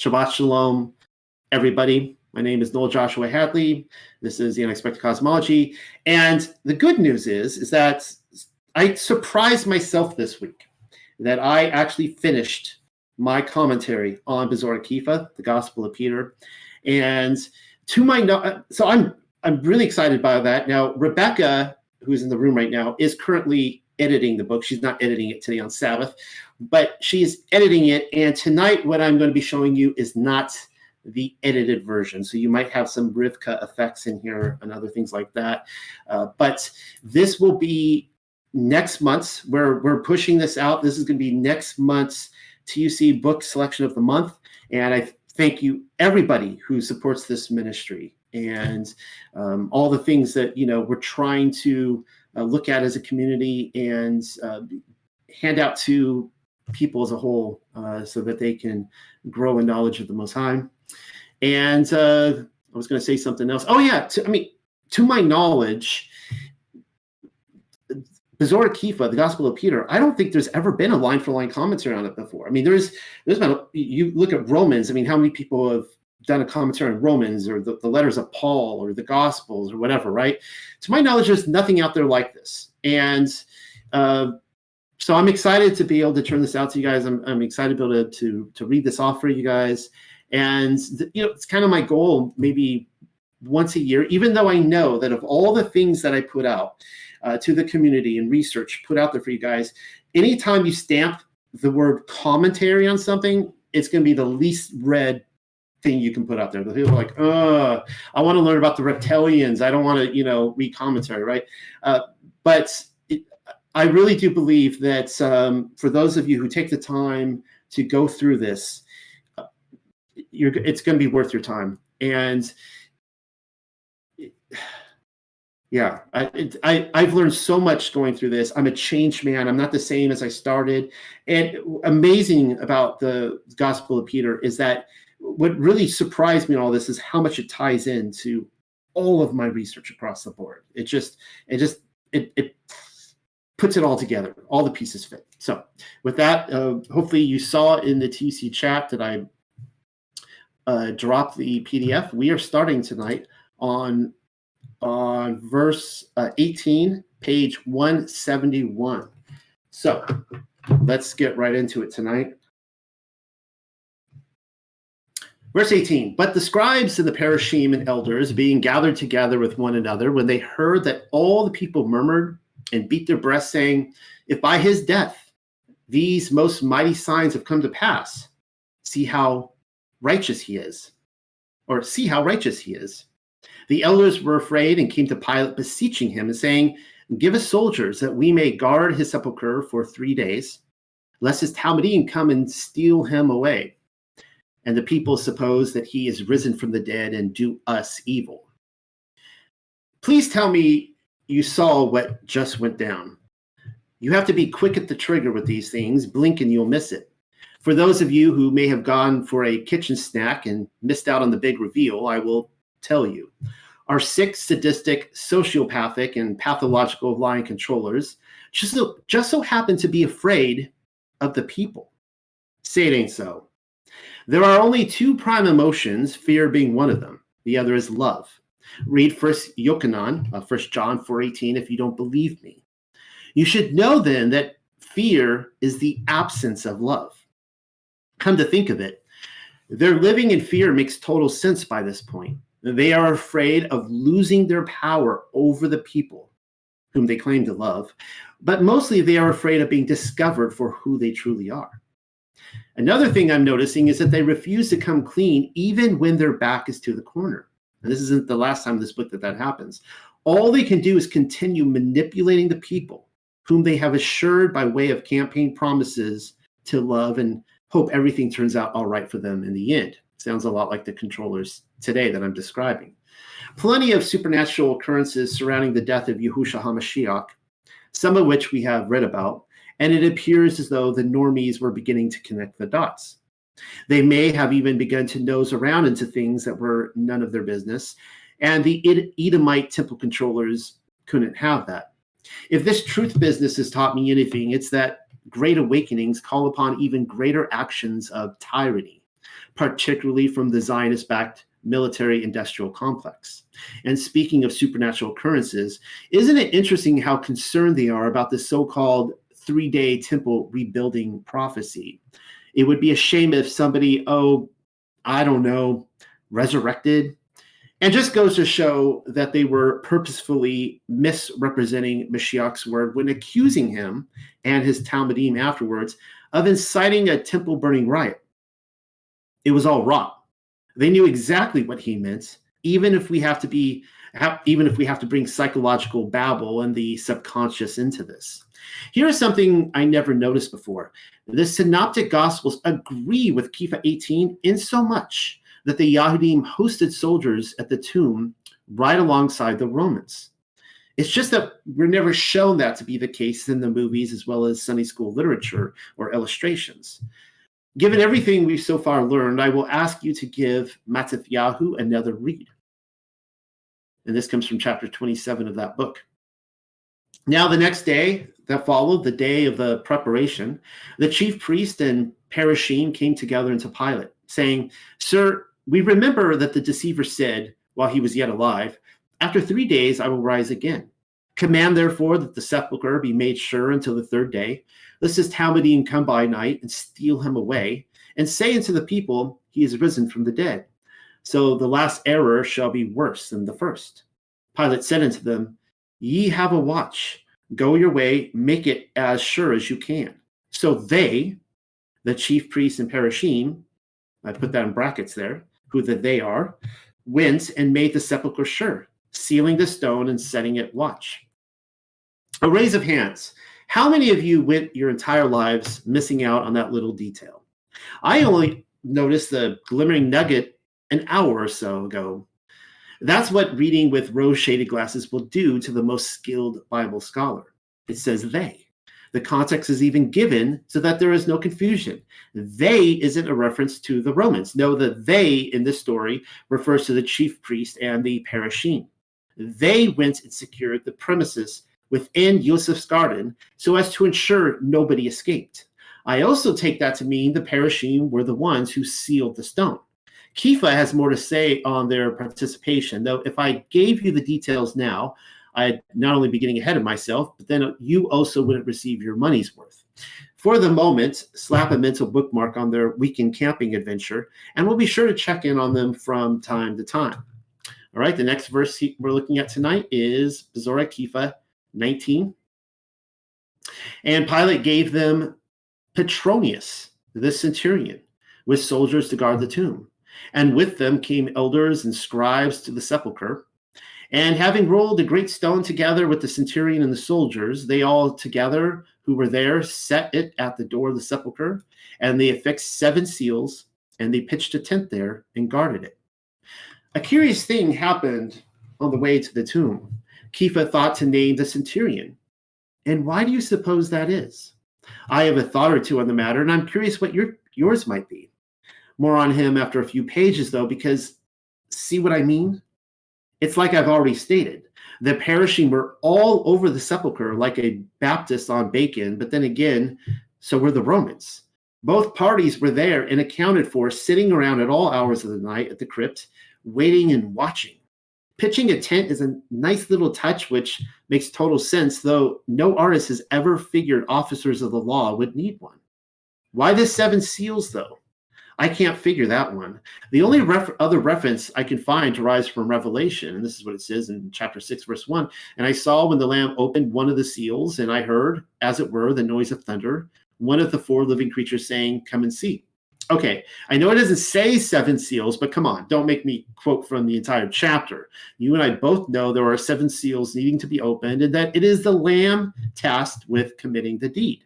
Shabbat Shalom, everybody. My name is Noel Joshua Hadley. This is the Unexpected Cosmology. And the good news is, is that I surprised myself this week that I actually finished my commentary on Bezorah Kepha, the Gospel of Peter. And to my no- uh, so I'm I'm really excited by that. Now, Rebecca, who's in the room right now, is currently editing the book. She's not editing it today on Sabbath, but she's editing it. And tonight, what I'm going to be showing you is not the edited version. So you might have some Rivka effects in here and other things like that. Uh, but this will be next month's. We're we're pushing this out. This is going to be next month's TUC book selection of the month. And I thank you everybody who supports this ministry and um, all the things that you know we're trying to uh, look at as a community and uh, hand out to people as a whole uh, so that they can grow in knowledge of the most high and uh, i was going to say something else oh yeah to, i mean to my knowledge Bezorah Kepha, the Gospel of Peter, I don't think there's ever been a line for line commentary on it before. I mean, there's there's been you look at Romans. I mean, how many people have done a commentary on Romans or the, the letters of Paul or the Gospels or whatever, right? To my knowledge, there's nothing out there like this. And uh, so I'm excited to be able to turn this out to you guys. I'm, I'm excited to be able to, to, to read this off for you guys. And, you know, it's kind of my goal, maybe once a year, even though I know that of all the things that I put out uh, to the community and research put out there for you guys, anytime you stamp the word commentary on something, it's going to be the least read thing you can put out there. The people are like, oh, I want to learn about the reptilians. I don't want to, you know, read commentary, right? Uh, but I really do believe that um, for those of you who take the time to go through this, it's going to be worth your time. And yeah, I, it, I I've learned so much going through this. I'm a changed man. I'm not the same as I started. And amazing about the Gospel of Peter is that what really surprised me in all this is how much it ties into all of my research across the board. It just, it just, it, it puts it all together. All the pieces fit. So with that, uh, hopefully you saw in the TC chat that I uh, dropped the PDF. We are starting tonight on on verse uh, 18, page 171. So let's get right into it tonight. Verse 18 But the scribes and the parashim and elders, being gathered together with one another, when they heard that all the people murmured and beat their breasts, saying, If by his death these most mighty signs have come to pass, see how righteous he is, or see how righteous he is. The elders were afraid and came to Pilate, beseeching him and saying, Give us soldiers that we may guard his sepulchre for three days, lest his Talmudim come and steal him away and the people suppose that he is risen from the dead and do us evil. Please tell me you saw what just went down. You have to be quick at the trigger with these things, blink and you'll miss it. For those of you who may have gone for a kitchen snack and missed out on the big reveal, I will tell you. Our six sadistic, sociopathic, and pathological lying controllers just so, just so happen to be afraid of the people. Say it ain't so. There are only two prime emotions, fear being one of them. The other is love. Read First Yochanan, uh, First John 4:18, if you don't believe me. You should know then that fear is the absence of love. Come to think of it, their living in fear makes total sense by this point. They are afraid of losing their power over the people whom they claim to love, but mostly they are afraid of being discovered for who they truly are. Another thing I'm noticing is that they refuse to come clean even when their back is to the corner. And this isn't the last time in this book that that happens. All they can do is continue manipulating the people whom they have assured by way of campaign promises to love and hope everything turns out all right for them in the end. Sounds a lot like the controllers today that I'm describing. Plenty of supernatural occurrences surrounding the death of Yahushua HaMashiach, some of which we have read about, and it appears as though the normies were beginning to connect the dots. They may have even begun to nose around into things that were none of their business, and the Edomite temple controllers couldn't have that. If this truth business has taught me anything, it's that great awakenings call upon even greater actions of tyranny, particularly from the Zionist backed military industrial complex. And speaking of supernatural occurrences, isn't it interesting how concerned they are about the so called three day temple rebuilding prophecy? It would be a shame if somebody, oh, I don't know, resurrected. And just goes to show that they were purposefully misrepresenting Mashiach's word when accusing him and his Talmudim afterwards of inciting a temple burning riot. It was all wrong. They knew exactly what he meant, even if we have to be even if we have to bring psychological babble and the subconscious into this. Here's something I never noticed before. The synoptic gospels agree with Kepha 18 in so much that the Yahudim hosted soldiers at the tomb right alongside the Romans. It's just that we're never shown that to be the case in the movies as well as Sunday school literature or illustrations. Given everything we've so far learned, I will ask you to give Matithyahu another read. And this comes from chapter 27 of that book. Now, the next day that followed, the day of the preparation, the chief priest and Parashim came together unto Pilate, saying, Sir, we remember that the deceiver said, while he was yet alive, After three days I will rise again. Command, therefore, that the sepulchre be made sure until the third day, lest his Talmudim come by night and steal him away, and say unto the people, He is risen from the dead. So the last error shall be worse than the first. Pilate said unto them, Ye have a watch. Go your way, make it as sure as you can. So they, the chief priests and Parashim, I put that in brackets there, who the they are, went and made the sepulchre sure, sealing the stone and setting it watch. A raise of hands. How many of you went your entire lives missing out on that little detail? I only noticed the glimmering nugget an hour or so ago. That's what reading with rose shaded glasses will do to the most skilled Bible scholar. It says they. The context is even given so that there is no confusion. They isn't a reference to the Romans. No, the they in this story refers to the chief priest and the parashim. They went and secured the premises within Yosef's garden so as to ensure nobody escaped. I also take that to mean the parashim were the ones who sealed the stone. Kepha has more to say on their participation, though if I gave you the details now, I'd not only be getting ahead of myself, but then you also wouldn't receive your money's worth. For the moment, slap a mental bookmark on their weekend camping adventure, and we'll be sure to check in on them from time to time. All right, the next verse we're looking at tonight is Bezorah Kepha 19. And Pilate gave them Petronius, the centurion, with soldiers to guard the tomb. And with them came elders and scribes to the sepulchre. And having rolled a great stone together with the centurion and the soldiers, they all together who were there set it at the door of the sepulchre, and they affixed seven seals, and they pitched a tent there and guarded it. A curious thing happened on the way to the tomb. Kepha thought to name the centurion. And why do you suppose that is? I have a thought or two on the matter, and I'm curious what your yours might be. More on him after a few pages, though, because see what I mean? It's like I've already stated. The parashim were all over the sepulchre like a Baptist on bacon, but then again, so were the Romans. Both parties were there and accounted for, sitting around at all hours of the night at the crypt, waiting and watching. Pitching a tent is a nice little touch, which makes total sense, though no artist has ever figured officers of the law would need one. Why the seven seals, though? I can't figure that one. The only mm-hmm. ref- other reference I can find rise from Revelation, and this is what it says in chapter 6, verse 1 And I saw when the Lamb opened one of the seals, and I heard, as it were, the noise of thunder, one of the four living creatures saying, Come and see. Okay, I know it doesn't say seven seals, but come on, don't make me quote from the entire chapter. You and I both know there are seven seals needing to be opened, and that it is the Lamb tasked with committing the deed.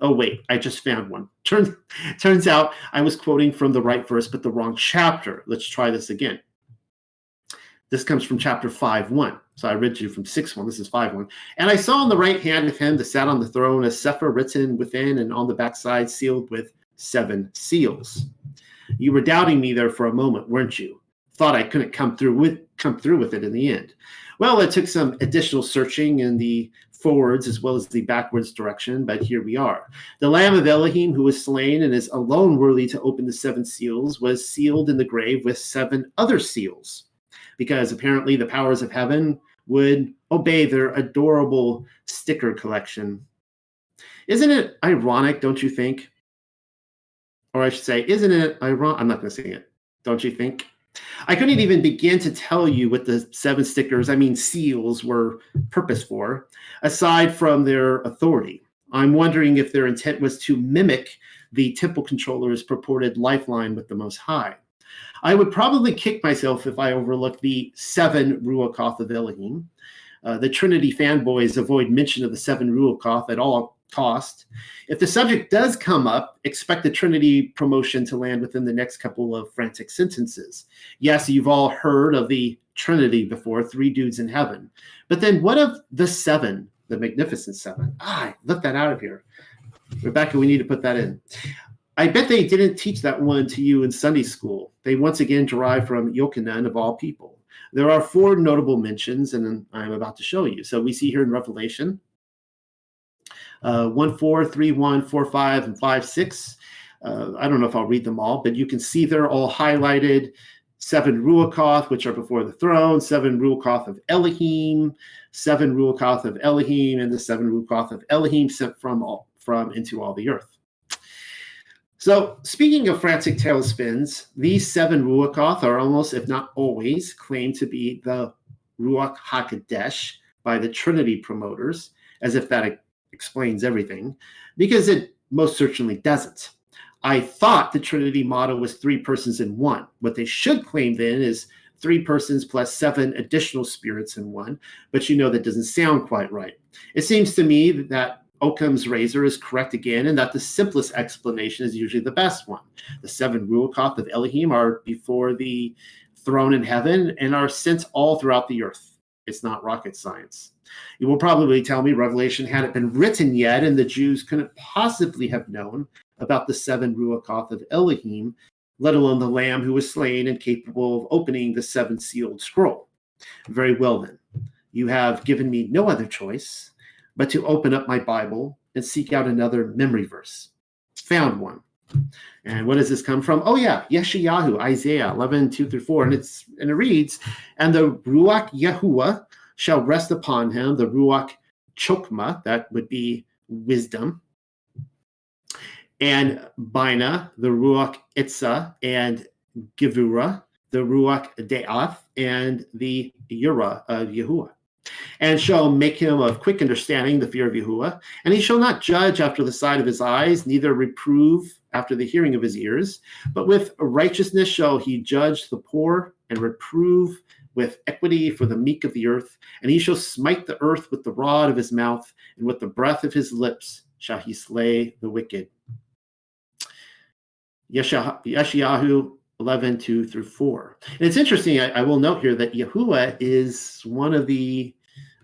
Oh wait, I just found one. Turns turns out I was quoting from the right verse, but the wrong chapter. Let's try this again. This comes from chapter 5 1. So I read you from 6 1. This is 5 1. And I saw on the right hand of him that sat on the throne a sefer written within and on the backside sealed with seven seals. You were doubting me there for a moment, weren't you? thought I couldn't come through with come through with it in the end. Well, it took some additional searching in the forwards as well as the backwards direction, but here we are. The Lamb of Elohim, who was slain and is alone worthy to open the seven seals, was sealed in the grave with seven other seals, because apparently the powers of heaven would obey their adorable sticker collection. Isn't it ironic, don't you think? Or I should say, isn't it ironic? I'm not going to sing it. Don't you think? I couldn't even begin to tell you what the seven stickers, I mean seals, were purpose for, aside from their authority. I'm wondering if their intent was to mimic the temple controller's purported lifeline with the Most High. I would probably kick myself if I overlooked the seven Ruachoth of Elohim. Uh, the Trinity fanboys avoid mention of the seven Ruachoth at all cost. If the subject does come up, expect the Trinity promotion to land within the next couple of frantic sentences. Yes, you've all heard of the Trinity before, three dudes in heaven. But then what of the seven, the magnificent seven? Ah, I left that out of here. Rebecca, we need to put that in. I bet they didn't teach that one to you in Sunday school. They once again derive from Yochanan of all people. There are four notable mentions, and I'm about to show you. So we see here in Revelation uh, 1 4, 3 1, 4 5, and 5 6. Uh, I don't know if I'll read them all, but you can see they're all highlighted. Seven Ruachoth, which are before the throne, seven Ruachoth of Elohim, seven Ruachoth of Elohim, and the seven Ruachoth of Elohim sent from all, from into all the earth. So, speaking of frantic tailspins, these seven Ruachoth are almost, if not always, claimed to be the Ruach HaKodesh by the Trinity promoters, as if that explains everything, because it most certainly doesn't. I thought the Trinity model was three persons in one. What they should claim then is three persons plus seven additional spirits in one, but you know that doesn't sound quite right. It seems to me that Occam's razor is correct again, and that the simplest explanation is usually the best one. The seven Ruachoth of Elohim are before the throne in heaven and are sent all throughout the earth. It's not rocket science. You will probably tell me Revelation hadn't been written yet, and the Jews couldn't possibly have known about the seven Ruachoth of Elohim, let alone the Lamb who was slain and capable of opening the seven sealed scroll. Very well, then. You have given me no other choice but to open up my Bible and seek out another memory verse. Found one. And what does this come from? Oh yeah, Yeshayahu, Isaiah 11, 2 through 4. And it's and it reads, and the Ruach Yahuwah shall rest upon him, the Ruach Chokma, that would be wisdom, and Bina, the Ruach Itza, and Givura, the Ruach Da'at, and the Yura of Yahuwah. And shall make him of quick understanding, the fear of Yahuwah. And he shall not judge after the sight of his eyes, neither reprove after the hearing of his ears. But with righteousness shall he judge the poor and reprove with equity for the meek of the earth, and he shall smite the earth with the rod of his mouth, and with the breath of his lips shall he slay the wicked. Yeshayahu 11, 2 through 4. And it's interesting, I, I will note here that Yahuwah is one of the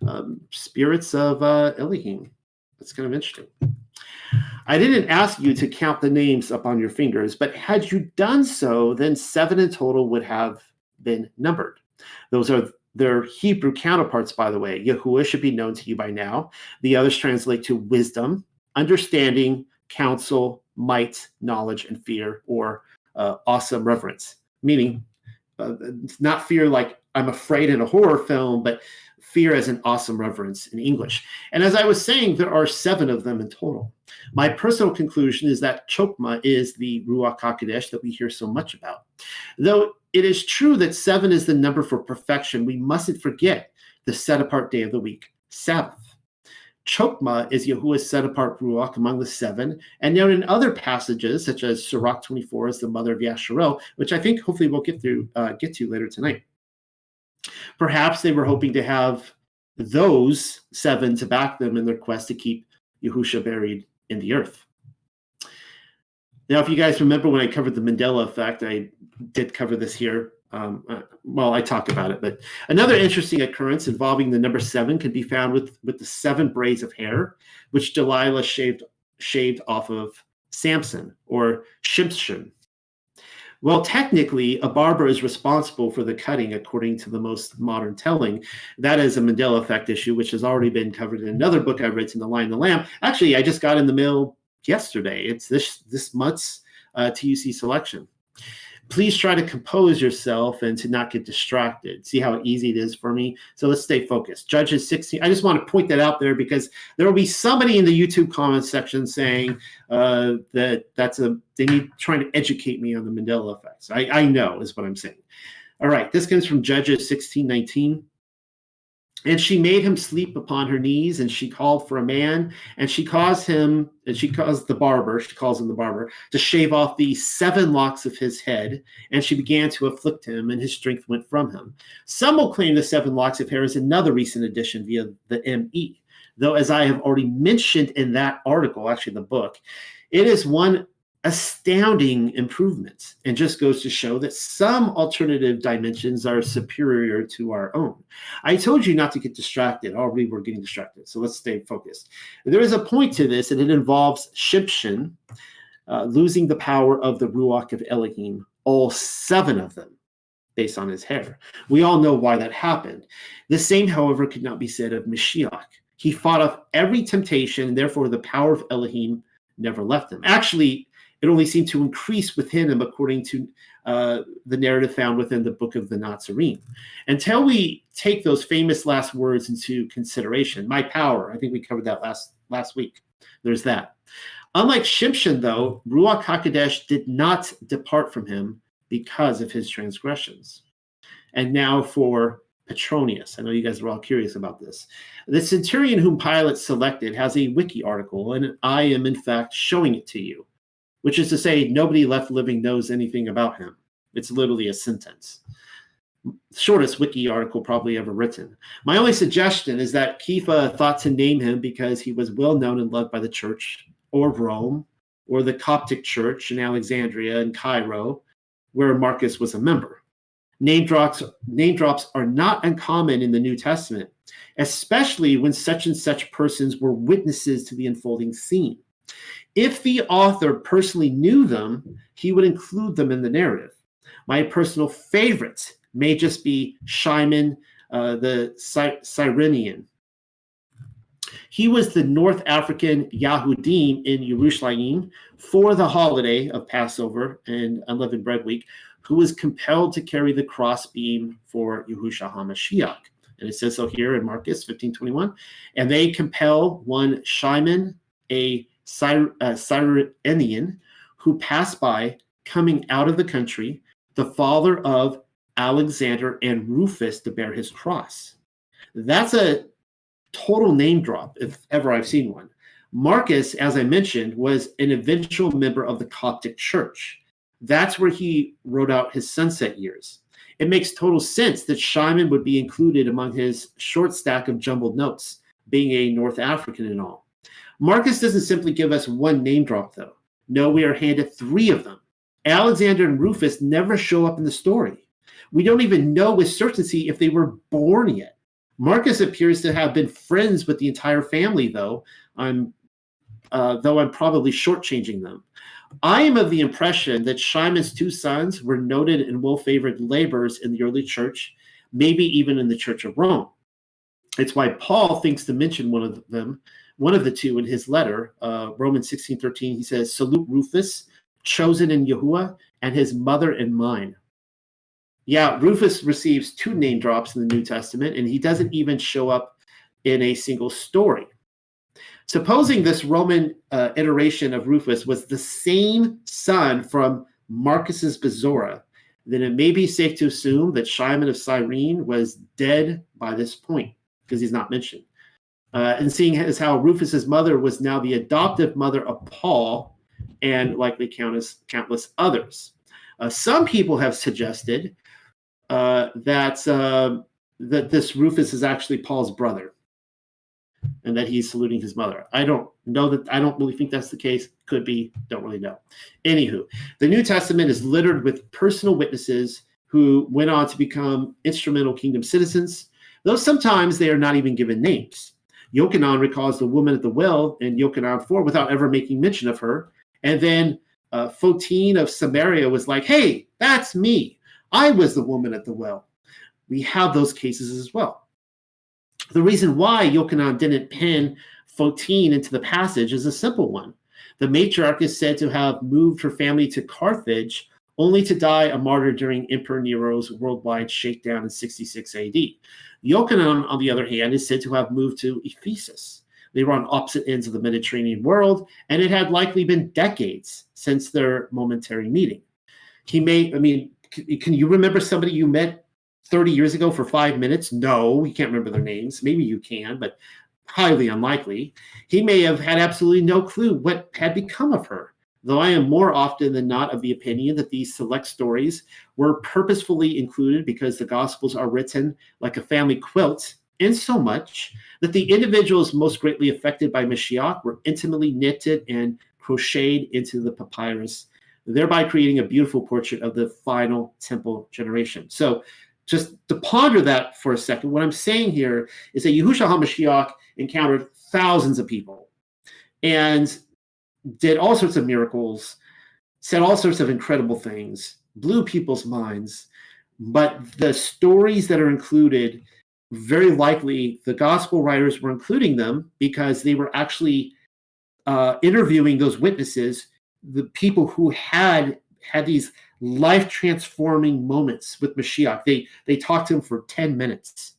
um, spirits of uh, Elohim. That's kind of interesting. I didn't ask you to count the names up on your fingers, but had you done so, then seven in total would have been numbered. Those are their Hebrew counterparts, by the way. Yahuwah should be known to you by now. The others translate to wisdom, understanding, counsel, might, knowledge, and fear, or uh, awesome reverence. Meaning, uh, not fear like I'm afraid in a horror film, but fear as an awesome reverence in English. And as I was saying, there are seven of them in total. My personal conclusion is that Chokma is the Ruach HaKodesh that we hear so much about. Though it is true that seven is the number for perfection. We mustn't forget the set apart day of the week, Sabbath. Chokma is Yahuwah's set apart Ruach among the seven, and known in other passages, such as Sirach 24 as the mother of Yasharel, which I think hopefully we'll get through uh, get to later tonight. Perhaps they were hoping to have those seven to back them in their quest to keep Yahusha buried in the earth. Now, if you guys remember when I covered the Mandela effect, I did cover this here. Um, uh, well, I talked about it, but another interesting occurrence involving the number seven can be found with with the seven braids of hair, which Delilah shaved shaved off of Samson or Shimshon. Well, technically, a barber is responsible for the cutting according to the most modern telling. That is a Mandela effect issue, which has already been covered in another book I've written, The Lion and the Lamb. Actually, I just got in the mail yesterday. It's this this month's uh, TUC selection please try to compose yourself and to not get distracted. See how easy it is for me? So let's stay focused. Judges 16. I just want to point that out there because there will be somebody in the YouTube comments section saying uh, that that's a they need trying to educate me on the Mandela effects. I, I know is what I'm saying. All right, this comes from Judges 16, 19. And she made him sleep upon her knees, and she called for a man, and she caused him, and she caused the barber, she calls him the barber, to shave off the seven locks of his head, and she began to afflict him, and his strength went from him. Some will claim the seven locks of hair is another recent addition via the ME, though, as I have already mentioned in that article, actually the book, it is one astounding improvements and just goes to show that some alternative dimensions are superior to our own. I told you not to get distracted. Already we're getting distracted. So let's stay focused. There is a point to this, and it involves Shimshon uh, losing the power of the Ruach of Elohim, all seven of them, based on his hair. We all know why that happened. The same, however, could not be said of Mashiach. He fought off every temptation, and therefore the power of Elohim never left him. Actually, it only seemed to increase within him according to uh, the narrative found within the book of the Nazarene. Until we take those famous last words into consideration, my power, I think we covered that last last week. There's that. Unlike Shimshon, though, Ruach HaKodesh did not depart from him because of his transgressions. And now for Petronius. I know you guys are all curious about this. The centurion whom Pilate selected has a wiki article, and I am in fact showing it to you which is to say, nobody left living knows anything about him. It's literally a sentence. Shortest wiki article probably ever written. My only suggestion is that Kepha thought to name him because he was well known and loved by the church, or Rome, or the Coptic church in Alexandria and Cairo, where Marcus was a member. Name drops, name drops are not uncommon in the New Testament, especially when such and such persons were witnesses to the unfolding scene. If the author personally knew them, he would include them in the narrative. My personal favorite may just be Shimon uh, the Cy- Cyrenian. He was the North African Yahudim in Yerushalayim for the holiday of Passover and Unleavened Bread Week, who was compelled to carry the crossbeam for Yahushua HaMashiach. And it says so here in Marcus 15:21. And they compel one Shimon, a Cyr- uh, Cyrenian, who passed by coming out of the country, the father of Alexander and Rufus to bear his cross. That's a total name drop, if ever I've seen one. Marcus, as I mentioned, was an eventual member of the Coptic Church. That's where he wrote out his sunset years. It makes total sense that Shimon would be included among his short stack of jumbled notes, being a North African and all. Marcus doesn't simply give us one name drop, though. No, we are handed three of them. Alexander and Rufus never show up in the story. We don't even know with certainty if they were born yet. Marcus appears to have been friends with the entire family, though. I'm, uh, though I'm probably shortchanging them. I am of the impression that Shimon's two sons were noted and well-favored laborers in the early church, maybe even in the Church of Rome. It's why Paul thinks to mention one of them one of the two in his letter, uh, Romans 16 13, he says, Salute Rufus, chosen in Yahuwah, and his mother and mine. Yeah, Rufus receives two name drops in the New Testament, and he doesn't even show up in a single story. Supposing this Roman uh, iteration of Rufus was the same son from Marcus's Bezora, then it may be safe to assume that Shimon of Cyrene was dead by this point because he's not mentioned. Uh, and seeing as how Rufus's mother was now the adoptive mother of Paul and likely countless, countless others. Uh, some people have suggested uh, that uh, that this Rufus is actually Paul's brother, and that he's saluting his mother. I don't know that. I don't really think that's the case. Could be. Don't really know. Anywho, the New Testament is littered with personal witnesses who went on to become instrumental kingdom citizens, though sometimes they are not even given names. Yochanan recalls the woman at the well in Yochanan 4 without ever making mention of her. And then uh, of Samaria was like, hey, that's me. I was the woman at the well. We have those cases as well. The reason why Yochanan didn't pin Photine into the passage is a simple one. The matriarch is said to have moved her family to Carthage only to die a martyr during Emperor Nero's worldwide shakedown in 66 AD. Yochanan, on the other hand, is said to have moved to Ephesus. They were on opposite ends of the Mediterranean world, and it had likely been decades since their momentary meeting. He may, I mean, can you remember somebody you met 30 years ago for five minutes? No, you can't remember their names. Maybe you can, but highly unlikely. He may have had absolutely no clue what had become of her though I am more often than not of the opinion that these select stories were purposefully included because the Gospels are written like a family quilt, in so much that the individuals most greatly affected by Mashiach were intimately knitted and crocheted into the papyrus, thereby creating a beautiful portrait of the final temple generation. So, just to ponder that for a second, what I'm saying here is that Yahushua HaMashiach encountered thousands of people. And did all sorts of miracles, said all sorts of incredible things, blew people's minds. But the stories that are included, very likely the gospel writers were including them because they were actually uh, interviewing those witnesses, the people who had had these life transforming moments with Mashiach. They they talked to him for 10 minutes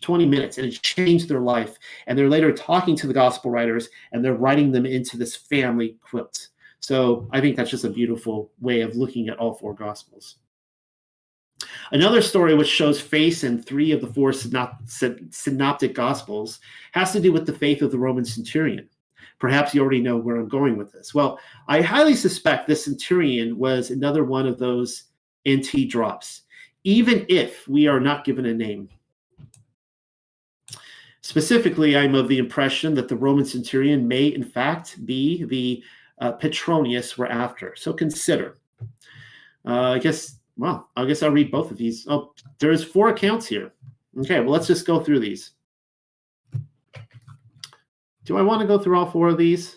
20 minutes and it changed their life. And they're later talking to the gospel writers and they're writing them into this family quilt. So I think that's just a beautiful way of looking at all four gospels. Another story which shows face in three of the four synoptic gospels has to do with the faith of the Roman centurion. Perhaps you already know where I'm going with this. Well, I highly suspect this centurion was another one of those NT drops, even if we are not given a name. Specifically, I'm of the impression that the Roman centurion may, in fact, be the uh, Petronius we're after. So consider. Uh, I guess, well, I guess I'll read both of these. Oh, there's four accounts here. Okay, well, let's just go through these. Do I want to go through all four of these?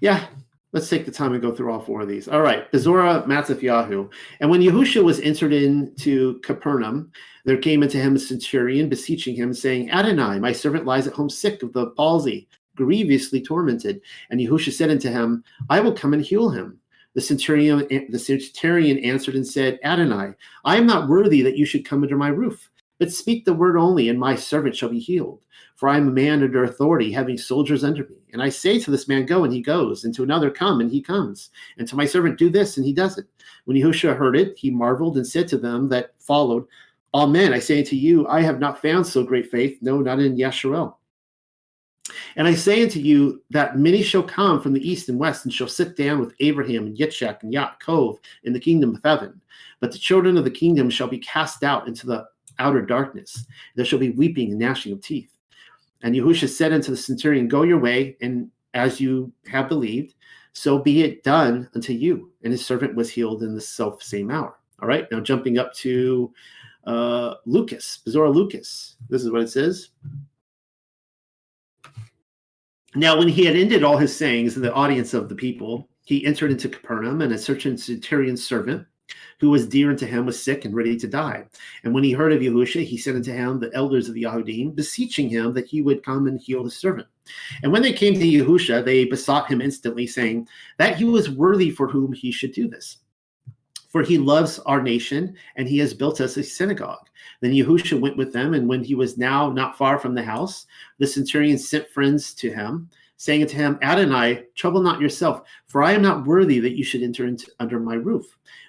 Yeah, Let's take the time and go through all four of these. All right, Bezorah Mattathiyahu. And when Yahusha was entered into Capernaum, there came into him a centurion beseeching him, saying, Adonai, my servant lies at home sick of the palsy, grievously tormented. And Yahusha said unto him, I will come and heal him. The centurion, the centurion answered and said, Adonai, I am not worthy that you should come under my roof, but speak the word only, and my servant shall be healed. For I am a man under authority, having soldiers under me. And I say to this man, Go, and he goes, and to another, Come, and he comes, and to my servant, Do this, and he does it. When Yahushua heard it, he marveled and said to them that followed, Amen. I say unto you, I have not found so great faith, no, not in Yasharel. And I say unto you that many shall come from the east and west and shall sit down with Abraham and Yitzchak and Yaakov in the kingdom of heaven. But the children of the kingdom shall be cast out into the outer darkness. There shall be weeping and gnashing of teeth. And Yahusha said unto the centurion, Go your way, and as you have believed, so be it done unto you. And his servant was healed in the self same hour. All right, now jumping up to uh, Lucas, Bezorah Lucas. This is what it says. Now, when he had ended all his sayings in the audience of the people, he entered into Capernaum, and a certain centurion's servant who was dear unto him, was sick and ready to die. And when he heard of Yahusha, he sent unto him the elders of the Yahudim, beseeching him that he would come and heal his servant. And when they came to Yahusha, they besought him instantly, saying that he was worthy for whom he should do this. For he loves our nation, and he has built us a synagogue. Then Yahusha went with them, and when he was now not far from the house, the centurion sent friends to him, saying to him, Adonai, trouble not yourself, for I am not worthy that you should enter into, under my roof.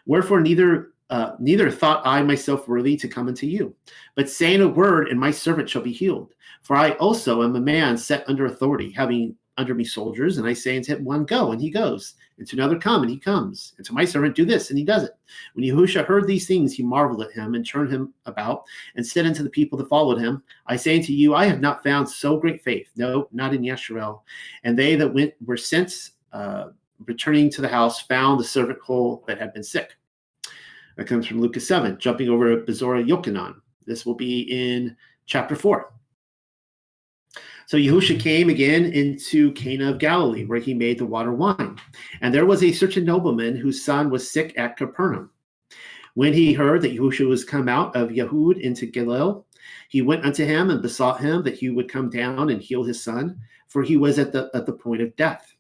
Wherefore neither uh, neither thought I myself worthy to come unto you, but saying a word, and my servant shall be healed. For I also am a man set under authority, having under me soldiers, and I say unto him, one go, and he goes, and to another come, and he comes, and to my servant do this, and he does it. When Yahusha heard these things, he marveled at him, and turned him about, and said unto the people that followed him, I say unto you, I have not found so great faith, no, not in Yeshurel. And they that went were sent, uh, returning to the house, found the servant whole that had been sick. That comes from Lucas 7, jumping over to Bezorah Yochanan. This will be in chapter 4. So Yahusha came again into Cana of Galilee, where he made the water wine. And there was a certain nobleman whose son was sick at Capernaum. When he heard that Yahusha was come out of Yahud into Galilee, he went unto him and besought him that he would come down and heal his son, for he was at the at the point of death.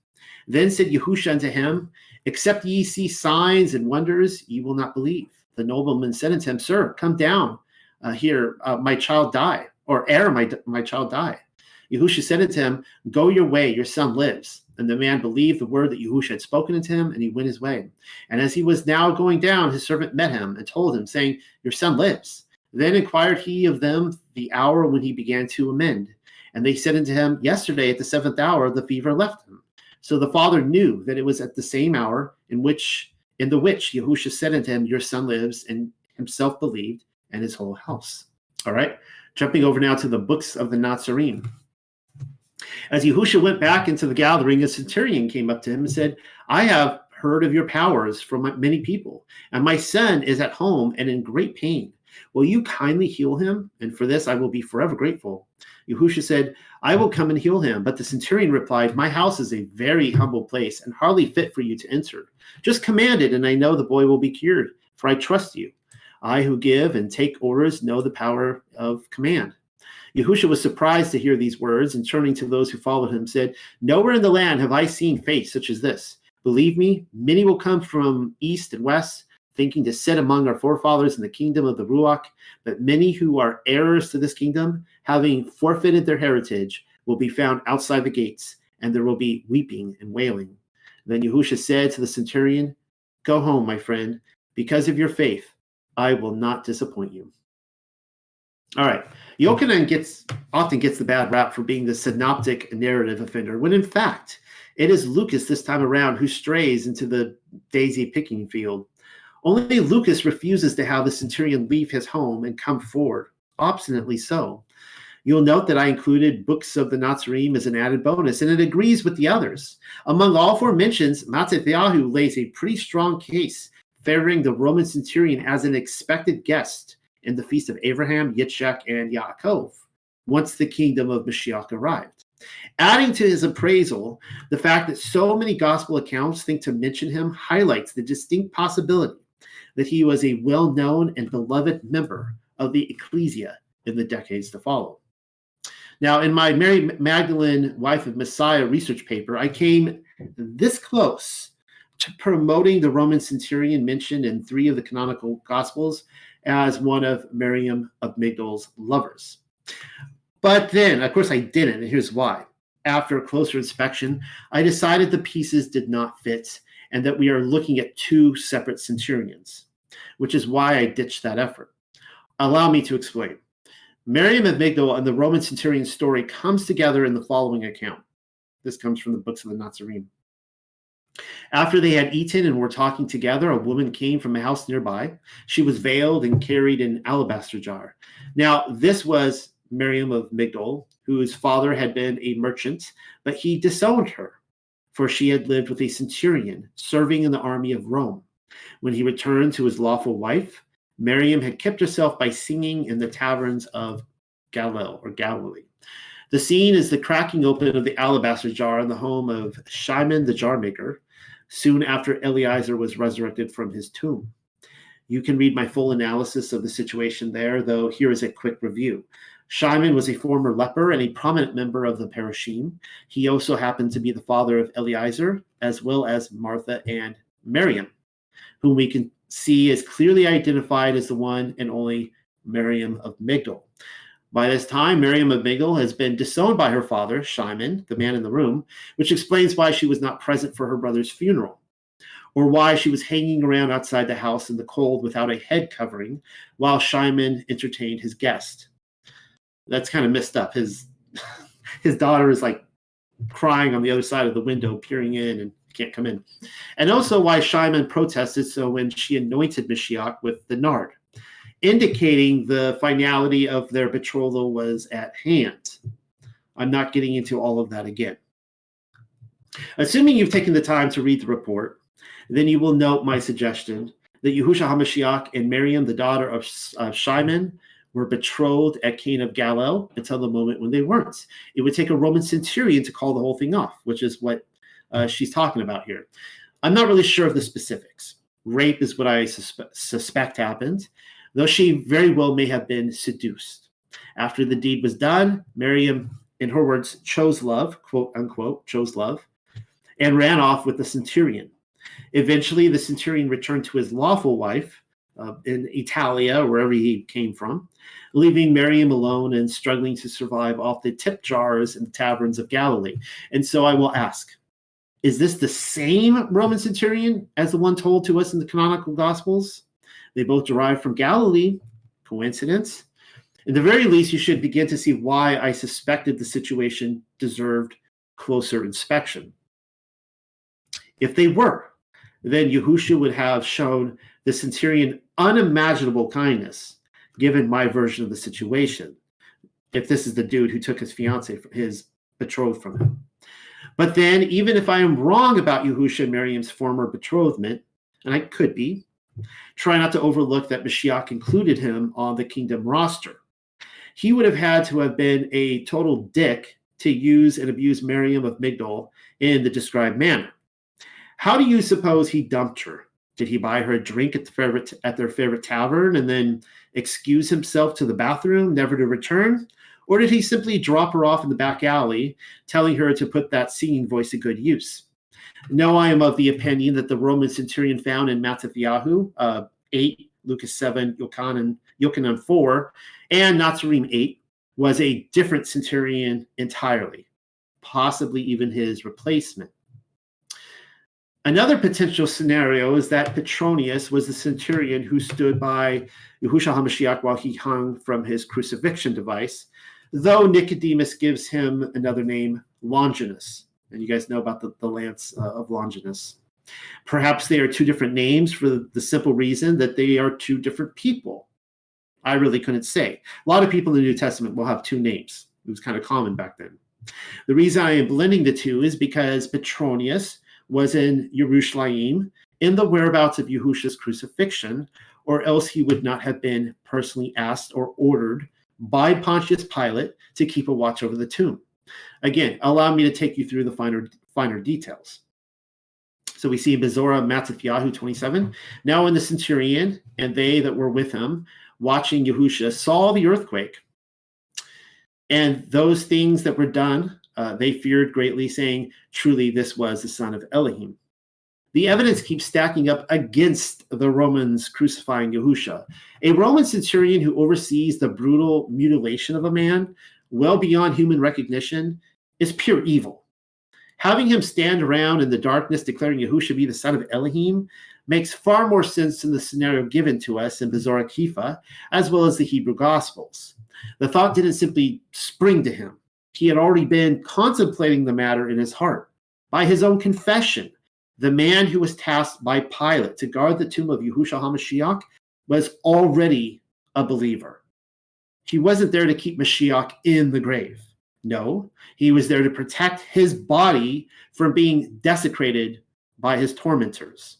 Then said Yahusha unto him, Except ye see signs and wonders, ye will not believe. The nobleman said unto him, Sir, come down uh, here, uh, my child die, or ere my, my child die. Yahusha said unto him, Go your way, your son lives. And the man believed the word that Yahusha had spoken unto him, and he went his way. And as he was now going down, his servant met him and told him, saying, Your son lives. Then inquired he of them the hour when he began to amend. And they said unto him, Yesterday at the seventh hour the fever left him. So the father knew that it was at the same hour in which in the which Yahusha said unto him, Your son lives, and himself believed, and his whole house. All right. Jumping over now to the books of the Nazarene. As Yahusha went back into the gathering, a centurion came up to him and said, I have heard of your powers from many people, and my son is at home and in great pain. Will you kindly heal him? And for this I will be forever grateful. Yahusha said, I will come and heal him. But the centurion replied, My house is a very humble place and hardly fit for you to enter. Just command it, and I know the boy will be cured, for I trust you. I who give and take orders know the power of command. Yahusha was surprised to hear these words, and turning to those who followed him, said, Nowhere in the land have I seen faith such as this. Believe me, many will come from east and west thinking to sit among our forefathers in the kingdom of the Ruach, but many who are heirs to this kingdom, having forfeited their heritage, will be found outside the gates, and there will be weeping and wailing. Then Yahusha said to the centurion, Go home, my friend, because of your faith, I will not disappoint you. All right. Yochanan gets often gets the bad rap for being the synoptic narrative offender, when in fact it is Lucas this time around who strays into the daisy picking field. Only Lucas refuses to have the centurion leave his home and come forward, obstinately so. You'll note that I included books of the Nazarene as an added bonus, and it agrees with the others. Among all four mentions, Mattathiahu lays a pretty strong case favoring the Roman centurion as an expected guest in the feast of Abraham, Yitzchak, and Yaakov, once the kingdom of Mashiach arrived. Adding to his appraisal, the fact that so many gospel accounts think to mention him highlights the distinct possibility that he was a well known and beloved member of the ecclesia in the decades to follow. Now, in my Mary Magdalene, wife of Messiah research paper, I came this close to promoting the Roman centurion mentioned in three of the canonical gospels as one of Miriam of Migdal's lovers. But then, of course, I didn't, and here's why. After a closer inspection, I decided the pieces did not fit and that we are looking at two separate centurions, which is why I ditched that effort. Allow me to explain. Miriam of Migdal and the Roman centurion story comes together in the following account. This comes from the books of the Nazarene. After they had eaten and were talking together, a woman came from a house nearby. She was veiled and carried an alabaster jar. Now, this was Miriam of Migdol, whose father had been a merchant, but he disowned her for she had lived with a centurion serving in the army of Rome. When he returned to his lawful wife, Miriam had kept herself by singing in the taverns of Galilee or Galilee. The scene is the cracking open of the alabaster jar in the home of Shimon the jar maker, soon after Eliezer was resurrected from his tomb. You can read my full analysis of the situation there, though here is a quick review. Shimon was a former leper and a prominent member of the Parashim. He also happened to be the father of Eliezer, as well as Martha and Miriam, whom we can see is clearly identified as the one and only Miriam of Migdal. By this time, Miriam of Migdal has been disowned by her father, Shimon, the man in the room, which explains why she was not present for her brother's funeral, or why she was hanging around outside the house in the cold without a head covering while Shimon entertained his guest that's kind of messed up. His his daughter is like crying on the other side of the window, peering in and can't come in. And also why Shimon protested so when she anointed Mashiach with the nard, indicating the finality of their betrothal was at hand. I'm not getting into all of that again. Assuming you've taken the time to read the report, then you will note my suggestion that Yehusha HaMashiach and Miriam, the daughter of, of Shimon, were betrothed at Cana of Galilee until the moment when they weren't. It would take a Roman centurion to call the whole thing off, which is what uh, she's talking about here. I'm not really sure of the specifics. Rape is what I suspe- suspect happened, though she very well may have been seduced. After the deed was done, Miriam, in her words, chose love, quote unquote, chose love, and ran off with the centurion. Eventually, the centurion returned to his lawful wife uh, in Italia, wherever he came from, leaving Miriam alone and struggling to survive off the tip jars in the taverns of Galilee. And so I will ask is this the same Roman centurion as the one told to us in the canonical Gospels? They both derive from Galilee. Coincidence? At the very least, you should begin to see why I suspected the situation deserved closer inspection. If they were, then Yahusha would have shown the centurion unimaginable kindness given my version of the situation. If this is the dude who took his fiance, his betrothed from him. But then, even if I am wrong about Yahusha and Miriam's former betrothment, and I could be, try not to overlook that Mashiach included him on the kingdom roster. He would have had to have been a total dick to use and abuse Miriam of Migdol in the described manner. How do you suppose he dumped her? Did he buy her a drink at the favorite at their favorite tavern and then excuse himself to the bathroom, never to return? Or did he simply drop her off in the back alley, telling her to put that singing voice to good use? No, I am of the opinion that the Roman centurion found in Mattathiyahu uh, 8, Lucas 7, Yochanan, Yochanan 4, and Nazarene 8 was a different centurion entirely, possibly even his replacement. Another potential scenario is that Petronius was the centurion who stood by Yahushua HaMashiach while he hung from his crucifixion device, though Nicodemus gives him another name, Longinus. And you guys know about the, the lance uh, of Longinus. Perhaps they are two different names for the, the simple reason that they are two different people. I really couldn't say. A lot of people in the New Testament will have two names. It was kind of common back then. The reason I am blending the two is because Petronius was in Jerusalem in the whereabouts of Yahusha's crucifixion, or else he would not have been personally asked or ordered by Pontius Pilate to keep a watch over the tomb. Again, allow me to take you through the finer, finer details. So we see Bezorah Mattathiyahu 27. Now when the centurion and they that were with him, watching Yahusha, saw the earthquake, and those things that were done uh, they feared greatly, saying, Truly, this was the son of Elohim. The evidence keeps stacking up against the Romans crucifying Yahusha. A Roman centurion who oversees the brutal mutilation of a man, well beyond human recognition, is pure evil. Having him stand around in the darkness declaring Yahusha be the son of Elohim makes far more sense than the scenario given to us in Bezorah Kepha, as well as the Hebrew Gospels. The thought didn't simply spring to him he had already been contemplating the matter in his heart. By his own confession, the man who was tasked by Pilate to guard the tomb of Yahushua HaMashiach was already a believer. He wasn't there to keep Mashiach in the grave. No, he was there to protect his body from being desecrated by his tormentors.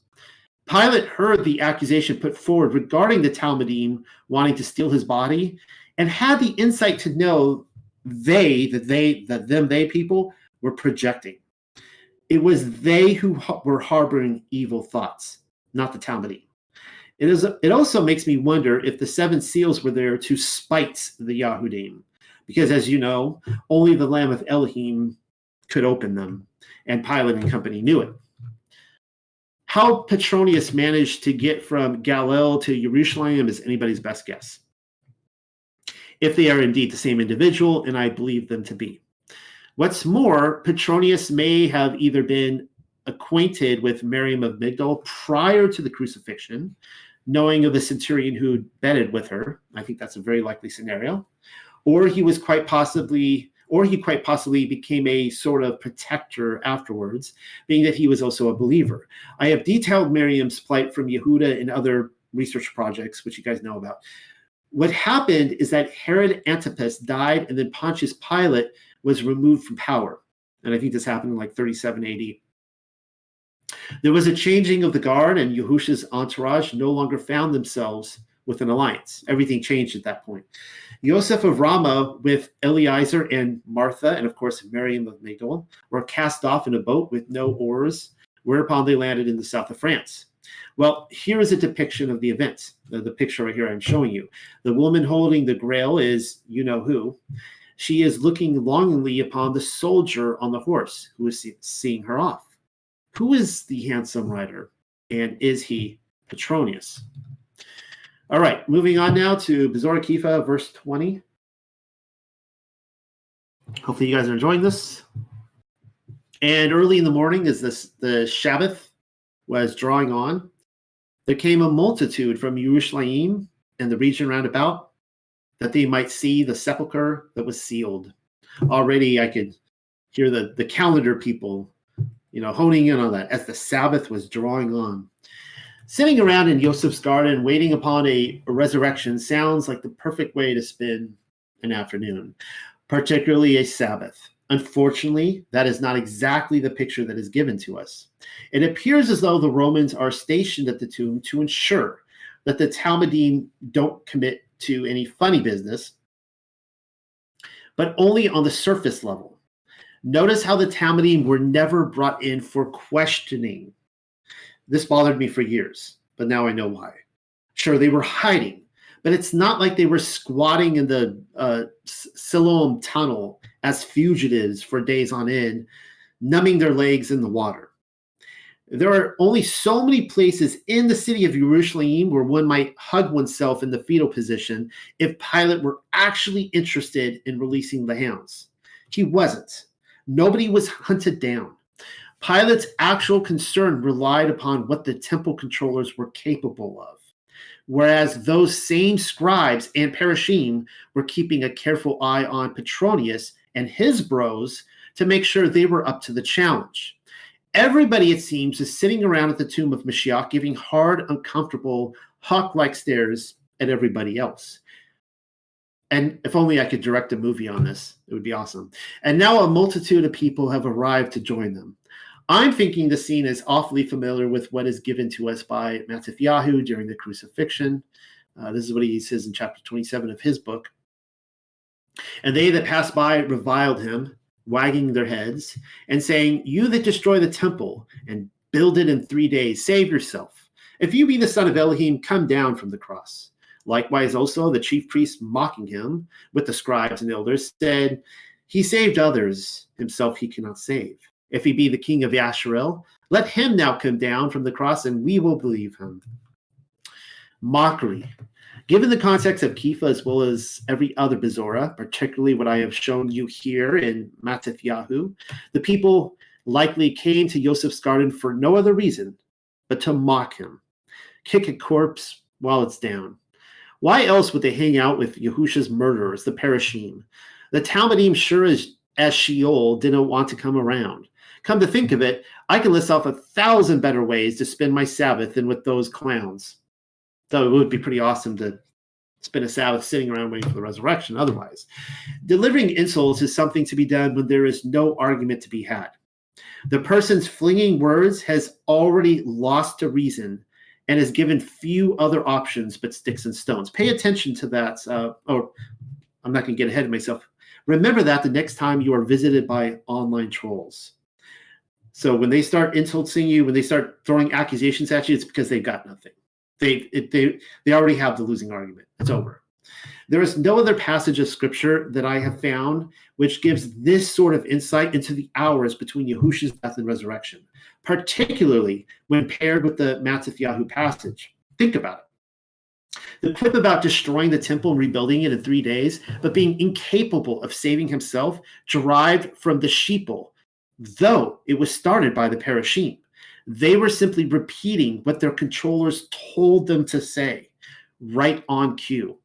Pilate heard the accusation put forward regarding the Talmudim wanting to steal his body and had the insight to know they, that they, that them, they people were projecting. It was they who were harboring evil thoughts, not the Talmudim. It is. It also makes me wonder if the seven seals were there to spite the Yahudim, because as you know, only the Lamb of Elohim could open them, and Pilate and company knew it. How Petronius managed to get from Galilee to Jerusalem is anybody's best guess if they are indeed the same individual, and I believe them to be. What's more, Petronius may have either been acquainted with Miriam of Migdol prior to the crucifixion, knowing of the centurion who bedded with her. I think that's a very likely scenario. Or he was quite possibly, or he quite possibly became a sort of protector afterwards, being that he was also a believer. I have detailed Miriam's plight from Yehuda and other research projects, which you guys know about what happened is that Herod Antipas died, and then Pontius Pilate was removed from power. And I think this happened in like 37 AD. There was a changing of the guard, and Yahusha's entourage no longer found themselves with an alliance. Everything changed at that point. Joseph of Ramah with Eliezer and Martha, and of course Miriam of Magdala, were cast off in a boat with no oars, whereupon they landed in the south of France. Well, here is a depiction of the events. The, the picture right here I'm showing you. The woman holding the grail is you know who. She is looking longingly upon the soldier on the horse who is see- seeing her off. Who is the handsome rider? And is he Petronius? All right, moving on now to Bezorah Kepha, verse 20. Hopefully, you guys are enjoying this. And early in the morning, as this the Sabbath was drawing on, there came a multitude from Jerusalem and the region round about, that they might see the sepulchre that was sealed. Already, I could hear the the calendar people, you know, honing in on that as the Sabbath was drawing on. Sitting around in Joseph's garden, waiting upon a, resurrection, sounds like the perfect way to spend an afternoon, particularly a Sabbath. Unfortunately, that is not exactly the picture that is given to us. It appears as though the Romans are stationed at the tomb to ensure that the Talmudim don't commit to any funny business, but only on the surface level. Notice how the Talmudim were never brought in for questioning this bothered me for years, but now I know why. Sure, they were hiding, but it's not like they were squatting in the uh, Siloam tunnel as fugitives for days on end, numbing their legs in the water. There are only so many places in the city of Jerusalem where one might hug oneself in the fetal position if Pilate were actually interested in releasing the hounds. He wasn't. Nobody was hunted down. Pilate's actual concern relied upon what the temple controllers were capable of, whereas those same scribes and parashim were keeping a careful eye on Petronius and his bros to make sure they were up to the challenge. Everybody, it seems, is sitting around at the tomb of Mashiach, giving hard, uncomfortable, hawk like stares at everybody else. And if only I could direct a movie on this, it would be awesome. And now a multitude of people have arrived to join them. I'm thinking the scene is awfully familiar with what is given to us by Matithyahu during the crucifixion. Uh, this is what he says in chapter 27 of his book. And they that passed by reviled him, wagging their heads, and saying, You that destroy the temple and build it in three days, save yourself. If you be the son of Elohim, come down from the cross. Likewise, also the chief priests mocking him with the scribes and the elders said, He saved others, himself he cannot save. If he be the king of Yasharel, let him now come down from the cross and we will believe him. Mockery. Given the context of Kepha as well as every other Bezorah, particularly what I have shown you here in Matithyahu, the people likely came to Joseph's garden for no other reason but to mock him, kick a corpse while it's down. Why else would they hang out with Yahusha's murderers, the Parashim? The Talmudim sure as, as Sheol didn't want to come around. Come to think of it, I can list off a thousand better ways to spend my Sabbath than with those clowns. Though it would be pretty awesome to spend a Sabbath sitting around waiting for the resurrection otherwise. Delivering insults is something to be done when there is no argument to be had. The person's flinging words has already lost to reason and is given few other options but sticks and stones. Pay attention to that. Uh, or I'm not going to get ahead of myself. Remember that the next time you are visited by online trolls. So when they start insulting you, when they start throwing accusations at you, it's because they've got nothing. They it, they they already have the losing argument. It's over. There is no other passage of scripture that I have found which gives this sort of insight into the hours between Yahushua's death and resurrection, particularly when paired with the Matithyahu passage. Think about it. The quip about destroying the temple and rebuilding it in three days, but being incapable of saving himself, derived from the sheeple though it was started by the Parashim. They were simply repeating what their controllers told them to say, right on cue,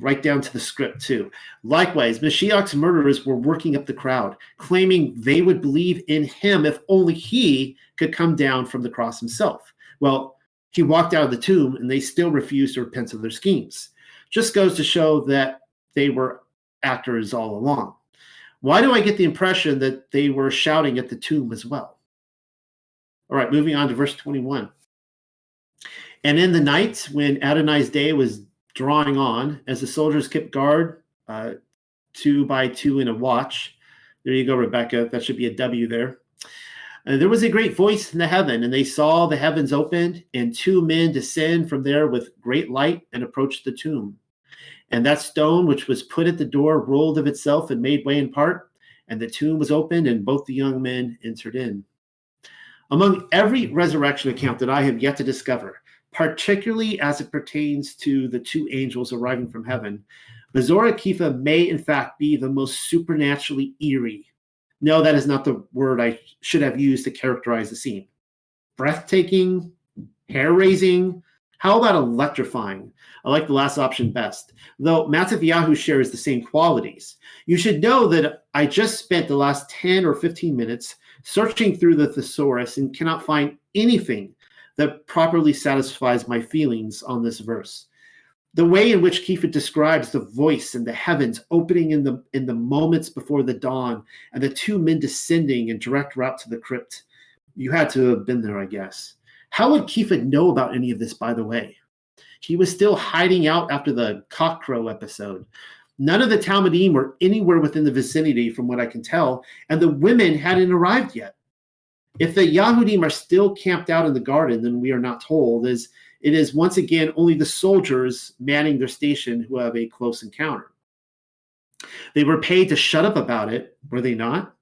right down to the script, too. Likewise, Mashiach's murderers were working up the crowd, claiming they would believe in him if only he could come down from the cross himself. Well, he walked out of the tomb and they still refused to repent of their schemes. Just goes to show that they were actors all along. Why do I get the impression that they were shouting at the tomb as well? All right, moving on to verse 21. And in the night, when Adonai's day was drawing on, as the soldiers kept guard uh, two by two in a watch, there you go, Rebecca. That should be a W there. Uh, there was a great voice in the heaven, and they saw the heavens opened, and two men descend from there with great light and approach the tomb. And that stone which was put at the door rolled of itself and made way in part, and the tomb was opened, and both the young men entered in. Among every resurrection account that I have yet to discover, particularly as it pertains to the two angels arriving from heaven, Bezorah Kepha may in fact be the most supernaturally eerie. No, that is not the word I should have used to characterize the scene. Breathtaking, hair raising, how about electrifying? I like the last option best, though Mattathiyahu shares the same qualities. You should know that I just spent the last 10 or 15 minutes searching through the thesaurus and cannot find anything that properly satisfies my feelings on this verse. The way in which Kepha describes the voice in the heavens opening in the in the moments before the dawn and the two men descending in direct route to the crypt, you had to have been there, I guess. How would Kepha know about any of this, by the way? He was still hiding out after the cockcrow episode. None of the Talmudim were anywhere within the vicinity, from what I can tell, and the women hadn't arrived yet. If the Yahudim are still camped out in the garden, then we are not told, as it is once again only the soldiers manning their station who have a close encounter. They were paid to shut up about it, were they not?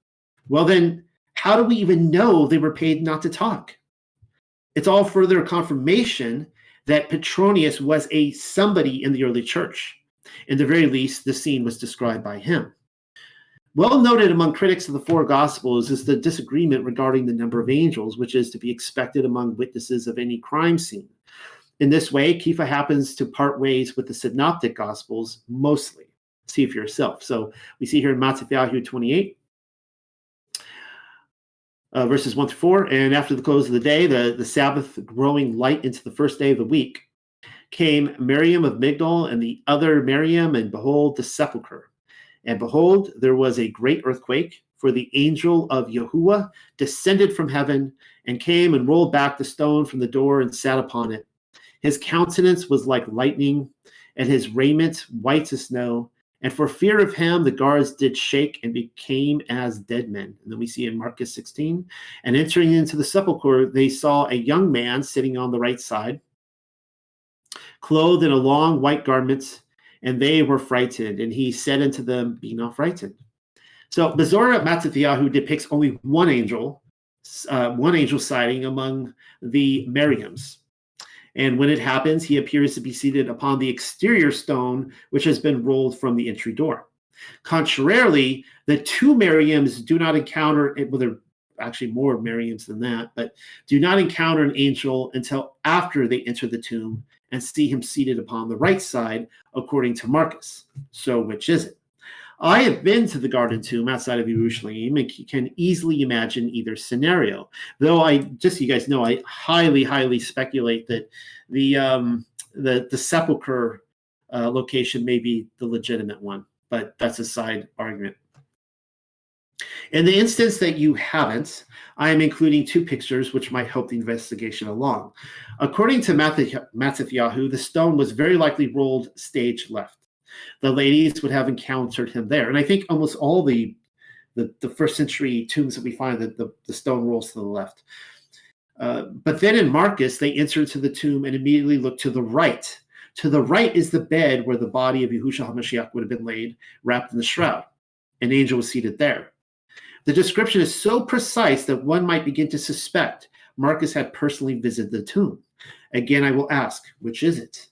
Well, then, how do we even know they were paid not to talk? It's all further confirmation that Petronius was a somebody in the early church. In the very least, the scene was described by him. Well noted among critics of the four Gospels is the disagreement regarding the number of angels, which is to be expected among witnesses of any crime scene. In this way, Kepha happens to part ways with the Synoptic Gospels mostly. See for yourself. So we see here in Matthew 28, uh, verses 1 through 4. And after the close of the day, the, the Sabbath growing light into the first day of the week, came Miriam of Migdol and the other Miriam, and behold, the sepulchre. And behold, there was a great earthquake, for the angel of Yahuwah descended from heaven and came and rolled back the stone from the door and sat upon it. His countenance was like lightning, and his raiment white as snow. And for fear of him, the guards did shake and became as dead men. And then we see in Marcus 16, and entering into the sepulchre, they saw a young man sitting on the right side clothed in a long white garment, and they were frightened. And he said unto them, Be not frightened. So Bezorah Mattathiyahu depicts only one angel, uh, one angel sighting among the Miriams. And when it happens, he appears to be seated upon the exterior stone, which has been rolled from the entry door. Contrarily, the two Miriams do not encounter it, well, there are actually more Miriams than that, but do not encounter an angel until after they enter the tomb and see him seated upon the right side, according to Marcus. So, which is it? I have been to the Garden Tomb outside of Jerusalem and can easily imagine either scenario. Though I, just so you guys know, I highly, highly speculate that the um, the the sepulcher uh, location may be the legitimate one, but that's a side argument. In the instance that you haven't, I am including two pictures which might help the investigation along. According to Mattathiyahu, the stone was very likely rolled stage left. The ladies would have encountered him there. And I think almost all the the, the first century tombs that we find that the, the stone rolls to the left. Uh, but then in Marcus, they enter into the tomb and immediately look to the right. To the right is the bed where the body of Yahushua HaMashiach would have been laid, wrapped in the shroud. An angel was seated there. The description is so precise that one might begin to suspect Marcus had personally visited the tomb. Again, I will ask, which is it?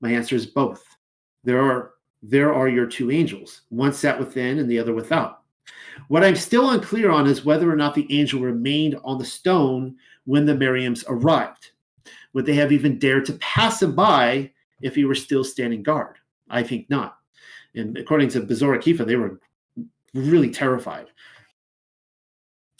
My answer is both. There are there are your two angels. One sat within and the other without. What I'm still unclear on is whether or not the angel remained on the stone when the Miriams arrived. Would they have even dared to pass him by if he were still standing guard? I think not. And according to Bezorah Kepha, they were really terrified.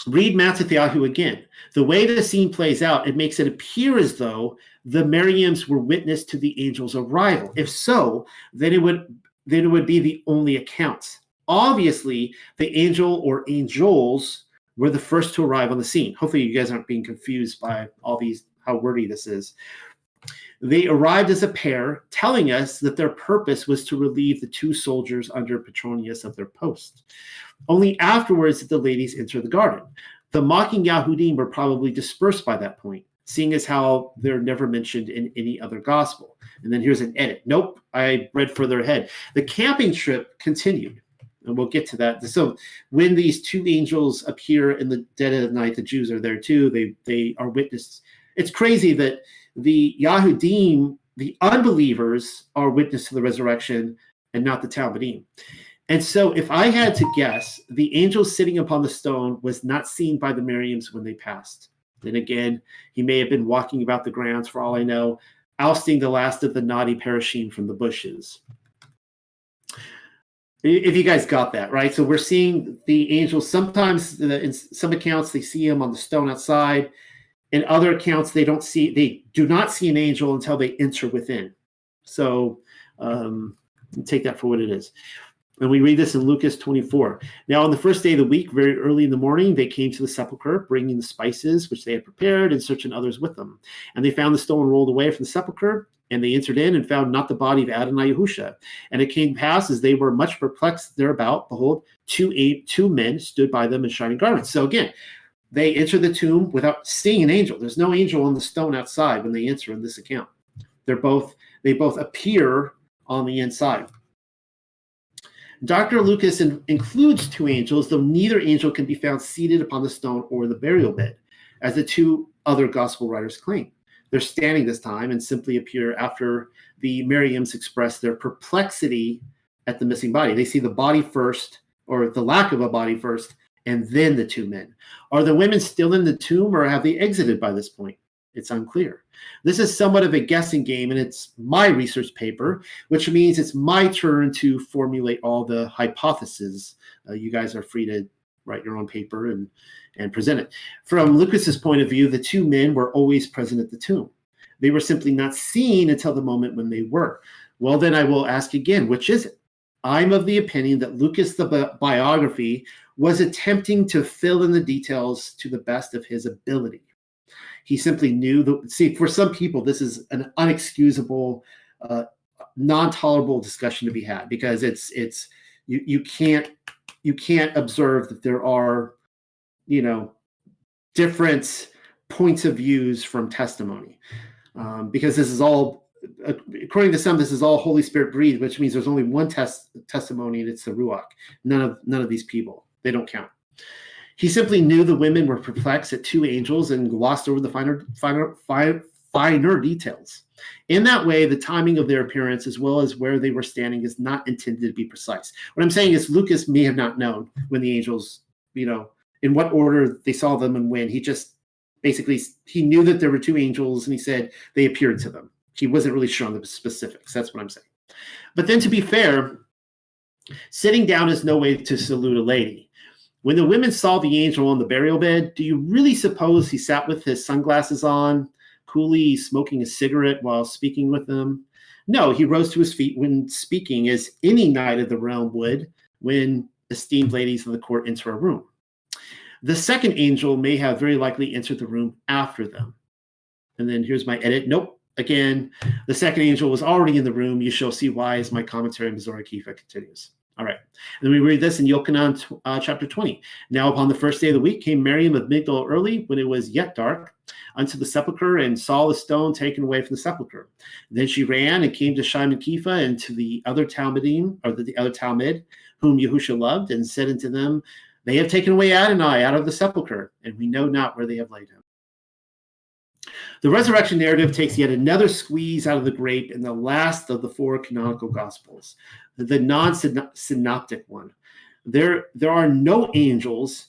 Read Mattathiyahu again. The way the scene plays out, it makes it appear as though the Miriams were witness to the angel's arrival. If so, then it would then it would be the only accounts. Obviously, the angel or angels were the first to arrive on the scene. Hopefully, you guys aren't being confused by all these how wordy this is. They arrived as a pair, telling us that their purpose was to relieve the two soldiers under Petronius of their post. Only afterwards did the ladies enter the garden. The mocking Yahudim were probably dispersed by that point, seeing as how they're never mentioned in any other gospel. And then here's an edit. Nope, I read further ahead. The camping trip continued, and we'll get to that. So when these two angels appear in the dead of the night, the Jews are there too. They they are witness. It's crazy that the Yahudim, the unbelievers, are witness to the resurrection and not the Talmudim. And so, if I had to guess, the angel sitting upon the stone was not seen by the Miriams when they passed. Then again, he may have been walking about the grounds, for all I know, ousting the last of the naughty parashim from the bushes. If you guys got that, right? So we're seeing the angels. Sometimes, in some accounts, they see him on the stone outside. In other accounts, they don't see, they do not see an angel until they enter within. So um, take that for what it is. And we read this in Lucas 24. Now, on the first day of the week, very early in the morning, they came to the sepulchre, bringing the spices which they had prepared, and searching others with them. And they found the stone rolled away from the sepulchre, and they entered in and found not the body of Adonai Yahusha. And it came pass as they were much perplexed thereabout, behold, two eight two men stood by them in shining garments. So again, they enter the tomb without seeing an angel. There's no angel on the stone outside when they enter in this account. They're both they both appear on the inside. Dr. Lucas in, includes two angels, though neither angel can be found seated upon the stone or the burial bed, as the two other gospel writers claim. They're standing this time and simply appear after the Miriams express their perplexity at the missing body. They see the body first, or the lack of a body first, and then the two men. Are the women still in the tomb or have they exited by this point? It's unclear. This is somewhat of a guessing game, and it's my research paper, which means it's my turn to formulate all the hypotheses. Uh, you guys are free to write your own paper and, and present it. From Lucas's point of view, the two men were always present at the tomb. They were simply not seen until the moment when they were. Well, then I will ask again, which is it? I'm of the opinion that Lucas, the bi- biography, was attempting to fill in the details to the best of his ability. He simply knew that, see, for some people, this is an unexcusable, uh, non tolerable discussion to be had because it's, it's, you, you can't, you can't observe that there are, you know, different points of views from testimony um, because this is all according to some, this is all Holy Spirit breathed, which means there's only one test testimony, and it's the Ruach. None of none of these people. They don't count. He simply knew the women were perplexed at two angels and glossed over the finer, finer, finer, details. In that way, the timing of their appearance, as well as where they were standing, is not intended to be precise. What I'm saying is, Lucas may have not known when the angels, you know, in what order they saw them and when. He just basically he knew that there were two angels, and he said they appeared to them. He wasn't really sure on the specifics. That's what I'm saying. But then, to be fair, sitting down is no way to salute a lady. When the women saw the angel on the burial bed, do you really suppose he sat with his sunglasses on, coolly smoking a cigarette while speaking with them? No, he rose to his feet when speaking, as any knight of the realm would when esteemed ladies of the court enter a room. The second angel may have very likely entered the room after them. And then here's my edit. Nope. Again, the second angel was already in the room. You shall see why as my commentary on Kepha continues. All right. And then we read this in Yochanan uh, chapter 20. Now, upon the first day of the week, came Miriam of Migdal early, when it was yet dark, unto the sepulchre, and saw the stone taken away from the sepulchre. Then she ran and came to Shimon Kepha and to the other Talmudim, or the, the other Talmud, whom Yehusha loved, and said unto them, They have taken away Adonai out of the sepulchre, and we know not where they have laid him. The resurrection narrative takes yet another squeeze out of the grape in the last of the four canonical gospels, the non-synoptic one. There, there are no angels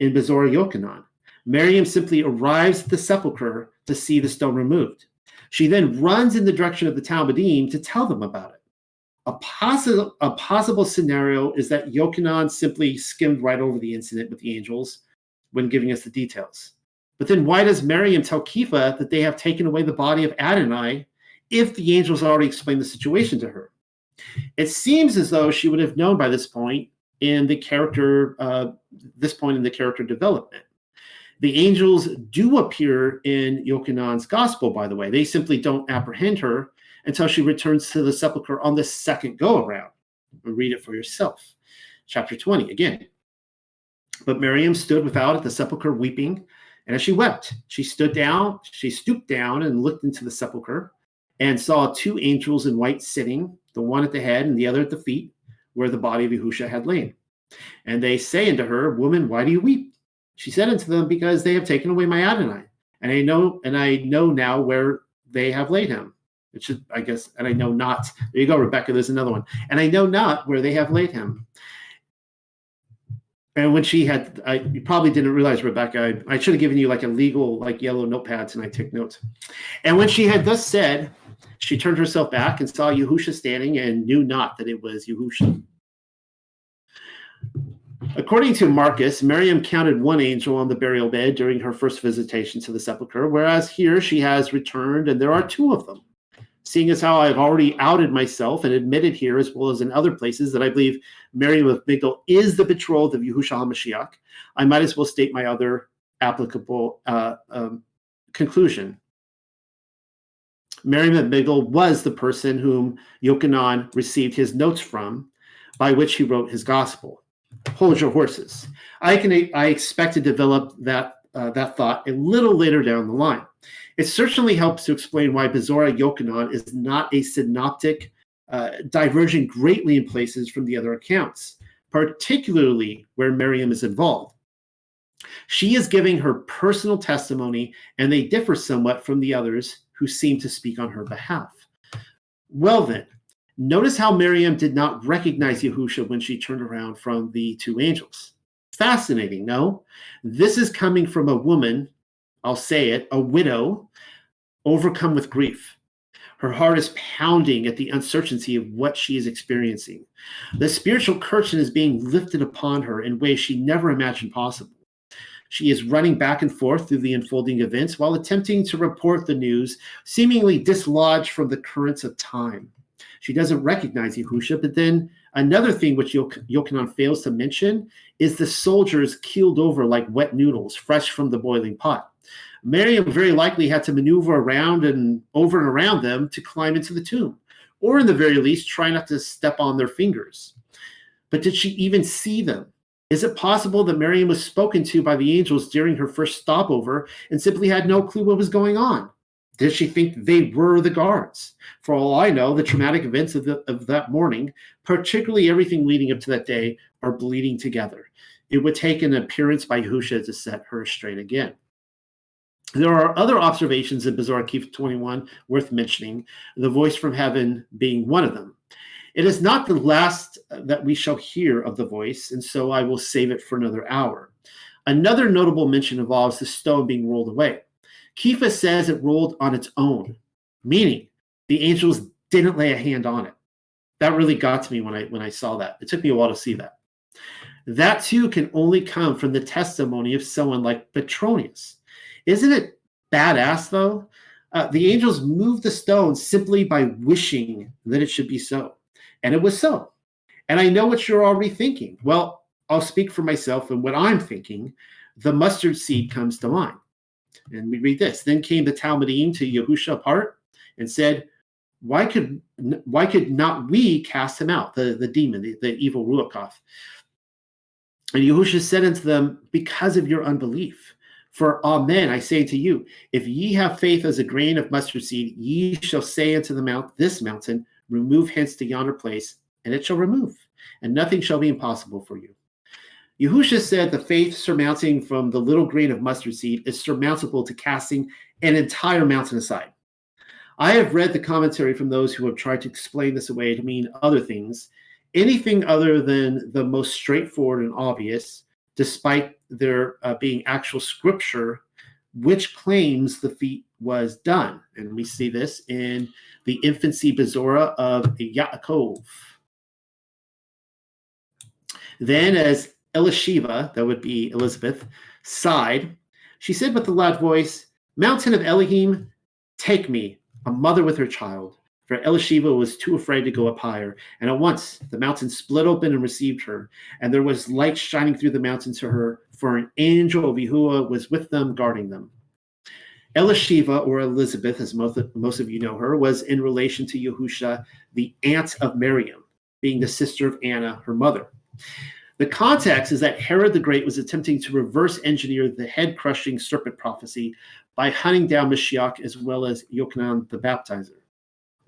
in Bezorah Yochanan. Miriam simply arrives at the sepulchre to see the stone removed. She then runs in the direction of the Talmudim to tell them about it. A possible, a possible scenario is that Yochanan simply skimmed right over the incident with the angels when giving us the details. But then why does Miriam tell Kepha that they have taken away the body of Adonai if the angels already explained the situation to her? It seems as though she would have known by this point in the character, uh, this point in the character development. The angels do appear in Yochanan's gospel, by the way. They simply don't apprehend her until she returns to the sepulchre on the second go around. Read it for yourself. Chapter 20, again. But Miriam stood without at the sepulchre weeping. And as she wept, she stood down, she stooped down and looked into the sepulchre and saw two angels in white sitting, the one at the head and the other at the feet, where the body of Yahusha had lain. And they say unto her, Woman, why do you weep? She said unto them, Because they have taken away my Adonai, and I know, and I know now where they have laid him. It should, I guess, and I know not. There you go, Rebecca. There's another one. And I know not where they have laid him. And when she had, I you probably didn't realize, Rebecca, I, I should have given you like a legal, like yellow notepads and I take notes. And when she had thus said, she turned herself back and saw Yahusha standing and knew not that it was Yahusha. According to Marcus, Miriam counted one angel on the burial bed during her first visitation to the sepulchre, whereas here she has returned and there are two of them. Seeing as how I've already outed myself and admitted here, as well as in other places, that I believe Miriam of Migdal is the betrothed of Yahushua HaMashiach, I might as well state my other applicable uh, um, conclusion. Miriam of Migdal was the person whom Yochanan received his notes from, by which he wrote his gospel hold your horses. I can I expect to develop that uh, that thought a little later down the line. It certainly helps to explain why Bezorah Yochanan is not a synoptic, uh, diverging greatly in places from the other accounts, particularly where Miriam is involved. She is giving her personal testimony, and they differ somewhat from the others who seem to speak on her behalf. Well, then, Notice how Miriam did not recognize Yahusha when she turned around from the two angels. Fascinating, no? This is coming from a woman, I'll say it, a widow, overcome with grief. Her heart is pounding at the uncertainty of what she is experiencing. The spiritual curtain is being lifted upon her in ways she never imagined possible. She is running back and forth through the unfolding events while attempting to report the news, seemingly dislodged from the currents of time. She doesn't recognize Yahusha. But then another thing which Yochanan fails to mention is the soldiers keeled over like wet noodles, fresh from the boiling pot. Miriam very likely had to maneuver around and over and around them to climb into the tomb, or in the very least, try not to step on their fingers. But did she even see them? Is it possible that Miriam was spoken to by the angels during her first stopover and simply had no clue what was going on? Did she think they were the guards? For all I know, the traumatic events of, the, of that morning, particularly everything leading up to that day, are bleeding together. It would take an appearance by Husha to set her straight again. There are other observations in Bezorah Kepha 21 worth mentioning, the voice from heaven being one of them. It is not the last uh, that we shall hear of the voice, and so I will save it for another hour. Another notable mention involves the stone being rolled away. Kepha says it rolled on its own, meaning the angels didn't lay a hand on it. That really got to me when I when I saw that. It took me a while to see that. That too can only come from the testimony of someone like Petronius. Isn't it badass though? Uh, the angels moved the stone simply by wishing that it should be so. And it was so. And I know what you're already thinking. Well, I'll speak for myself and what I'm thinking. The mustard seed comes to mind. And we read this. Then came the Talmudim to Yahusha apart and said, Why could why could not we cast him out, the, the demon, the, the evil Ruachoth? And Yahusha said unto them, Because of your unbelief. For amen, I say to you, if ye have faith as a grain of mustard seed, ye shall say unto the mount, this mountain, remove hence to yonder place, and it shall remove, and nothing shall be impossible for you. Yahusha said the faith surmounting from the little grain of mustard seed is surmountable to casting an entire mountain aside. I have read the commentary from those who have tried to explain this away to mean other things, anything other than the most straightforward and obvious, despite there uh, being actual scripture which claims the feat was done. And we see this in the infancy Bezorah of Yaakov. Then, as Elisheva, that would be Elizabeth, sighed. She said with a loud voice, Mountain of Elohim, take me, a mother with her child. For Elisheva was too afraid to go up higher. And at once the mountain split open and received her, and there was light shining through the mountain to her, for an angel of Yahuwah was with them, guarding them. Elisheva, or Elizabeth, as most, most of you know her, was in relation to Yahusha, the aunt of Miriam, being the sister of Anna, her mother. The context is that Herod the Great was attempting to reverse engineer the head crushing serpent prophecy by hunting down Mashiach as well as Yochanan the baptizer.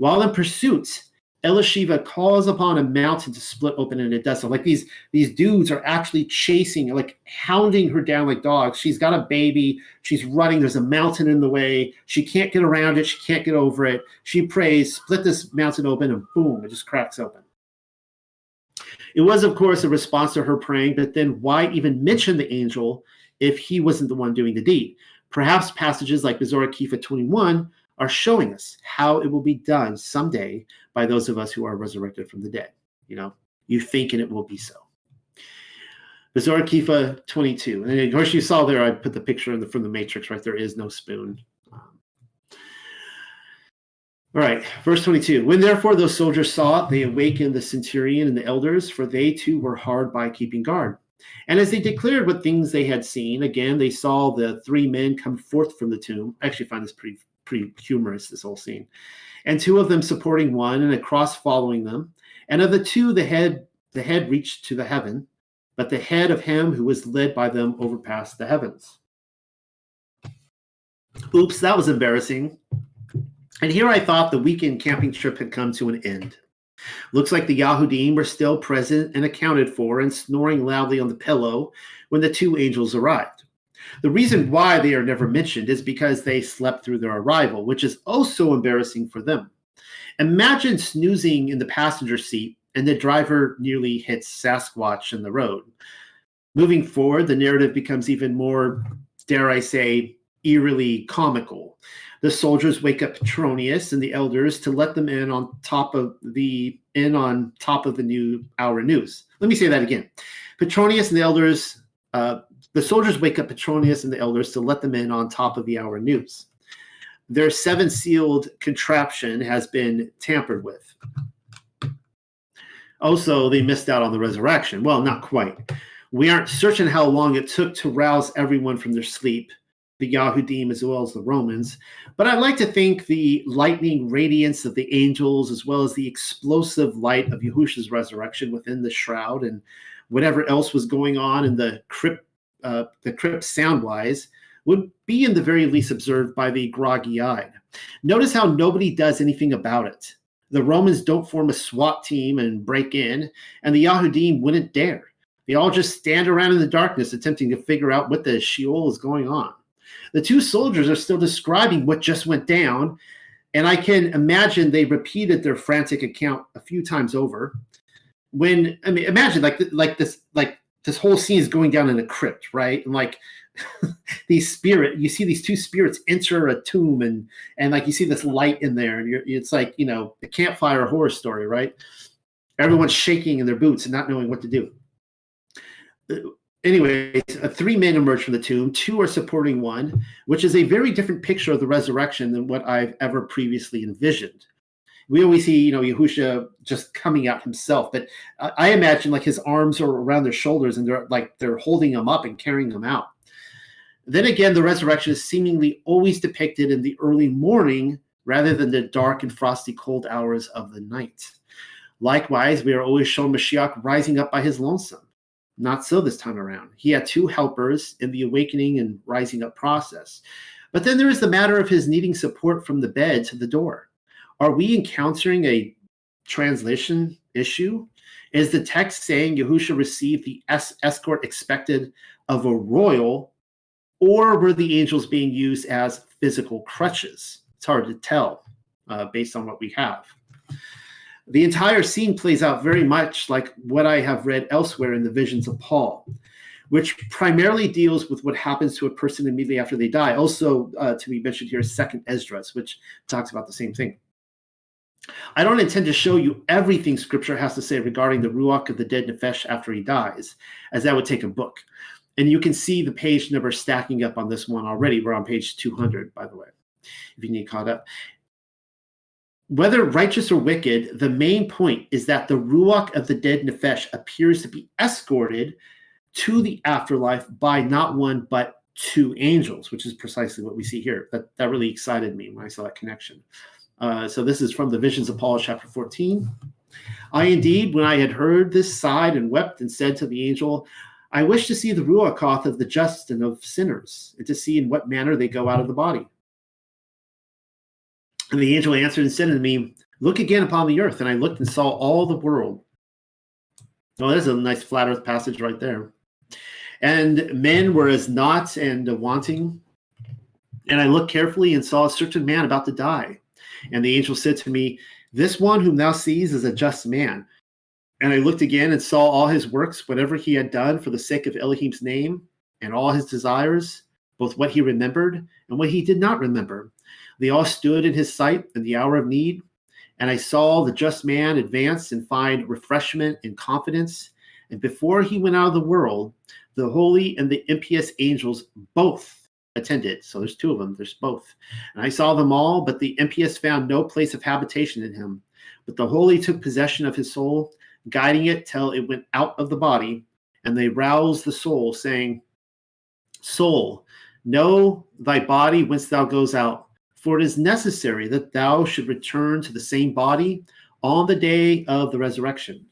While in pursuit, Elisheva calls upon a mountain to split open and it does. Like these these dudes are actually chasing, like hounding her down like dogs. She's got a baby. She's running. There's a mountain in the way. She can't get around it. She can't get over it. She prays, split this mountain open, and boom, it just cracks open. It was, of course, a response to her praying, but then why even mention the angel if he wasn't the one doing the deed? Perhaps passages like Bezorah Kepha 21 are showing us how it will be done someday by those of us who are resurrected from the dead. You know, you think and it will be so. Bezorah Kepha 22. And of course, you saw there, I put the picture the, from the Matrix, right? There is no spoon. Um, all right, verse 22. When therefore those soldiers saw it, they awakened the centurion and the elders, for they too were hard by keeping guard. And as they declared what things they had seen, again, they saw the three men come forth from the tomb. I actually find this pretty pretty humorous, this whole scene. And two of them supporting one and a cross following them. And of the two, the head, the head reached to the heaven, but the head of him who was led by them overpassed the heavens. Oops, that was embarrassing. And here I thought the weekend camping trip had come to an end. Looks like the Yahudim were still present and accounted for and snoring loudly on the pillow when the two angels arrived. The reason why they are never mentioned is because they slept through their arrival, which is also embarrassing for them. Imagine snoozing in the passenger seat and the driver nearly hits Sasquatch in the road. Moving forward, the narrative becomes even more, dare I say, eerily comical. The soldiers wake up Petronius and the elders to let them in on top of the in on top of the new hour news. Let me say that again. Petronius and the elders uh, the soldiers wake up Petronius and the elders to let them in on top of the hour news. Their seven sealed contraption has been tampered with. Also, they missed out on the resurrection. Well, not quite. We aren't certain how long it took to rouse everyone from their sleep, the Yahudim as well as the Romans. But I'd like to think the lightning radiance of the angels, as well as the explosive light of Yahusha's resurrection within the shroud and whatever else was going on in the crypt uh, the crypt sound wise would be in the very least observed by the groggy eyed. Notice how nobody does anything about it. The Romans don't form a SWAT team and break in, and the Yahudim wouldn't dare. They all just stand around in the darkness attempting to figure out what the Sheol is going on. The two soldiers are still describing what just went down, and I can imagine they repeated their frantic account a few times over. When I mean, imagine like like this like this whole scene is going down in a crypt, right? And like these spirit, you see these two spirits enter a tomb, and and like you see this light in there, and it's like you know a campfire horror story, right? Everyone's shaking in their boots and not knowing what to do. Anyways, uh, three men emerge from the tomb. Two are supporting one, which is a very different picture of the resurrection than what I've ever previously envisioned we always see you know Yahusha just coming out himself, but I imagine like his arms are around their shoulders and they're like they're holding him up and carrying him out. Then again, the resurrection is seemingly always depicted in the early morning rather than the dark and frosty cold hours of the night. Likewise, we are always shown Mashiach rising up by his lonesome. Not so this time around. He had two helpers in the awakening and rising up process. But then there is the matter of his needing support from the bed to the door. Are we encountering a translation issue? Is the text saying Yahusha received the es- escort expected of a royal, or were the angels being used as physical crutches? It's hard to tell uh, based on what we have. The entire scene plays out very much like what I have read elsewhere in the visions of Paul, which primarily deals with what happens to a person immediately after they die. Also, uh, to be mentioned here, Second Esdras, which talks about the same thing. I don't intend to show you everything scripture has to say regarding the Ruach of the dead Nefesh after he dies, as that would take a book. And you can see the page number stacking up on this one already. We're on page 200, by the way, if you need caught up. whether righteous or wicked, the main point is that the ruach of the dead nefesh appears to be escorted to the afterlife by not one but two angels, which is precisely what we see here. That that really excited me when I saw that connection. Uh, so this is from the visions of Paul, chapter 14. I indeed, when I had heard this, sighed and wept and said to the angel, I wish to see the ruach of the just and of sinners, and to see in what manner they go out of the body. And the angel answered and said to me, Look again upon the earth. And I looked and saw all the world. Oh, there's a nice flat earth passage right there. And men were as naught and wanting. And I looked carefully and saw a certain man about to die. And the angel said to me, This one whom thou seest is a just man. And I looked again and saw all his works, whatever he had done for the sake of Elohim's name, and all his desires, both what he remembered and what he did not remember. They all stood in his sight in the hour of need. And I saw the just man advance and find refreshment and confidence. And before he went out of the world, the holy and the impious angels both attended. So there's two of them, there's both. And I saw them all, but the impious found no place of habitation in him. But the holy took possession of his soul, guiding it till it went out of the body. And they roused the soul, saying, Soul, know thy body whence thou goes out for it is necessary that thou should return to the same body on the day of the resurrection,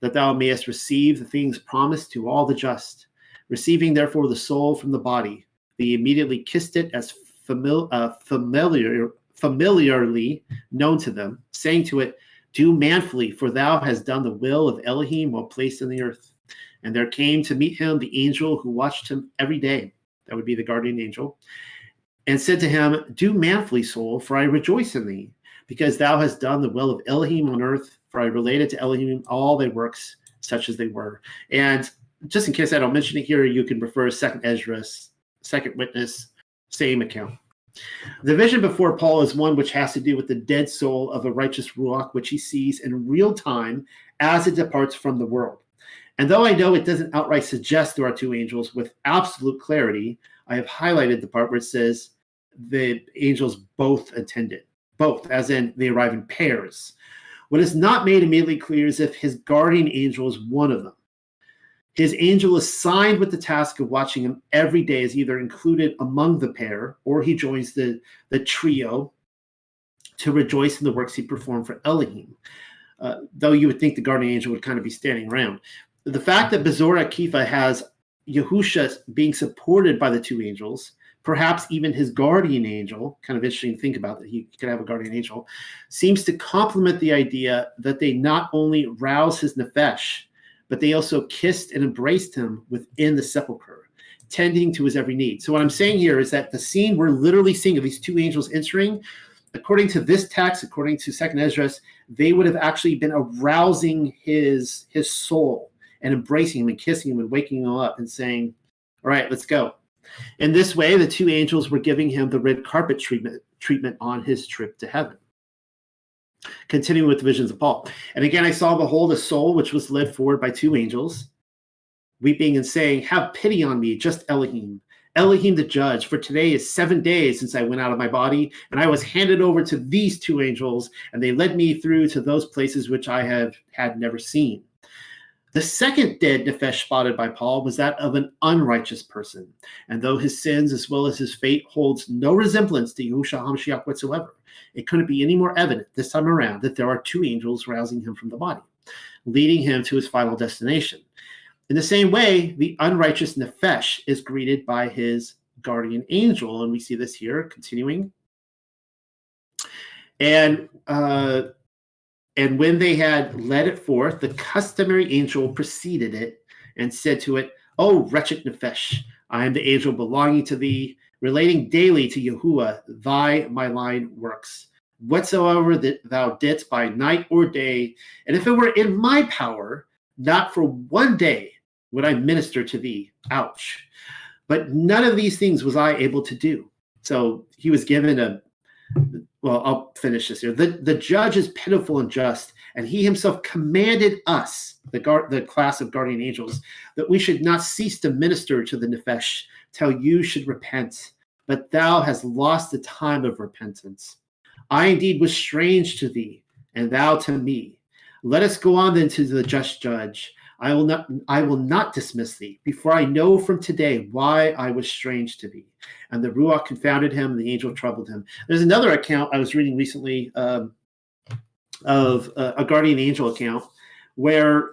that thou mayest receive the things promised to all the just. Receiving therefore the soul from the body, they immediately kissed it as famil- uh, familiar, familiarly known to them, saying to it, Do manfully, for thou hast done the will of Elohim while placed in the earth. And there came to meet him the angel who watched him every day. That would be the guardian angel and said to him, Do manfully, soul, for I rejoice in thee, because thou hast done the will of Elohim on earth, for I related to Elohim all thy works, such as they were. And just in case I don't mention it here, you can refer to Second Ezra, Second Witness, same account. The vision before Paul is one which has to do with the dead soul of a righteous ruach, which he sees in real time as it departs from the world. And though I know it doesn't outright suggest there are two angels with absolute clarity, I have highlighted the part where it says, the angels both attended, both, as in they arrive in pairs. What is not made immediately clear is if his guardian angel is one of them. His angel is assigned with the task of watching him every day is either included among the pair or he joins the, the trio to rejoice in the works he performed for Elohim. Uh, though you would think the guardian angel would kind of be standing around. The fact that Bezorah Kepha has Yahusha being supported by the two angels perhaps even his guardian angel, kind of interesting to think about that he could have a guardian angel, seems to complement the idea that they not only rouse his nefesh, but they also kissed and embraced him within the sepulchre, tending to his every need. So what I'm saying here is that the scene we're literally seeing of these two angels entering, according to this text, according to Second Esdras, they would have actually been arousing his his soul and embracing him and kissing him and waking him up and saying, "All right, let's go." In this way, the two angels were giving him the red carpet treatment, treatment on his trip to heaven. Continuing with the visions of Paul. And again, I saw, behold, a soul which was led forward by two angels, weeping and saying, Have pity on me, just Elohim. Elohim the judge, for today is seven days since I went out of my body, and I was handed over to these two angels, and they led me through to those places which I have had never seen. The second dead nefesh spotted by Paul was that of an unrighteous person. And though his sins as well as his fate holds no resemblance to Yahushua HaMashiach whatsoever, it couldn't be any more evident this time around that there are two angels rousing him from the body, leading him to his final destination. In the same way, the unrighteous nefesh is greeted by his guardian angel. And we see this here continuing. And uh, and when they had led it forth, the customary angel preceded it and said to it, O wretched Nefesh, I am the angel belonging to thee, relating daily to Yahuwah thy my line works, whatsoever that thou didst by night or day. And if it were in my power, not for one day would I minister to thee. Ouch. But none of these things was I able to do. So he was given a well, I'll finish this here. The, the judge is pitiful and just, and he himself commanded us, the guard, the class of guardian angels, that we should not cease to minister to the nefesh till you should repent. But thou hast lost the time of repentance. I indeed was strange to thee, and thou to me. Let us go on then to the just judge. I will not I will not dismiss thee before I know from today why I was strange to thee. And the Ruach confounded him, and the angel troubled him. There's another account I was reading recently um, of uh, a guardian angel account where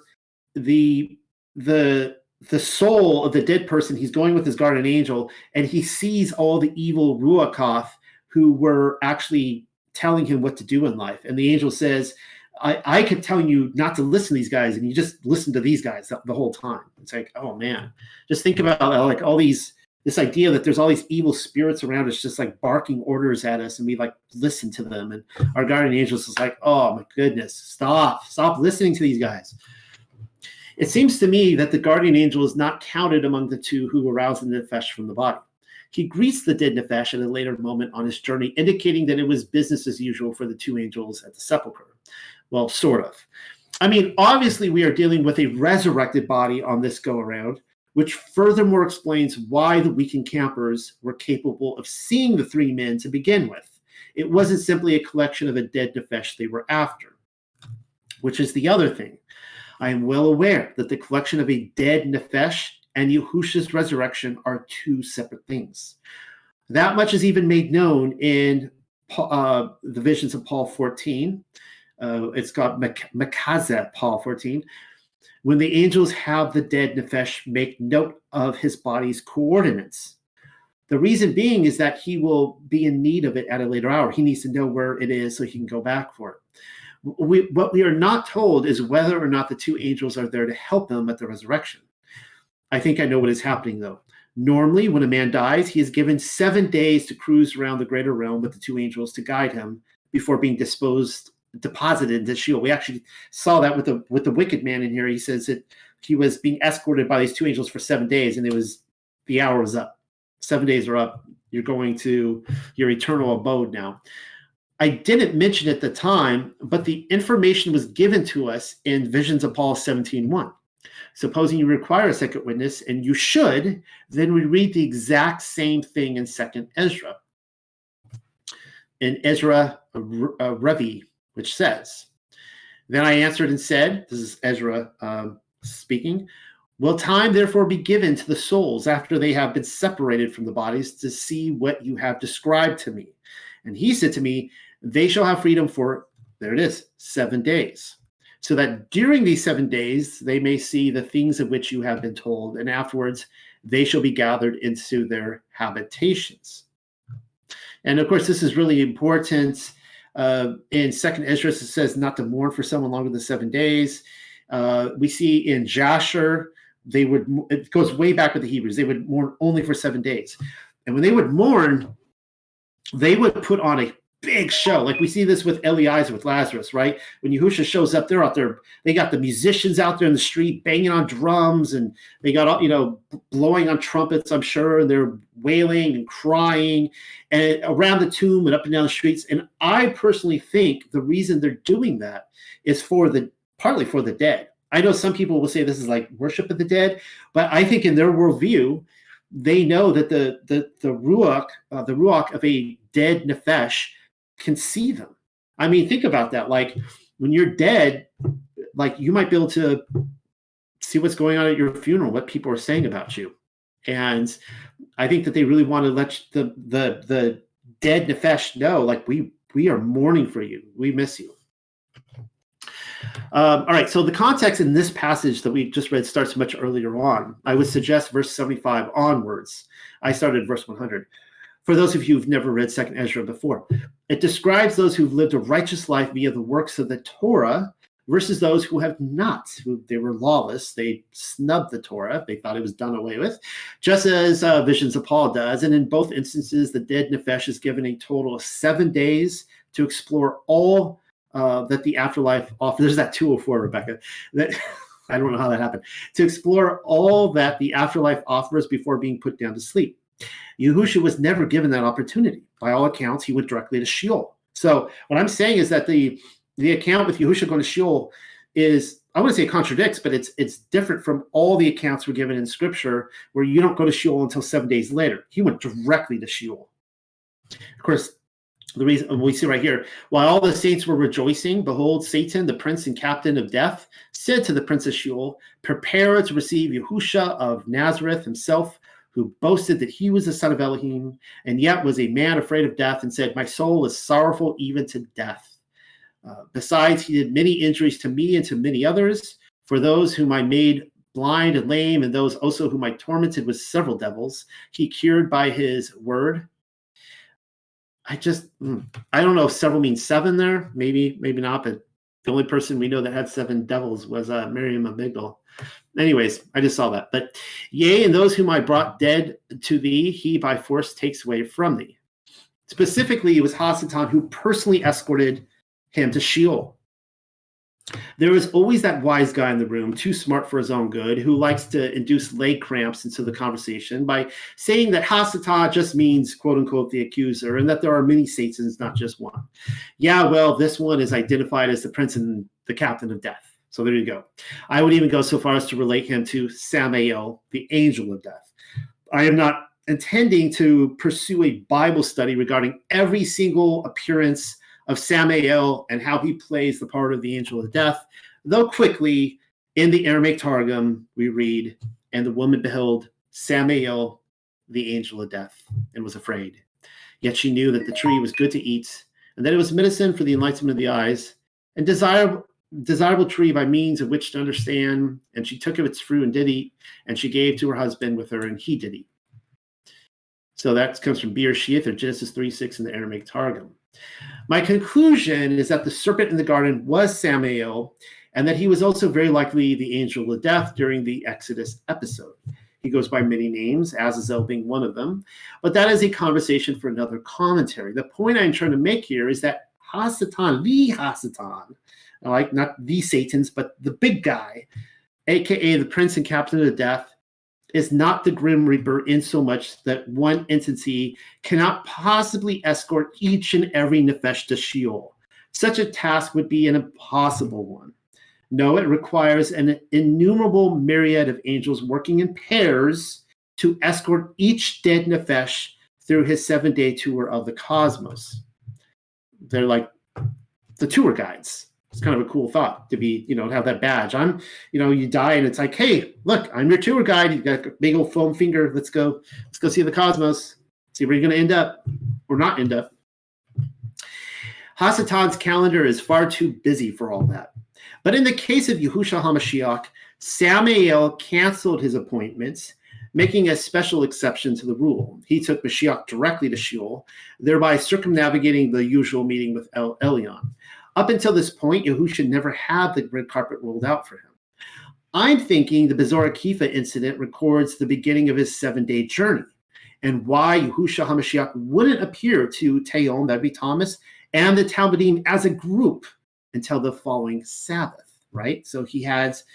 the the the soul of the dead person he's going with his guardian angel and he sees all the evil ruachoth who were actually telling him what to do in life and the angel says I, I kept telling you not to listen to these guys, and you just listen to these guys the, the whole time. It's like, oh man, just think about like all these this idea that there's all these evil spirits around us just like barking orders at us and we like listen to them. And our guardian angels is like oh my goodness stop stop listening to these guys. It seems to me that the guardian angel is not counted among the two who arouse the nefesh from the body. He greets the dead nefesh at a later moment on his journey indicating that it was business as usual for the two angels at the sepulchre. Well, sort of. I mean, obviously, we are dealing with a resurrected body on this go around, which furthermore explains why the weakened campers were capable of seeing the three men to begin with. It wasn't simply a collection of a dead nefesh they were after, which is the other thing. I am well aware that the collection of a dead nefesh and Yahusha's resurrection are two separate things. That much is even made known in uh, the visions of Paul 14 uh, it's got Makazeh, Paul 14. When the angels have the dead Nefesh make note of his body's coordinates. The reason being is that he will be in need of it at a later hour. He needs to know where it is so he can go back for it. We, what we are not told is whether or not the two angels are there to help him at the resurrection. I think I know what is happening though. Normally, when a man dies, he is given seven days to cruise around the greater realm with the two angels to guide him before being disposed deposited into Sheol. We actually saw that with the with the wicked man in here. He says that he was being escorted by these two angels for seven days, and it was the hour was up. Seven days are up. You're going to your eternal abode now. I didn't mention at the time, but the information was given to us in Visions of Paul 17:1. Supposing you require a second witness, and you should, then we read the exact same thing in Second Ezra. In Ezra uh, Revi which says, Then I answered and said, This is Ezra um, speaking, Will time therefore be given to the souls after they have been separated from the bodies to see what you have described to me? And he said to me, They shall have freedom for, there it is, seven days. So that during these seven days they may see the things of which you have been told, and afterwards they shall be gathered into their habitations. And of course, this is really important uh, in Second Ezra, it says not to mourn for someone longer than seven days. Uh, we see in Jasher, they would. It goes way back with the Hebrews. They would mourn only for seven days, and when they would mourn, they would put on a big show. Like we see this with Eliezer with Lazarus, right? When Yahusha shows up, they're out there. They got the musicians out there in the street banging on drums, and they got all you know blowing on trumpets. I'm sure and they're wailing and crying, and around the tomb and up and down the streets. And I personally think the reason they're doing that is for the partly for the dead. I know some people will say this is like worship of the dead, but I think in their worldview, they know that the the the ruach, uh, the ruach of a dead nefesh can see them. I mean, think about that. Like when you're dead, like you might be able to see what's going on at your funeral, what people are saying about you. And I think that they really want to let the the the dead nefesh know, like we we are mourning for you. We miss you. Um, all right, so the context in this passage that we just read starts much earlier on. I would suggest verse 75 onwards. I started verse 100 for those of you who've never read Second Ezra before. It describes those who've lived a righteous life via the works of the Torah versus those who have not, who they were lawless. They snubbed the Torah. They thought it was done away with, just as uh, Visions of Paul does. And in both instances, the dead Nefesh is given a total of seven days to explore all uh, that the afterlife offers. There's that 204, Rebecca. That I don't know how that happened. To explore all that the afterlife offers before being put down to sleep. Yahusha was never given that opportunity. By all accounts, he went directly to Sheol. So what I'm saying is that the the account with Yahusha going to Sheol is I wouldn't say it contradicts, but it's it's different from all the accounts we're given in Scripture, where you don't go to Sheol until seven days later. He went directly to Sheol. Of course, the reason we see right here while all the saints were rejoicing behold satan the prince and captain of death said to the prince of sheol prepare to receive yahusha of nazareth himself who boasted that he was the son of elohim and yet was a man afraid of death and said my soul is sorrowful even to death uh, besides he did many injuries to me and to many others for those whom i made blind and lame and those also whom i tormented with several devils he cured by his word I just hmm, I don't know if several means seven there. Maybe, maybe not, but the only person we know that had seven devils was uh, Miriam of. Anyways, I just saw that. But yea, and those whom I brought dead to thee, he by force takes away from thee. Specifically, it was Hasatan who personally escorted him to Sheol. There is always that wise guy in the room, too smart for his own good, who likes to induce leg cramps into the conversation by saying that Hasatan just means, quote unquote, the accuser, and that there are many Satans, not just one. Yeah, well, this one is identified as the prince and the captain of death. So there you go. I would even go so far as to relate him to Samael, the angel of death. I am not intending to pursue a Bible study regarding every single appearance of Samael and how he plays the part of the angel of death. Though quickly in the Aramaic Targum, we read, And the woman beheld Samael, the angel of death, and was afraid. Yet she knew that the tree was good to eat, and that it was medicine for the enlightenment of the eyes, and desirable desirable tree by means of which to understand. And she took of its fruit and did eat, and she gave to her husband with her, and he did eat. So that comes from Bereshith or Genesis 3 6 in the Aramaic Targum. My conclusion is that the serpent in the garden was Samael, and that he was also very likely the angel of death during the Exodus episode. He goes by many names, Azazel being one of them, but that is a conversation for another commentary. The point I'm trying to make here is that Hasatan, the Hasatan, like not the Satans, but the big guy, aka the prince and captain of death, is not the Grim Reaper in so much that one entity cannot possibly escort each and every Nefesh to Sheol. Such a task would be an impossible one. No, it requires an innumerable myriad of angels working in pairs to escort each dead Nefesh through his seven day tour of the cosmos. They're like the tour guides it's kind of a cool thought to be, you know, have that badge. I'm, you know, you die and it's like, hey, look, I'm your tour guide. You got a big old foam finger. Let's go, let's go see the cosmos. See where you're going to end up or not end up. Hasatan's calendar is far too busy for all that. But in the case of Yehusha HaMashiach, Samael canceled his appointments, making a special exception to the rule. He took Mashiach directly to Sheol, thereby circumnavigating the usual meeting with El Elyon. Up until this point, Yahusha never had the red carpet rolled out for him. I'm thinking the Bezorah Kepha incident records the beginning of his seven day journey and why Yahusha HaMashiach wouldn't appear to Teon, that'd be Thomas, and the Talmidim as a group until the following Sabbath, right? So he has,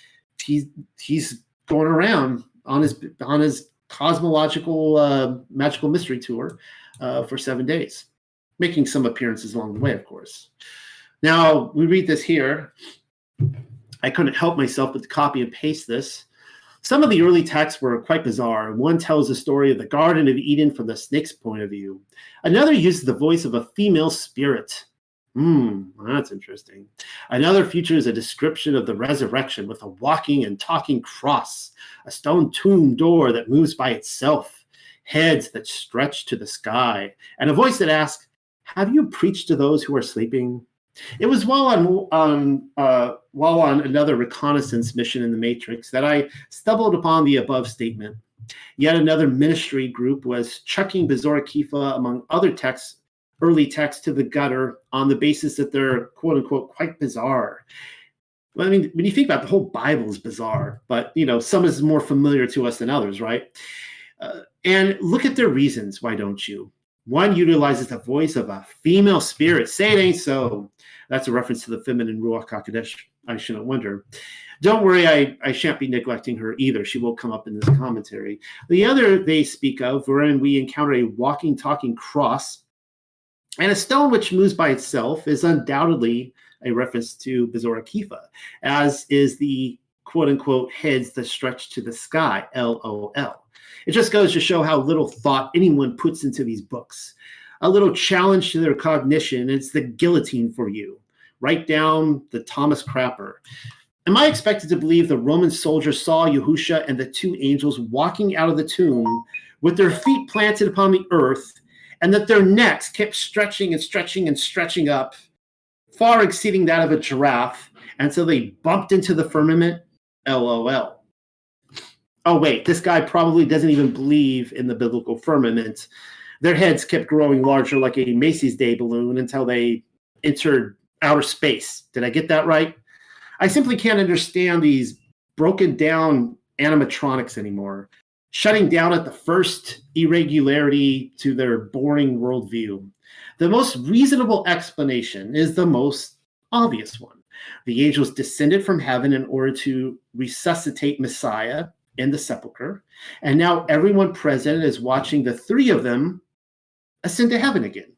he's, he's going around on his, on his cosmological uh, magical mystery tour uh, for seven days, making some appearances along the way, of course. Now we read this here. I couldn't help myself but to copy and paste this. Some of the early texts were quite bizarre. One tells the story of the Garden of Eden from the snake's point of view. Another uses the voice of a female spirit. Hmm, that's interesting. Another features a description of the resurrection with a walking and talking cross, a stone tomb door that moves by itself, heads that stretch to the sky, and a voice that asks, Have you preached to those who are sleeping? It was while on uh, while on another reconnaissance mission in the Matrix that I stumbled upon the above statement. Yet another ministry group was chucking Bezorah Kepha among other texts, early texts, to the gutter on the basis that they're quote unquote quite bizarre. Well, I mean, when you think about it, the whole Bible is bizarre, but you know, some is more familiar to us than others, right? Uh, and look at their reasons. Why don't you? One utilizes the voice of a female spirit. Say it ain't so. That's a reference to the feminine Ruach HaKodesh. I shouldn't wonder. Don't worry, I, I shan't be neglecting her either. She will come up in this commentary. The other they speak of, wherein we encounter a walking, talking cross and a stone which moves by itself, is undoubtedly a reference to Bezorah Kepha, as is the quote unquote heads that stretch to the sky, LOL. It just goes to show how little thought anyone puts into these books. a little challenge to their cognition. It's the guillotine for you. Write down the Thomas Crapper. Am I expected to believe the Roman soldier saw Yahusha and the two angels walking out of the tomb with their feet planted upon the earth, and that their necks kept stretching and stretching and stretching up, far exceeding that of a giraffe, and so they bumped into the firmament? LOL. Oh, wait, this guy probably doesn't even believe in the biblical firmament. Their heads kept growing larger like a Macy's Day balloon until they entered outer space. Did I get that right? I simply can't understand these broken down animatronics anymore, shutting down at the first irregularity to their boring worldview. The most reasonable explanation is the most obvious one. The angels descended from heaven in order to resuscitate Messiah in the sepulchre, and now everyone present is watching the three of them ascend to heaven again.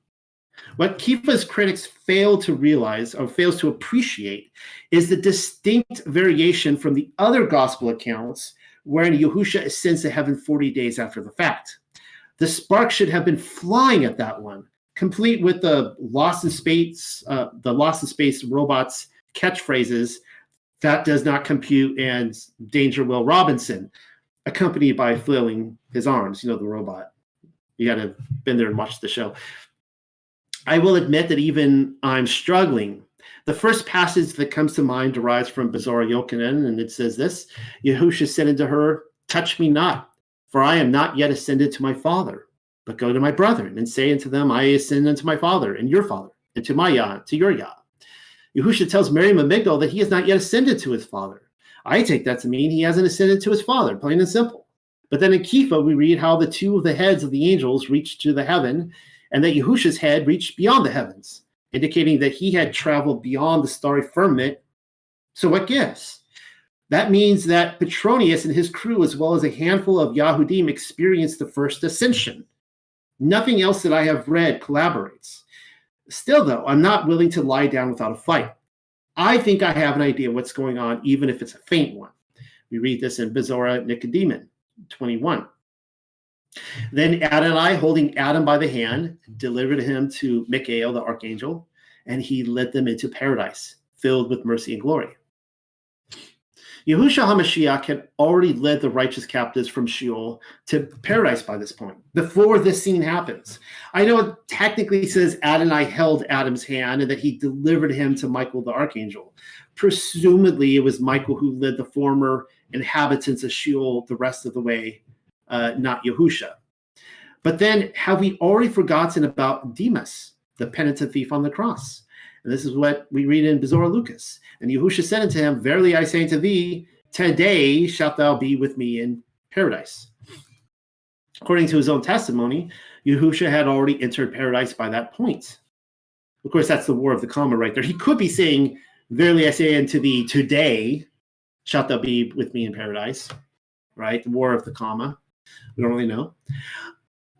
What Kepha's critics fail to realize or fails to appreciate is the distinct variation from the other gospel accounts wherein Yahusha ascends to heaven 40 days after the fact. The spark should have been flying at that one, complete with the lost in space, uh, the lost in space robots catchphrases that does not compute and Danger Will Robinson, accompanied by flailing his arms, you know, the robot. You got to been there and watch the show. I will admit that even I'm struggling. The first passage that comes to mind derives from Bezorah Yochanan, and it says this Yahusha said unto her, Touch me not, for I am not yet ascended to my Father, but go to my brethren and say unto them, I ascend unto my Father and your Father, and to my Yah, to your Yah. Yahusha tells Miriam and that he has not yet ascended to his Father. I take that to mean he hasn't ascended to his Father, plain and simple. But then in Kepha, we read how the two of the heads of the angels reached to the heaven and that Yahusha's head reached beyond the heavens, indicating that he had traveled beyond the starry firmament. So, what gives? That means that Petronius and his crew, as well as a handful of Yahudim, experienced the first ascension. Nothing else that I have read collaborates. Still, though, I'm not willing to lie down without a fight. I think I have an idea what's going on, even if it's a faint one. We read this in Bezorah Nicodemus 21. Then Adonai, holding Adam by the hand, delivered him to Michael, the archangel, and he led them into paradise, filled with mercy and glory. Yahushua HaMashiach had already led the righteous captives from Sheol to paradise by this point, before this scene happens. I know it technically says Adonai held Adam's hand and that he delivered him to Michael the archangel. Presumably, it was Michael who led the former inhabitants of Sheol the rest of the way uh, not Yahusha. But then have we already forgotten about Demas, the penitent thief on the cross? And this is what we read in Bezorah Lucas. And Yahusha said unto him, Verily I say unto thee, today shalt thou be with me in paradise. According to his own testimony, Yahusha had already entered paradise by that point. Of course, that's the war of the comma right there. He could be saying, Verily I say unto thee, today shalt thou be with me in paradise, right? The war of the comma. We don't really know.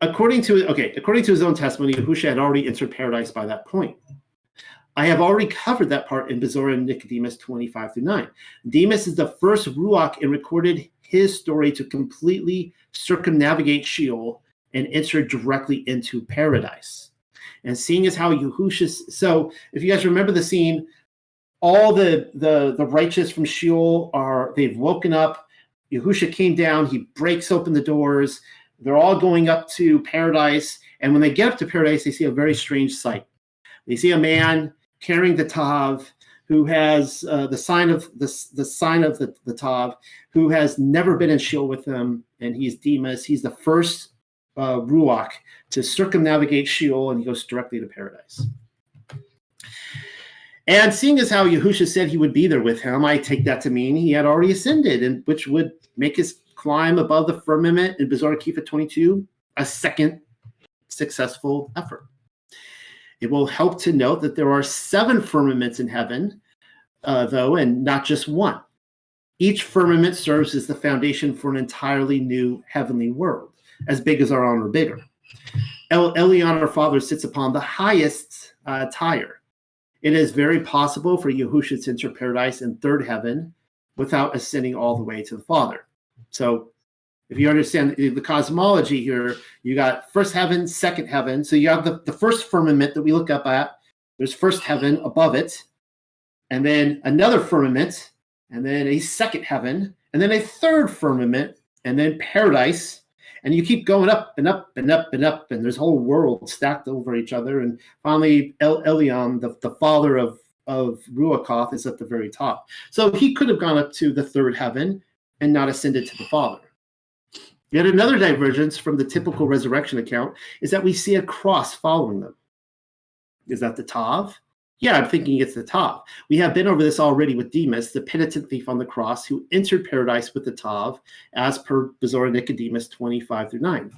According to okay, according to his own testimony, Yahusha had already entered paradise by that point. I have already covered that part in Bezorah and Nicodemus 25 through 9. Demas is the first Ruach and recorded his story to completely circumnavigate Sheol and enter directly into paradise. And seeing as how Yahusha, so if you guys remember the scene, all the the the righteous from Sheol are they've woken up Yahusha came down, he breaks open the doors. They're all going up to paradise. And when they get up to paradise, they see a very strange sight. They see a man carrying the Tav who has uh, the sign of the, the sign of the, the Tav, who has never been in Sheol with them, and he's Demas. He's the first uh, Ruach to circumnavigate Sheol, and he goes directly to paradise. And seeing as how Yahusha said he would be there with him, I take that to mean he had already ascended, and which would make his climb above the firmament in Bezorah Kepha 22 a second successful effort. It will help to note that there are seven firmaments in heaven, uh, though, and not just one. Each firmament serves as the foundation for an entirely new heavenly world, as big as our own or bigger. El- Elyon, our Father, sits upon the highest uh, tire it is very possible for Yahusha to enter paradise in third heaven without ascending all the way to the Father. So if you understand the cosmology here, you got first heaven, second heaven. So you have the, the first firmament that we look up at. There's first heaven above it, and then another firmament, and then a second heaven, and then a third firmament, and then paradise. And you keep going up and up and up and up, and there's whole world stacked over each other. And finally, El Elyon, the, the father of, of is at the very top. So he could have gone up to the third heaven and not ascended to the Father. Yet another divergence from the typical resurrection account is that we see a cross following them. Is that the Tav? Yeah, I'm thinking it's the Tav. We have been over this already with Demas, the penitent thief on the cross, who entered paradise with the Tav, as per Bezorah Nicodemus 25 through 9.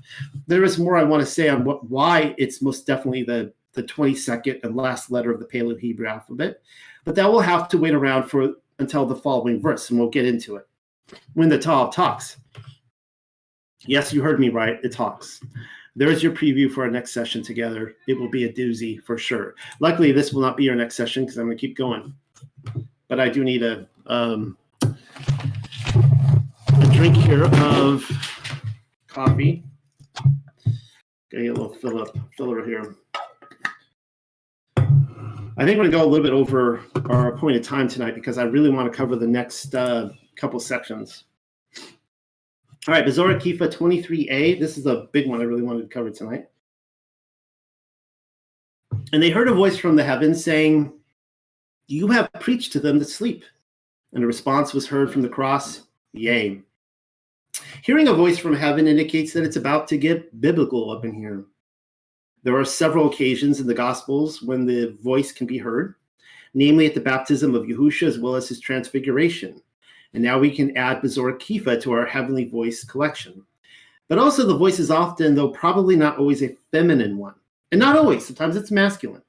There is more I want to say on what why it's most definitely the, the 22nd and last letter of the Paleo Hebrew alphabet, but that will have to wait around for until the following verse, and we'll get into it. When the Tav talks. Yes, you heard me right. It talks. There's your preview for our next session together. It will be a doozy for sure. Luckily, this will not be our next session because I'm going to keep going. But I do need a um, a drink here of coffee. Getting a little fill up filler here. I think I'm going to go a little bit over our appointed time tonight because I really want to cover the next uh, couple sections. All right, Bezorah Kepha 23a. This is a big one I really wanted to cover tonight. And they heard a voice from the heavens saying, You have preached to them that sleep. And a response was heard from the cross, Yea. Hearing a voice from heaven indicates that it's about to get biblical up in here. There are several occasions in the Gospels when the voice can be heard, namely at the baptism of Yahusha as well as his transfiguration. And now we can add Bezorah Kepha to our heavenly voice collection. But also, the voice is often, though probably not always, a feminine one. And not always, sometimes it's masculine,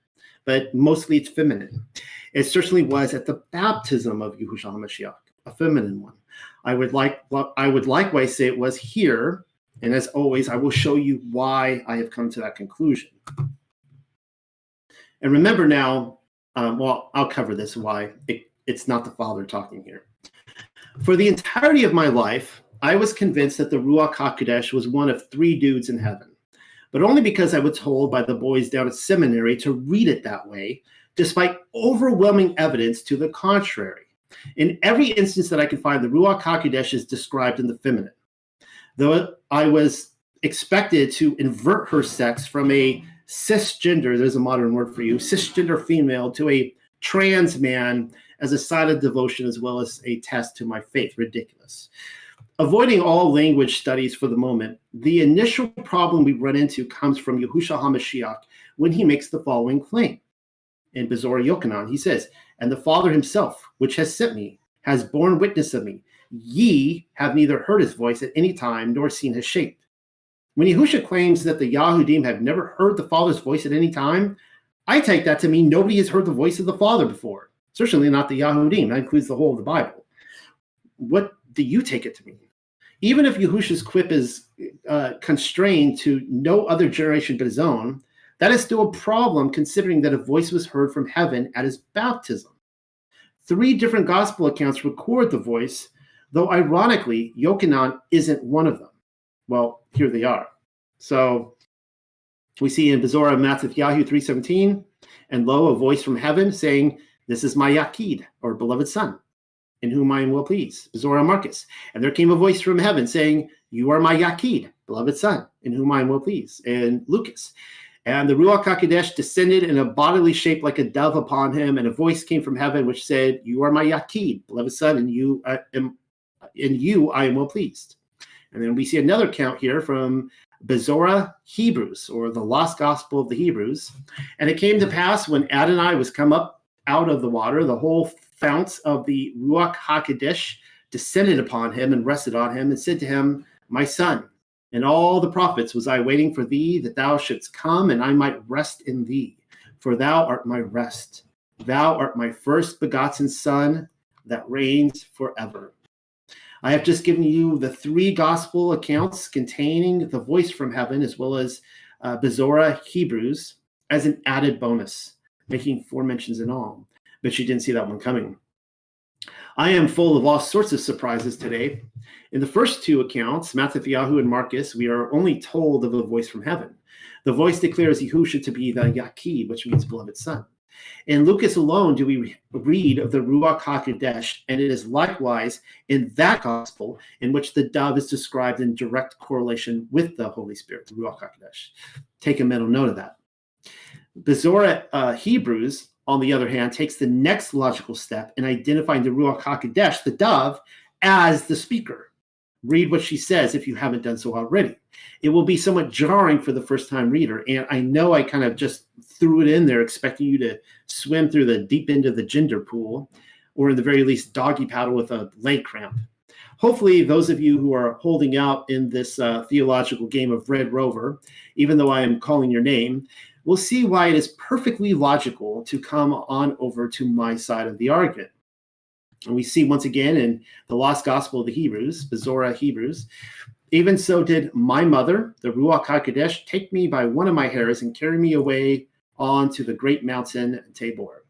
but mostly it's feminine. It certainly was at the baptism of Yahushua HaMashiach, a feminine one. I would like I would likewise say it was here, and as always, I will show you why I have come to that conclusion. And remember now, um, well, I'll cover this why it, it's not the Father talking here. For the entirety of my life, I was convinced that the Ruach HaKodesh was one of three dudes in heaven, but only because I was told by the boys down at seminary to read it that way, despite overwhelming evidence to the contrary. In every instance that I could find, the Ruach HaKodesh is described in the feminine. Though I was expected to invert her sex from a cisgender, there's a modern word for you, cisgender female to a trans man as a sign of devotion as well as a test to my faith. Ridiculous. Avoiding all language studies for the moment, the initial problem we run into comes from Yahushua HaMashiach when he makes the following claim. In Bezorah Yochanan, he says, And the Father himself, which has sent me, has borne witness of me. Ye have neither heard his voice at any time nor seen his shape. When Yahusha claims that the Yahudim have never heard the Father's voice at any time, I take that to mean nobody has heard the voice of the Father before. Certainly not the Yahudim. That includes the whole of the Bible. What do you take it to mean? Even if Yahusha's quip is uh, constrained to no other generation but his own, that is still a problem considering that a voice was heard from heaven at his baptism. Three different gospel accounts record the voice, though ironically, Yochanan isn't one of them. Well, here they are. So we see in Bezorah Mattathiyahu 317, and lo, a voice from heaven saying, this is my Yakid, or beloved son, in whom I am well pleased. Zora Marcus. And there came a voice from heaven saying, You are my Yakid, beloved son, in whom I am well pleased. And Lucas. And the Ruach HaKodesh descended in a bodily shape like a dove upon him, and a voice came from heaven which said, You are my Yakid, beloved son, and you I am in you I am well pleased. And then we see another count here from Bezorah Hebrews, or the lost gospel of the Hebrews. And it came to pass when Adonai was come up out of the water, the whole founts of the Ruach HaKodesh descended upon him and rested on him and said to him, My son, and all the prophets was I waiting for thee that thou shouldst come and I might rest in thee. For thou art my rest. Thou art my first begotten son that reigns forever. I have just given you the three gospel accounts containing the voice from heaven as well as uh, Bezorah Hebrews as an added bonus making four mentions in all. But she didn't see that one coming. I am full of all sorts of surprises today. In the first two accounts, Mattathiyahu and Marcus, we are only told of a voice from heaven. The voice declares Yahusha to be the Yakid, which means beloved son. In Lucas alone do we read of the Ruach HaKodesh, and it is likewise in that gospel in which the dove is described in direct correlation with the Holy Spirit, the Ruach HaKodesh. Take a mental note of that. Bezorah uh, Hebrews, on the other hand, takes the next logical step in identifying the Ruach HaKodesh, the dove, as the speaker. Read what she says if you haven't done so already. It will be somewhat jarring for the first time reader. And I know I kind of just threw it in there expecting you to swim through the deep end of the gender pool, or in the very least, doggy paddle with a leg cramp. Hopefully, those of you who are holding out in this uh, theological game of Red Rover, even though I am calling your name, will see why it is perfectly logical to come on over to my side of the argument. And we see once again in the Lost Gospel of the Hebrews, Bezorah Hebrews, even so did my mother, the Ruach HaKodesh, take me by one of my hairs and carry me away on to the great mountain Tabor.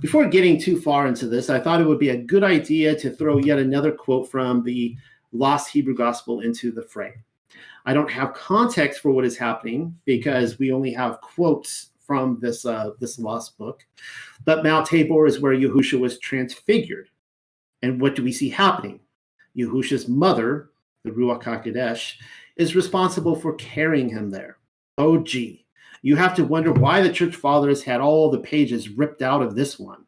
Before getting too far into this, I thought it would be a good idea to throw yet another quote from the Lost Hebrew Gospel into the fray. I don't have context for what is happening because we only have quotes from this uh, this lost book. But Mount Tabor is where Yahusha was transfigured. And what do we see happening? Yahusha's mother, the Ruach HaKodesh, is responsible for carrying him there. Oh, gee. You have to wonder why the church fathers had all the pages ripped out of this one.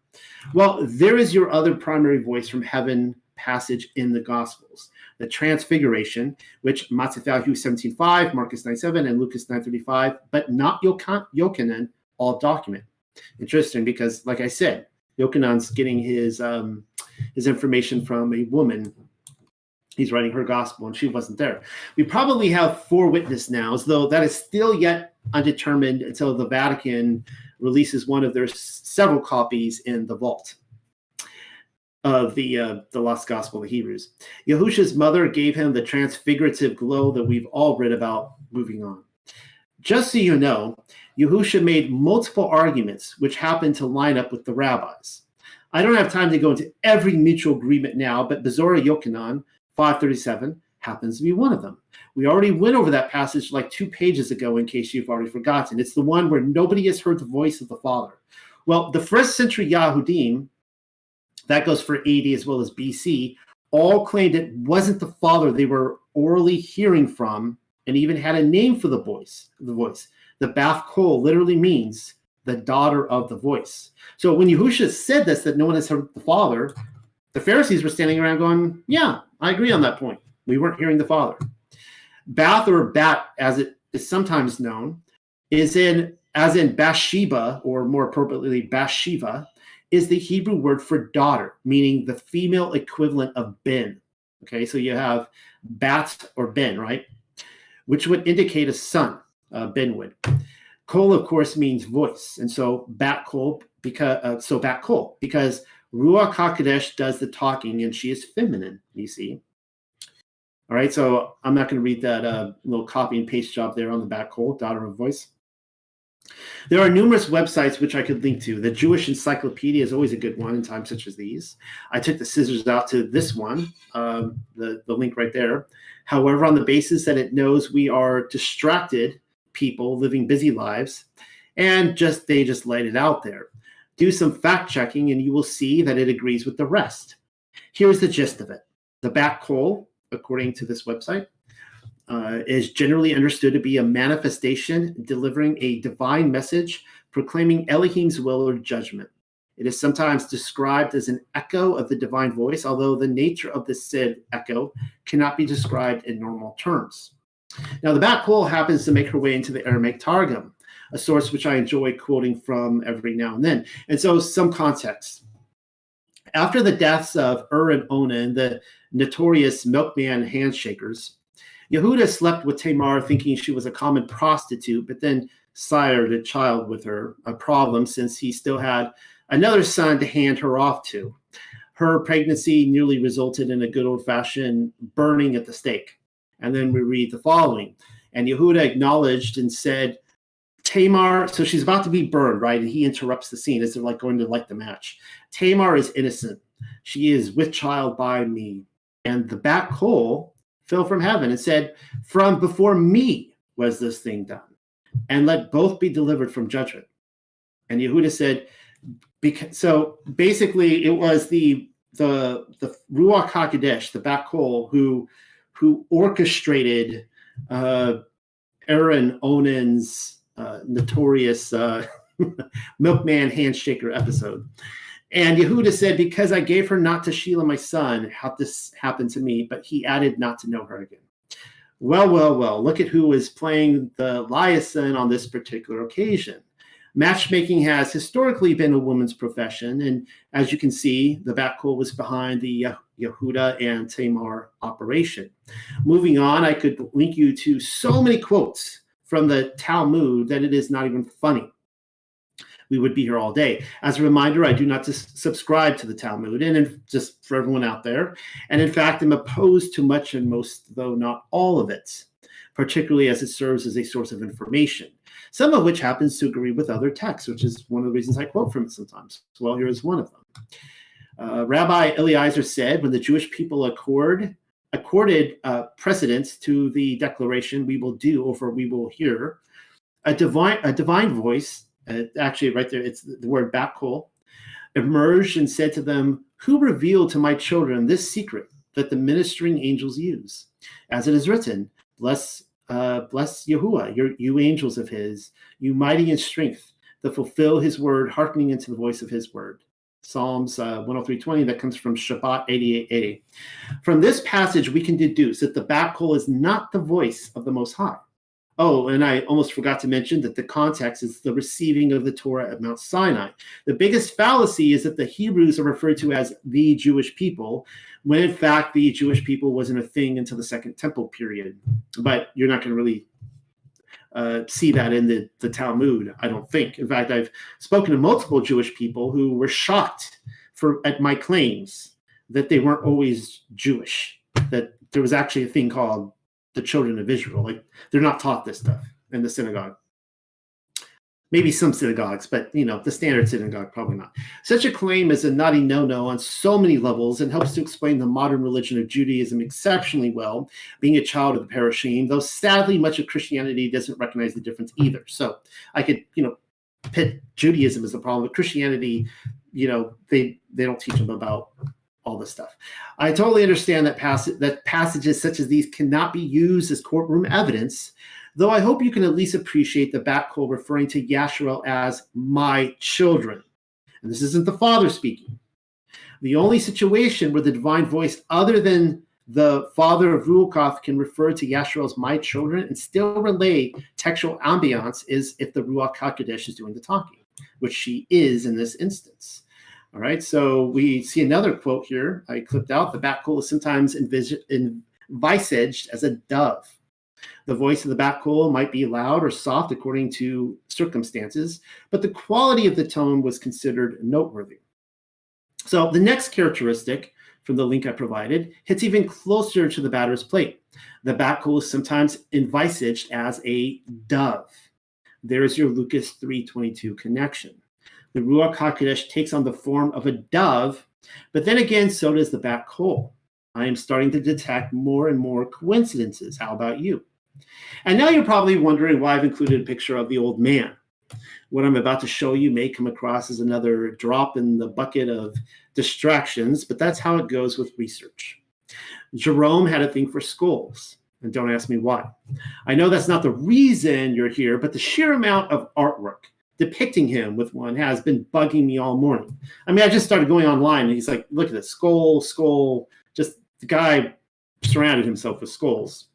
Well, there is your other primary voice from heaven passage in the Gospels. The Transfiguration, which Matthew 17.5, Marcus 9.7, and Lucas 9.35, but not Yochanan, all document. Interesting because, like I said, Yochanan's getting his um, his information from a woman. He's writing her gospel, and she wasn't there. We probably have four witness nows, though that is still yet undetermined until the Vatican releases one of their several copies in the vault of the uh, the lost gospel of Hebrews. Yahusha's mother gave him the transfigurative glow that we've all read about. Moving on, just so you know, Yahusha made multiple arguments which happened to line up with the rabbis. I don't have time to go into every mutual agreement now, but Bezorah Yochanan 537 happens to be one of them. We already went over that passage like two pages ago, in case you've already forgotten. It's the one where nobody has heard the voice of the Father. Well, the first century Yahudim that goes for AD as well as BC, all claimed it wasn't the father they were orally hearing from and even had a name for the voice. The voice. The Bath Kol literally means the daughter of the voice. So when Yehusha said this, that no one has heard the father, the Pharisees were standing around going, Yeah, I agree on that point. We weren't hearing the father. Bath or Bat, as it is sometimes known, is in as in Bathsheba, or more appropriately Bathsheba, is the Hebrew word for daughter, meaning the female equivalent of ben. Okay, so you have bat or ben, right? Which would indicate a son, uh, ben would. Kol, of course, means voice, and so bat kol because uh, so bat kol because Ruach Hakodesh does the talking, and she is feminine. You see. All right, so I'm not going to read that uh, little copy and paste job there on the bat kol, daughter of voice. There are numerous websites which I could link to. The Jewish Encyclopedia is always a good one in times such as these. I took the scissors out to this one, um, the, the link right there. However, on the basis that it knows we are distracted people living busy lives, and just they just laid it out there. Do some fact checking, and you will see that it agrees with the rest. Here's the gist of it. The bat kol, according to this website, uh, is generally understood to be a manifestation delivering a divine message proclaiming Elohim's will or judgment. It is sometimes described as an echo of the divine voice, although the nature of the said echo cannot be described in normal terms. Now, the Bat Kol happens to make her way into the Aramaic Targum, a source which I enjoy quoting from every now and then. And so, some context. After the deaths of Ur and Onan, the notorious milkman handshakers, Yehuda slept with Tamar thinking she was a common prostitute, but then sired a child with her, a problem since he still had another son to hand her off to. Her pregnancy nearly resulted in a good old fashioned burning at the stake. And then we read the following. And Yehuda acknowledged and said, Tamar, so she's about to be burned, right? And he interrupts the scene as they're like going to light the match. Tamar is innocent. She is with child by me. And the bat kol fell from heaven and said, From before me was this thing done, and let both be delivered from judgment. And Yehuda said, because, so basically it was the the the Ruach Hakodesh, the bat kol, who who orchestrated uh, Aaron Onan's uh, notorious uh, milkman handshaker episode. And Yehuda said, Because I gave her not to Shelah, my son, how this happened to me, but he added not to know her again. Well, well, well, look at who was playing the liaison on this particular occasion. Matchmaking has historically been a woman's profession. And as you can see, the Bat Kol was behind the Yehuda and Tamar operation. Moving on, I could link you to so many quotes from the Talmud that it is not even funny we would be here all day. As a reminder, I do not subscribe to the Talmud, and just for everyone out there, and in fact, I'm opposed to much and most, though not all of it, particularly as it serves as a source of information. Some of which happens to agree with other texts, which is one of the reasons I quote from it sometimes. Well, here is one of them. Uh, Rabbi Eliezer said, when the Jewish people accord accorded uh, precedence to the declaration we will do over we will hear a divine a divine voice uh, actually right there it's the word bat kol emerged and said to them who revealed to my children this secret that the ministering angels use as it is written bless uh, bless Yahuwah, your, you angels of his, you mighty in strength, that fulfill his word, hearkening into the voice of his word. Psalms uh, 103.20, that comes from Shabbat 88.80. From this passage, we can deduce that the Bat Kol is not the voice of the Most High. Oh, and I almost forgot to mention that the context is the receiving of the Torah at Mount Sinai. The biggest fallacy is that the Hebrews are referred to as the Jewish people, when in fact the Jewish people wasn't a thing until the Second Temple period. But you're not going to really uh, see that in the, the Talmud, I don't think. In fact, I've spoken to multiple Jewish people who were shocked for at my claims that they weren't always Jewish, that there was actually a thing called the children of Israel. Like they're not taught this stuff in the synagogue. Maybe some synagogues, but you know, the standard synagogue probably not. Such a claim is a nutty no-no on so many levels and helps to explain the modern religion of Judaism exceptionally well, being a child of the Parashim, though sadly much of Christianity doesn't recognize the difference either. So I could, you know, pit Judaism as the problem, but Christianity, you know, they they don't teach them about all this stuff. I totally understand that passage that passages such as these cannot be used as courtroom evidence, though I hope you can at least appreciate the Bat Kol referring to Yasharel as my children. And this isn't the father speaking. The only situation where the divine voice, other than the father of Ruachoth, can refer to Yasharel as my children and still relay textual ambiance is if the Ruach HaKodesh is doing the talking, which she is in this instance. All right, so we see another quote here. I clipped out the bat kol is sometimes envisaged, as a dove. The voice of the bat kol might be loud or soft according to circumstances, but the quality of the tone was considered noteworthy. So the next characteristic from the link I provided hits even closer to the batter's plate. The bat kol is sometimes envisaged as a dove. There is your Lucas 322 connection the Ruach HaKodesh takes on the form of a dove, but then again, so does the bat kol. I am starting to detect more and more coincidences. How about you? And now you're probably wondering why I've included a picture of the old man. What I'm about to show you may come across as another drop in the bucket of distractions, but that's how it goes with research. Jerome had a thing for skulls, and don't ask me why. I know that's not the reason you're here, but the sheer amount of artwork depicting him with one has been bugging me all morning. I mean, I just started going online and he's like, look at this skull, skull. Just the guy surrounded himself with skulls.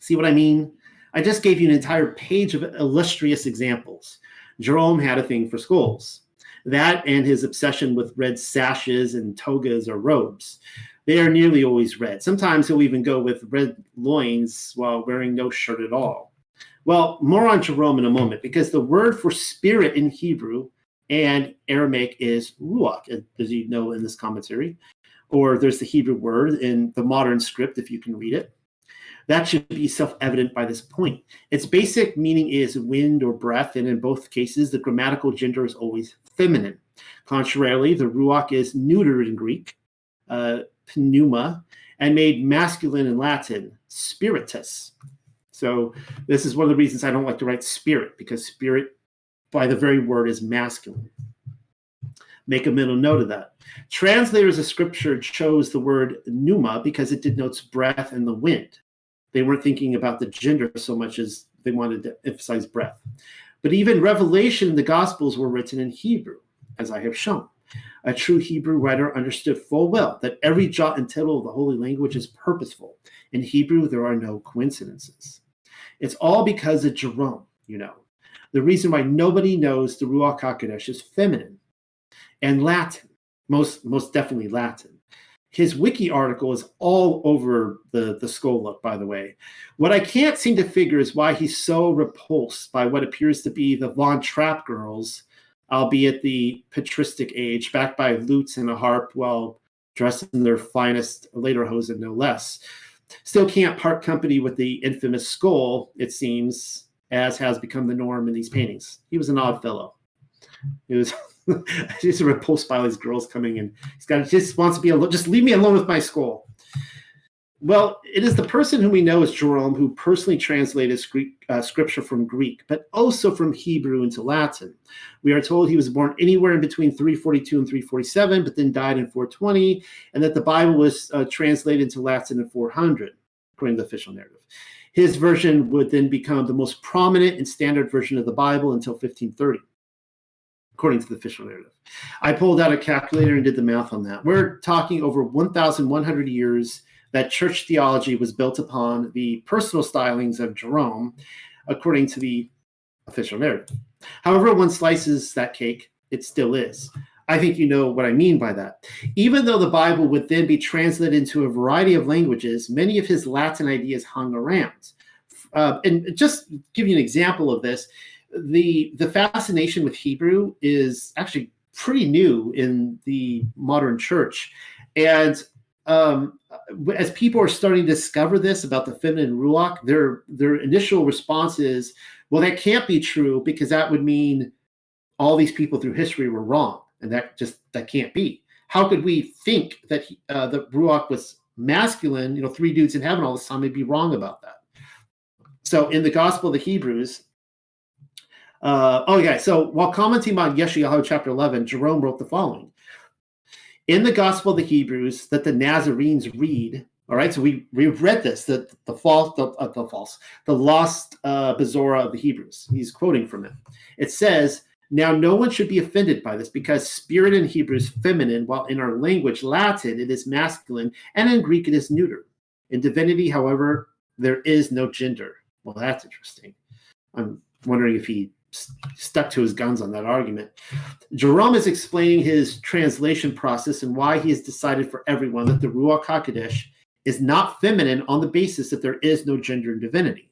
See what I mean? I just gave you an entire page of illustrious examples. Jerome had a thing for skulls. That and his obsession with red sashes and togas or robes. They are nearly always red. Sometimes he'll even go with red loins while wearing no shirt at all. Well, more on Jerome in a moment, because the word for spirit in Hebrew and Aramaic is ruach, as you know in this commentary, or there's the Hebrew word in the modern script, if you can read it. That should be self evident by this point. Its basic meaning is wind or breath, and in both cases, the grammatical gender is always feminine. Contrarily, the ruach is neutered in Greek, uh, pneuma, and made masculine in Latin, spiritus. So this is one of the reasons I don't like to write spirit because spirit, by the very word, is masculine. Make a mental note of that. Translators of scripture chose the word pneuma because it denotes breath and the wind. They weren't thinking about the gender so much as they wanted to emphasize breath. But even Revelation and the Gospels were written in Hebrew, as I have shown. A true Hebrew writer understood full well that every jot and tittle of the holy language is purposeful. In Hebrew, there are no coincidences. It's all because of Jerome, you know. The reason why nobody knows the Ruach HaKodesh is feminine and Latin, most, most definitely Latin. His wiki article is all over the, the Skoluk, by the way. What I can't seem to figure is why he's so repulsed by what appears to be the Von Trapp girls, albeit the patristic age, backed by lutes and a harp while dressed in their finest lederhosen, no less. Still can't part company with the infamous skull, it seems, as has become the norm in these paintings. He was an odd fellow. He was just repulsed by all these girls coming in. He's got just wants to be alone. Just leave me alone with my skull. Well, it is the person whom we know as Jerome who personally translated Greek, uh, scripture from Greek, but also from Hebrew into Latin. We are told he was born anywhere in between 342 and 347, but then died in 420, and that the Bible was uh, translated into Latin in 400, according to the official narrative. His version would then become the most prominent and standard version of the Bible until 1530 according to the official narrative. I pulled out a calculator and did the math on that. We're talking over 1,100 years that church theology was built upon the personal stylings of Jerome, according to the official narrative. However, one slices that cake, it still is. I think you know what I mean by that. Even though the Bible would then be translated into a variety of languages, many of his Latin ideas hung around. Uh, and just give you an example of this, the the fascination with Hebrew is actually pretty new in the modern church, and um, as people are starting to discover this about the feminine ruach, their their initial response is, "Well, that can't be true because that would mean all these people through history were wrong, and that just that can't be. How could we think that he, uh, the ruach was masculine? You know, three dudes in heaven all this time, and be wrong about that." So, in the Gospel of the Hebrews, uh, oh, yeah. So while commenting on Yeshayahu chapter 11, Jerome wrote the following In the Gospel of the Hebrews that the Nazarenes read, all right, so we, we've read this, the, the false, the, uh, the false, the lost uh, Bezorah of the Hebrews. He's quoting from it. It says, Now no one should be offended by this because spirit in Hebrew is feminine, while in our language, Latin, it is masculine, and in Greek, it is neuter. In divinity, however, there is no gender. Well, that's interesting. I'm wondering if he stuck to his guns on that argument. Jerome is explaining his translation process and why he has decided for everyone that the Ruach HaKodesh is not feminine on the basis that there is no gender in divinity.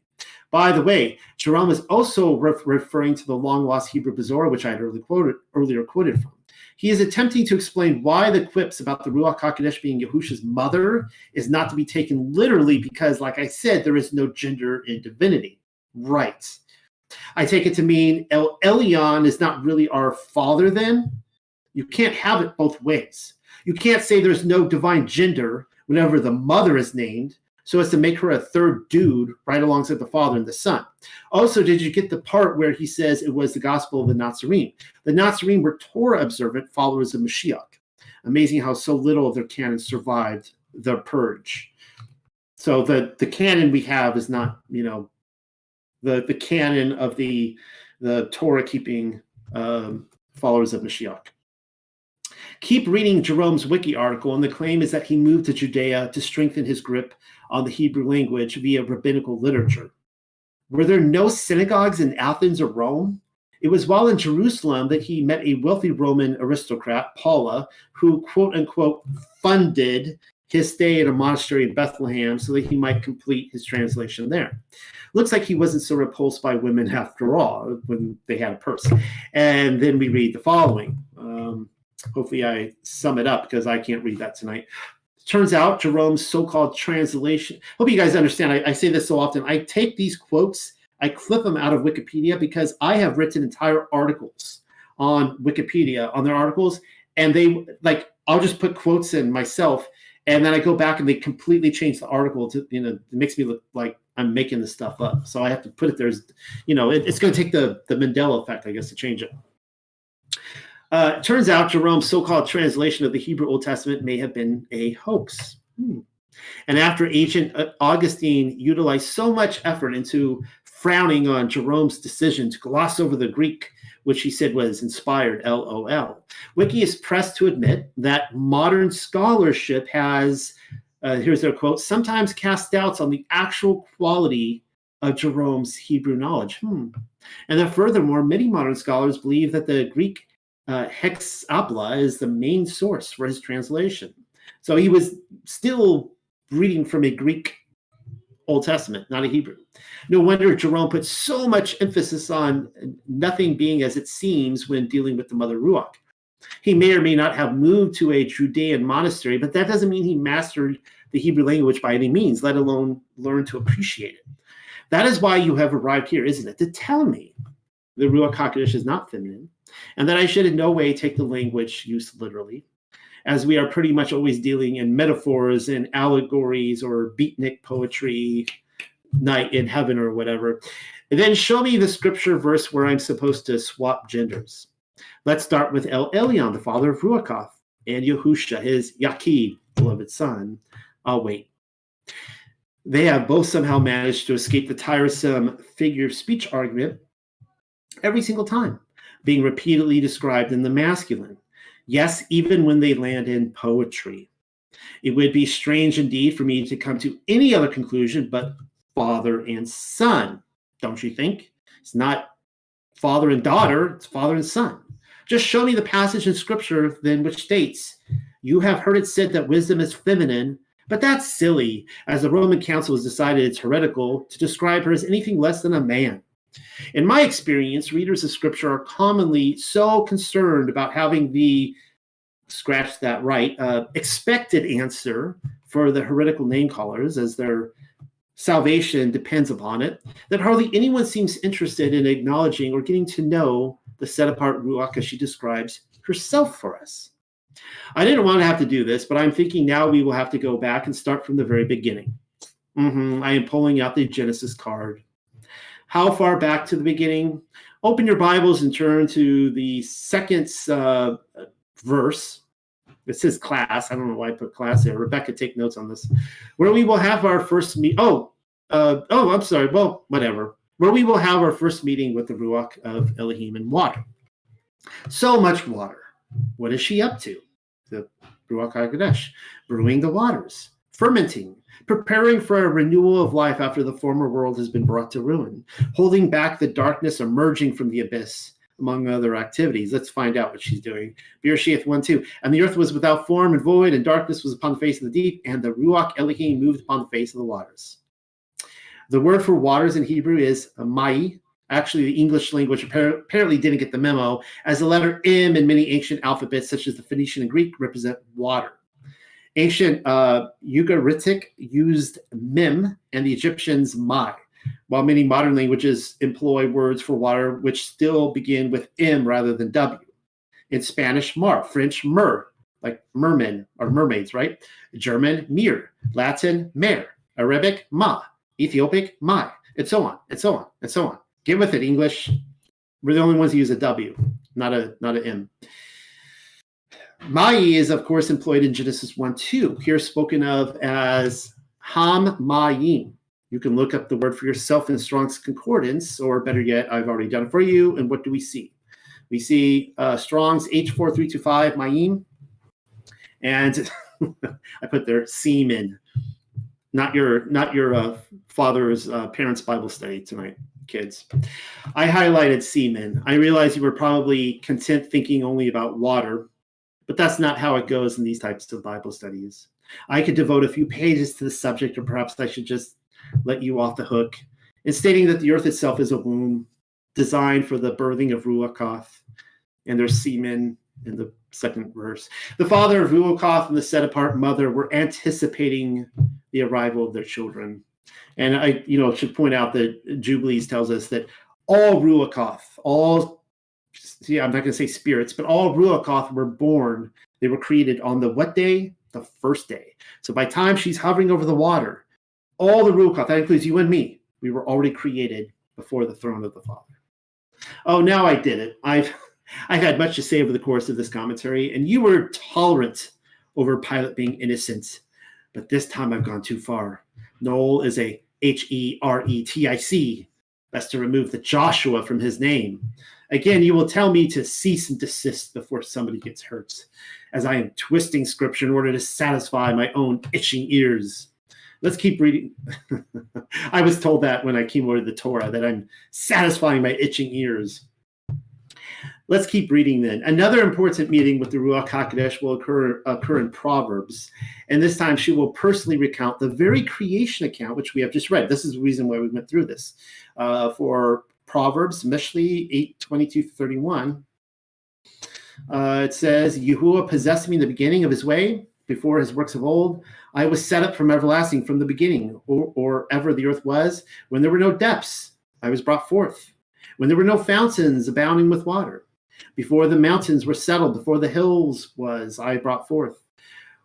By the way, Jerome is also re- referring to the long lost Hebrew Bezorah, which I had earlier quoted, earlier quoted from. He is attempting to explain why the quips about the Ruach HaKodesh being Yahusha's mother is not to be taken literally because, like I said, there is no gender in divinity. Right. I take it to mean El Elyon is not really our father then. You can't have it both ways. You can't say there's no divine gender whenever the mother is named so as to make her a third dude right alongside the father and the son. Also, did you get the part where he says it was the gospel of the Nazarene? The Nazarene were Torah observant followers of Mashiach. Amazing how so little of their canon survived the purge. So the the canon we have is not, you know, the the canon of the the Torah keeping um, followers of Mashiach. Keep reading Jerome's wiki article, and the claim is that he moved to Judea to strengthen his grip on the Hebrew language via rabbinical literature. Were there no synagogues in Athens or Rome? It was while in Jerusalem that he met a wealthy Roman aristocrat, Paula, who quote unquote funded his stay at a monastery in Bethlehem so that he might complete his translation there. Looks like he wasn't so repulsed by women after all when they had a purse. And then we read the following. Um, hopefully, I sum it up because I can't read that tonight. Turns out Jerome's so called translation. Hope you guys understand. I, I say this so often. I take these quotes, I clip them out of Wikipedia because I have written entire articles on Wikipedia on their articles, and they like I'll just put quotes in myself, and then I go back and they completely change the article to you know it makes me look like I'm making this stuff up. So I have to put it there. You know, it, it's going to take the the Mandela effect, I guess, to change it. Uh, turns out Jerome's so-called translation of the Hebrew Old Testament may have been a hoax. Hmm. And after ancient uh, Augustine utilized so much effort into frowning on Jerome's decision to gloss over the Greek, which he said was inspired, LOL, Wiki is pressed to admit that modern scholarship has, uh, here's their quote, sometimes cast doubts on the actual quality of Jerome's Hebrew knowledge. Hmm. And that furthermore, many modern scholars believe that the Greek uh, Hexapla is the main source for his translation. So he was still reading from a Greek Old Testament, not a Hebrew. No wonder Jerome put so much emphasis on nothing being as it seems when dealing with the Mother Ruach. He may or may not have moved to a Judean monastery, but that doesn't mean he mastered the Hebrew language by any means, let alone learn to appreciate it. That is why you have arrived here, isn't it? To tell me the Ruach HaKodesh is not feminine, and that I should in no way take the language used literally, as we are pretty much always dealing in metaphors and allegories or beatnik poetry, night in heaven or whatever. And then show me the scripture verse where I'm supposed to swap genders. Let's start with El Elyon, the father of Ruachoth, and Yahusha, his Yakid, beloved son. I'll wait. They have both somehow managed to escape the tiresome figure of speech argument every single time, being repeatedly described in the masculine. Yes, even when they land in poetry. It would be strange indeed for me to come to any other conclusion but father and son, don't you think? It's not father and daughter, it's father and son. Just show me the passage in scripture then which states, You have heard it said that wisdom is feminine, but that's silly, as the Roman Council has decided it's heretical to describe her as anything less than a man. In my experience, readers of scripture are commonly so concerned about having the scratch that right uh, expected answer for the heretical name callers as their salvation depends upon it that hardly anyone seems interested in acknowledging or getting to know the set apart ruach as she describes herself for us i didn't want to have to do this but i'm thinking now we will have to go back and start from the very beginning mm-hmm. i am pulling out the genesis card how far back to the beginning? Open your Bibles and turn to the second uh, verse. It says class. I don't know why I put class there. Rebecca, take notes on this. Where we will have our first meet. Oh, uh, oh, I'm sorry. Well, whatever. Where we will have our first meeting with the Ruach of Elohim and water. So much water. What is she up to? The Ruach HaKodesh, brewing the waters, fermenting, preparing for a renewal of life after the former world has been brought to ruin, holding back the darkness emerging from the abyss, among other activities. Let's find out what she's doing. Bereshith 1 2. And the earth was without form and void, and darkness was upon the face of the deep, and the Ruach Elohim moved upon the face of the waters. The word for waters in Hebrew is mai. Actually, the English language apparently didn't get the memo, as the letter M in many ancient alphabets, such as the Phoenician and Greek, represent water. Ancient uh, Ugaritic used mim and the Egyptians mai, while many modern languages employ words for water which still begin with m rather than w. In Spanish, mar, French, mer, like mermen or mermaids, right? German, mir, Latin, mer, Arabic, ma, Ethiopic, mai, and so on, and so on, and so on. Get with it, English. We're the only ones who use a W, not a not an M. Mai is, of course, employed in Genesis 1 2, here spoken of as Ham Mayim. You can look up the word for yourself in Strong's Concordance, or better yet, I've already done it for you. And what do we see? We see uh, Strong's H4325 Mayim, and I put there semen. Not your, not your uh, father's uh, parents' Bible study tonight, kids. I highlighted semen. I realize you were probably content thinking only about water, but that's not how it goes in these types of Bible studies. I could devote a few pages to the subject, or perhaps I should just let you off the hook in stating that the earth itself is a womb designed for the birthing of Ruachoth, and their semen in the second verse. The father of Ruachoth and the set apart mother were anticipating the arrival of their children. And I, you know, should point out that Jubilees tells us that all Ruachoth, all see, I'm not going to say spirits, but all Ruachoth were born. They were created on the what day? The first day. So by time she's hovering over the water, all the Ruachoth, that includes you and me, we were already created before the throne of the Father. Oh, now I did it. I've I've had much to say over the course of this commentary, and you were tolerant over Pilate being innocent, but this time I've gone too far. Noel is a H E R E T I C. Best to remove the Joshua from his name. Again, you will tell me to cease and desist before somebody gets hurt, as I am twisting scripture in order to satisfy my own itching ears. Let's keep reading. I was told that when I came over to the Torah that I'm satisfying my itching ears. Let's keep reading then. Another important meeting with the Ruach HaKodesh will occur, occur in Proverbs. And this time she will personally recount the very creation account, which we have just read. This is the reason why we went through this. Uh, for Proverbs, Mishlei 8 22 31, uh, it says, Yahuwah possessed me in the beginning of his way, before his works of old. I was set up from everlasting, from the beginning, or, or ever the earth was, when there were no depths. I was brought forth, when there were no fountains abounding with water. Before the mountains were settled, before the hills was, I brought forth.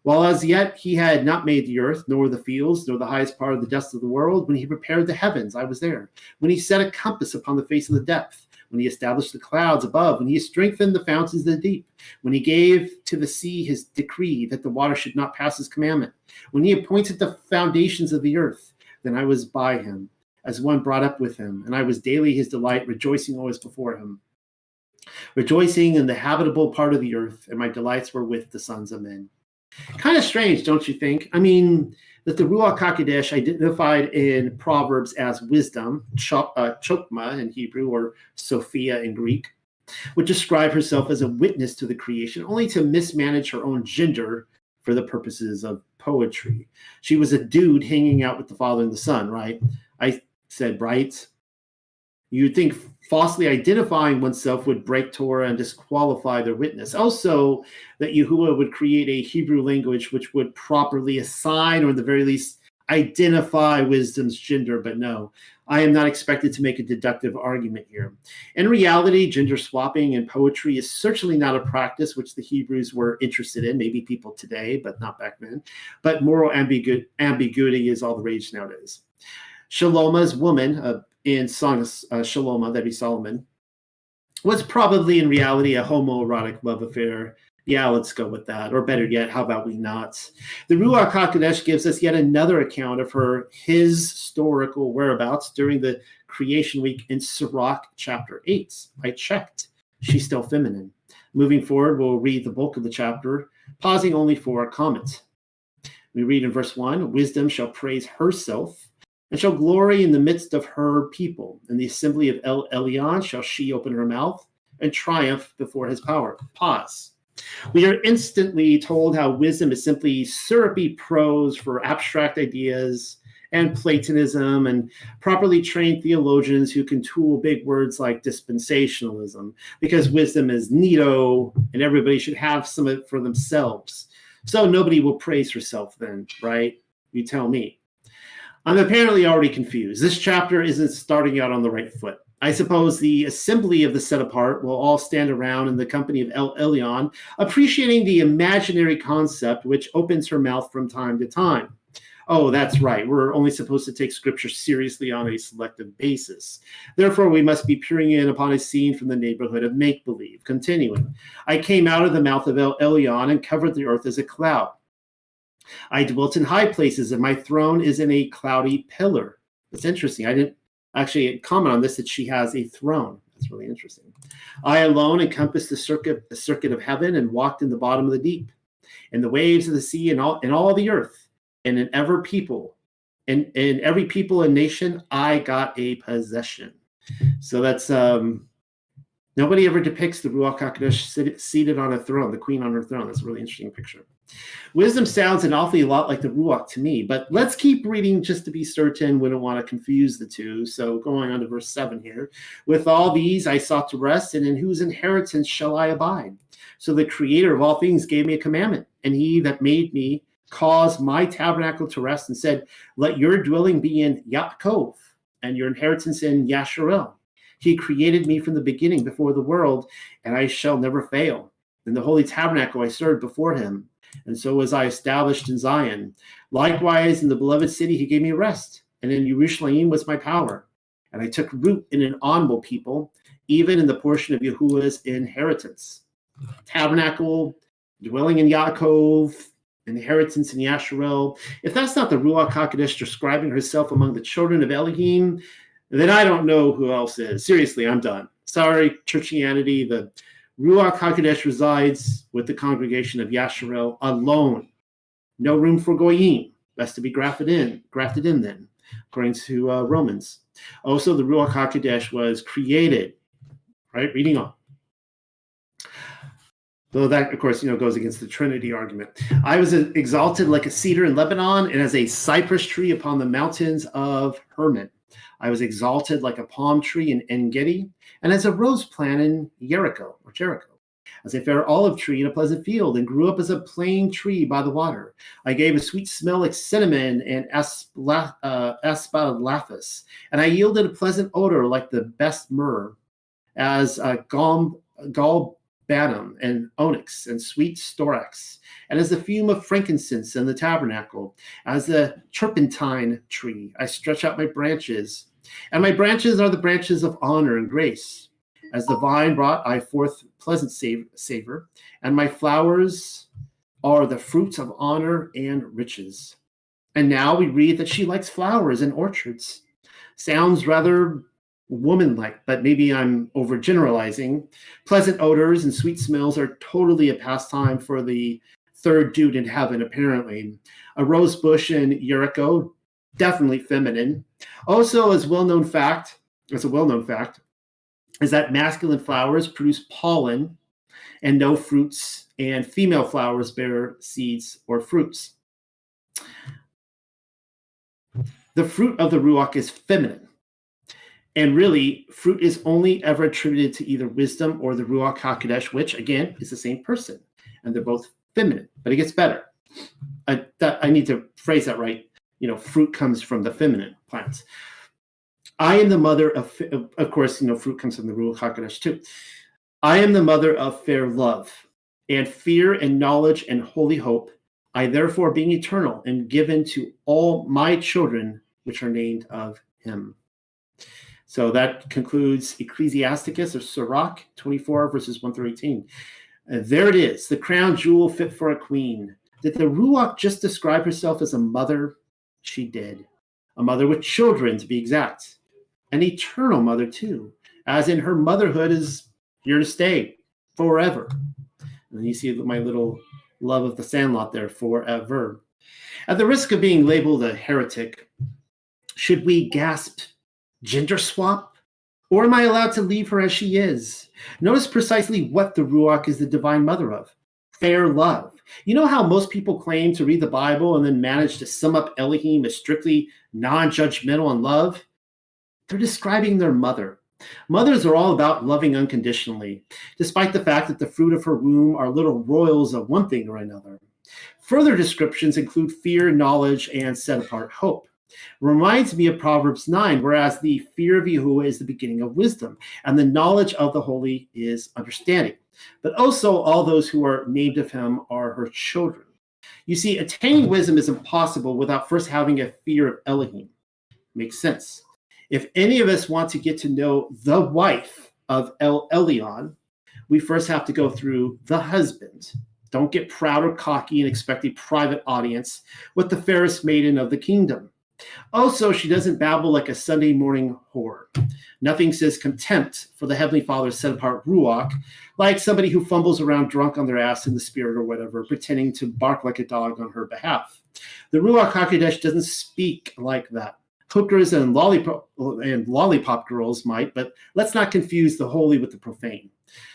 While as yet he had not made the earth, nor the fields, nor the highest part of the dust of the world, when he prepared the heavens, I was there. When he set a compass upon the face of the depth, when he established the clouds above, when he strengthened the fountains of the deep, when he gave to the sea his decree that the water should not pass his commandment, when he appointed the foundations of the earth, then I was by him, as one brought up with him, and I was daily his delight, rejoicing always before him rejoicing in the habitable part of the earth, and my delights were with the sons of men. Kind of strange, don't you think? I mean, that the Ruach HaKodesh identified in Proverbs as wisdom, uh, chokma in Hebrew or Sophia in Greek, would describe herself as a witness to the creation, only to mismanage her own gender for the purposes of poetry. She was a dude hanging out with the Father and the Son, right? I said, right? You'd think falsely identifying oneself would break Torah and disqualify their witness. Also, that Yahuwah would create a Hebrew language which would properly assign, or at the very least, identify wisdom's gender. But no, I am not expected to make a deductive argument here. In reality, gender swapping in poetry is certainly not a practice which the Hebrews were interested in, maybe people today, but not back then. But moral ambigu- ambiguity is all the rage nowadays. Shaloma's woman, a in Song of uh, Shaloma, that be Solomon, was probably in reality a homoerotic love affair. Yeah, let's go with that. Or better yet, how about we not? The Ruach HaKodesh gives us yet another account of her, his historical whereabouts during the creation week in Sirach chapter 8. I checked. She's still feminine. Moving forward, we'll read the bulk of the chapter, pausing only for a comment. We read in verse 1 Wisdom shall praise herself and shall glory in the midst of her people. In the assembly of El Elyon shall she open her mouth and triumph before his power. Pause. We are instantly told how wisdom is simply syrupy prose for abstract ideas and Platonism and properly trained theologians who can tool big words like dispensationalism because wisdom is neato and everybody should have some of it for themselves. So nobody will praise herself then, right? You tell me. I'm apparently already confused. This chapter isn't starting out on the right foot. I suppose the assembly of the set apart will all stand around in the company of El Elyon, appreciating the imaginary concept which opens her mouth from time to time. Oh, that's right. We're only supposed to take scripture seriously on a selective basis. Therefore, we must be peering in upon a scene from the neighborhood of make believe. Continuing, I came out of the mouth of El Elyon and covered the earth as a cloud. I dwelt in high places, and my throne is in a cloudy pillar. It's interesting. I didn't actually comment on this that she has a throne. That's really interesting. I alone encompassed the circuit, the circuit of heaven and walked in the bottom of the deep, in the waves of the sea, and all in all the earth, and in ever people, and in every people and nation, I got a possession. So that's um Nobody ever depicts the Ruach HaKodesh seated on a throne, the queen on her throne. That's a really interesting picture. Wisdom sounds an awfully lot like the Ruach to me, but let's keep reading just to be certain. We don't want to confuse the two. So going on to verse 7 here. With all these I sought to rest, and in whose inheritance shall I abide? So the creator of all things gave me a commandment, and he that made me caused my tabernacle to rest and said, Let your dwelling be in Yaakov, and your inheritance in Yasharel He created me from the beginning before the world, and I shall never fail. In the holy tabernacle I served before him, and so was I established in Zion. Likewise, in the beloved city he gave me rest, and in Jerusalem was my power. And I took root in an honorable people, even in the portion of Yahuwah's inheritance. Tabernacle, dwelling in Yaakov, inheritance in Yasharel. If that's not the Ruach HaKodesh describing herself among the children of Elohim, then I don't know who else is. Seriously, I'm done. Sorry, churchianity. The Ruach HaKodesh resides with the congregation of Yasharel alone. No room for Goyim. Best to be grafted in, grafted in then, according to uh, Romans. Also, the Ruach HaKodesh was created, right? Reading on. Though that, of course, you know, goes against the Trinity argument. I was exalted like a cedar in Lebanon and as a cypress tree upon the mountains of Hermon. I was exalted like a palm tree in En Gedi and as a rose plant in Jericho or Jericho. As a fair olive tree in a pleasant field, and grew up as a plane tree by the water. I gave a sweet smell like cinnamon and aspalathus, uh, and I yielded a pleasant odor like the best myrrh, as a gall, Badam and onyx and sweet storax, and as the fume of frankincense in the tabernacle, as the turpentine tree, I stretch out my branches, and my branches are the branches of honor and grace. As the vine brought I forth pleasant savor, and my flowers are the fruits of honor and riches. And now we read that she likes flowers and orchards. Sounds rather woman-like, but maybe I'm overgeneralizing. Pleasant odors and sweet smells are totally a pastime for the third dude in heaven, apparently. A rose bush in Jericho, definitely feminine. Also, as well-known fact, as a well-known fact, is that masculine flowers produce pollen and no fruits, and female flowers bear seeds or fruits. The fruit of the ruach is feminine and really, fruit is only ever attributed to either wisdom or the Ruach HaKodesh, which again is the same person. And they're both feminine, but it gets better. I, that, I need to phrase that right. You know, fruit comes from the feminine plants. I am the mother of, of course, you know, fruit comes from the Ruach HaKodesh too. I am the mother of fair love and fear and knowledge and holy hope. I therefore, being eternal, am given to all my children, which are named of him. So that concludes Ecclesiasticus or Sirach 24, verses 1 through 18. Uh, there it is, the crown jewel fit for a queen. Did the Ruach just describe herself as a mother? She did. A mother with children, to be exact. An eternal mother, too, as in her motherhood is here to stay forever. And you see my little love of the sandlot there, forever. At the risk of being labeled a heretic, should we gasp gender swap? Or am I allowed to leave her as she is? Notice precisely what the Ruach is the divine mother of fair love. You know how most people claim to read the Bible and then manage to sum up Elohim as strictly non judgmental and love? They're describing their mother. Mothers are all about loving unconditionally, despite the fact that the fruit of her womb are little royals of one thing or another. Further descriptions include fear, knowledge, and set apart hope. Reminds me of Proverbs 9, whereas the fear of Yahuwah is the beginning of wisdom, and the knowledge of the holy is understanding. But also, all those who are named of him are her children. You see, attaining wisdom is impossible without first having a fear of Elohim. Makes sense. If any of us want to get to know the wife of El Elyon, we first have to go through the husband. Don't get proud or cocky and expect a private audience with the fairest maiden of the kingdom. Also, she doesn't babble like a Sunday morning whore. Nothing says contempt for the Heavenly Father's set apart ruach, like somebody who fumbles around drunk on their ass in the spirit or whatever, pretending to bark like a dog on her behalf. The Ruach HaKodesh doesn't speak like that. Hookers and lollipop, and lollipop girls might, but let's not confuse the holy with the profane.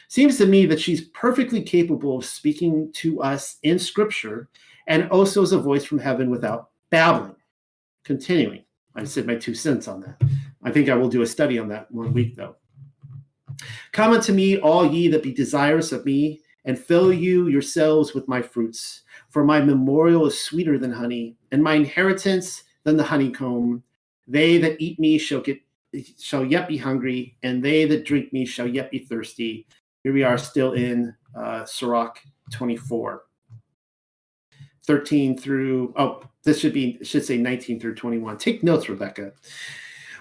Seems to me that she's perfectly capable of speaking to us in Scripture and also as a voice from heaven without babbling. Continuing, I said my two cents on that. I think I will do a study on that one week, though. Come unto me, all ye that be desirous of me, and fill you yourselves with my fruits. For my memorial is sweeter than honey, and my inheritance than the honeycomb. They that eat me shall get shall yet be hungry, and they that drink me shall yet be thirsty. Here we are still in uh, Sirach 24. 13 through, oh, this should be, should say 19 through 21. Take notes, Rebecca.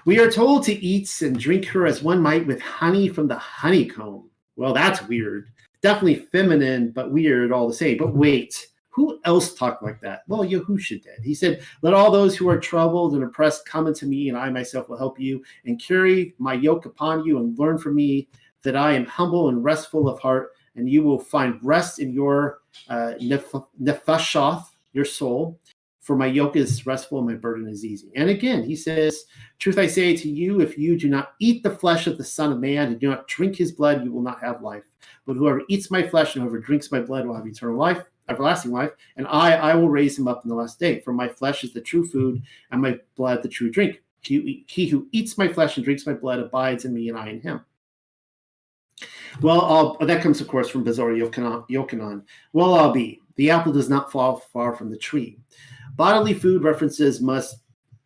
We are told to eat and drink her as one might with honey from the honeycomb. Well, that's weird. Definitely feminine, but weird all the same. But mm-hmm. wait, who else talked like that? Well, Yahusha did. He said, Let all those who are troubled and oppressed come unto me, and I myself will help you, and carry my yoke upon you, and learn from me that I am humble and restful of heart, and you will find rest in your uh, nefashoth, your soul. For my yoke is restful and my burden is easy. And again, he says, Truth I say to you, if you do not eat the flesh of the Son of Man and do not drink his blood, you will not have life. But whoever eats my flesh and whoever drinks my blood will have eternal life, everlasting life. And I, I will raise him up in the last day. For my flesh is the true food, and my blood the true drink. He, he who eats my flesh and drinks my blood abides in me, and I in him. Well, I'll, that comes, of course, from Bezor Yochanan. Well, I'll be. The apple does not fall far from the tree. Bodily food references must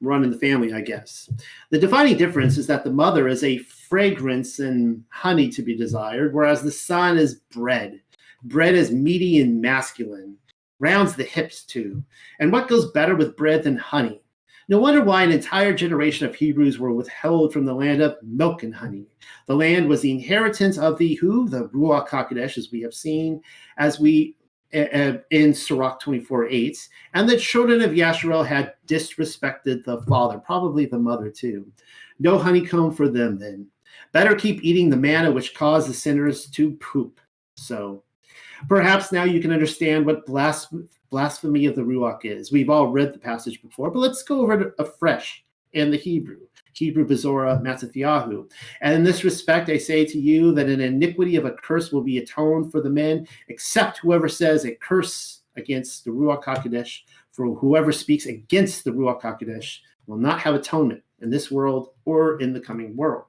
run in the family, I guess. The defining difference is that the mother is a fragrance and honey to be desired, whereas the son is bread. Bread is meaty and masculine, rounds the hips too. And what goes better with bread than honey? No wonder why an entire generation of Hebrews were withheld from the land of milk and honey. The land was the inheritance of the who? The Ruach HaKodesh, as we have seen, as we in Sirach 24 8. And the children of Yasharel had disrespected the father, probably the mother too. No honeycomb for them then. Better keep eating the manna which caused the sinners to poop. So perhaps now you can understand what blasphemy blasphemy of the Ruach is. We've all read the passage before, but let's go over it afresh in the Hebrew. Hebrew Bezorah Mattathiyahu. And in this respect, I say to you that an iniquity of a curse will be atoned for the men, except whoever says a curse against the Ruach HaKodesh, for whoever speaks against the Ruach HaKodesh will not have atonement in this world or in the coming world.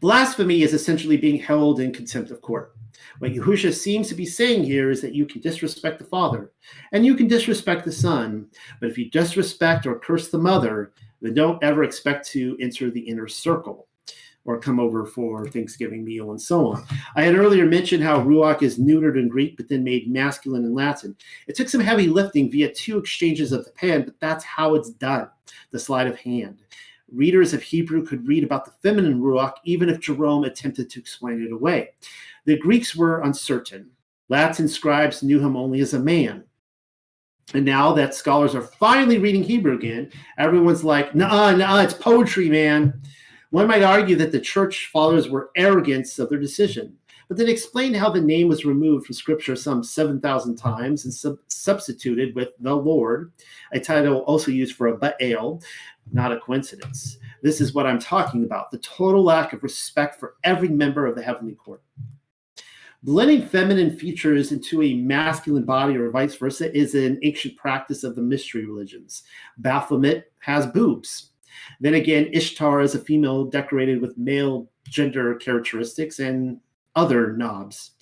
Blasphemy is essentially being held in contempt of court. What Yahusha seems to be saying here is that you can disrespect the father and you can disrespect the son, but if you disrespect or curse the mother, then don't ever expect to enter the inner circle or come over for Thanksgiving meal and so on. I had earlier mentioned how Ruach is neutered in Greek, but then made masculine in Latin. It took some heavy lifting via two exchanges of the pen, but that's how it's done the sleight of hand. Readers of Hebrew could read about the feminine Ruach even if Jerome attempted to explain it away. The Greeks were uncertain. Latin scribes knew him only as a man. And now that scholars are finally reading Hebrew again, everyone's like, nah, nah, it's poetry, man. One might argue that the church fathers were arrogant of their decision, but then explain how the name was removed from scripture some 7,000 times and sub- substituted with the Lord, a title also used for a Baal, not a coincidence. This is what I'm talking about the total lack of respect for every member of the heavenly court. Blending feminine features into a masculine body or vice versa is an ancient practice of the mystery religions. Baphomet has boobs. Then again, Ishtar is a female decorated with male gender characteristics and other knobs.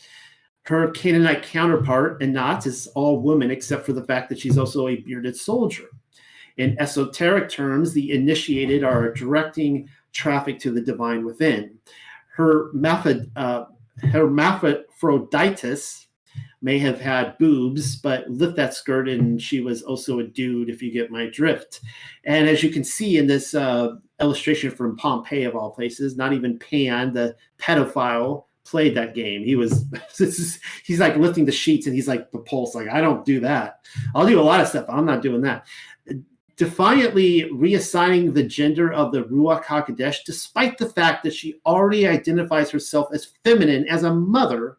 Her Canaanite counterpart, Anat, is all woman except for the fact that she's also a bearded soldier. In esoteric terms, the initiated are directing traffic to the divine within. Her method, uh, hermaphroditus may have had boobs, but lift that skirt and she was also a dude, if you get my drift. And as you can see in this uh, illustration from Pompeii, of all places, not even Pan, the pedophile, played that game. He was, is, he's like lifting the sheets and he's like the pulse, like, I don't do that. I'll do a lot of stuff. I'm not doing that defiantly reassigning the gender of the Ruach HaKodesh, despite the fact that she already identifies herself as feminine as a mother,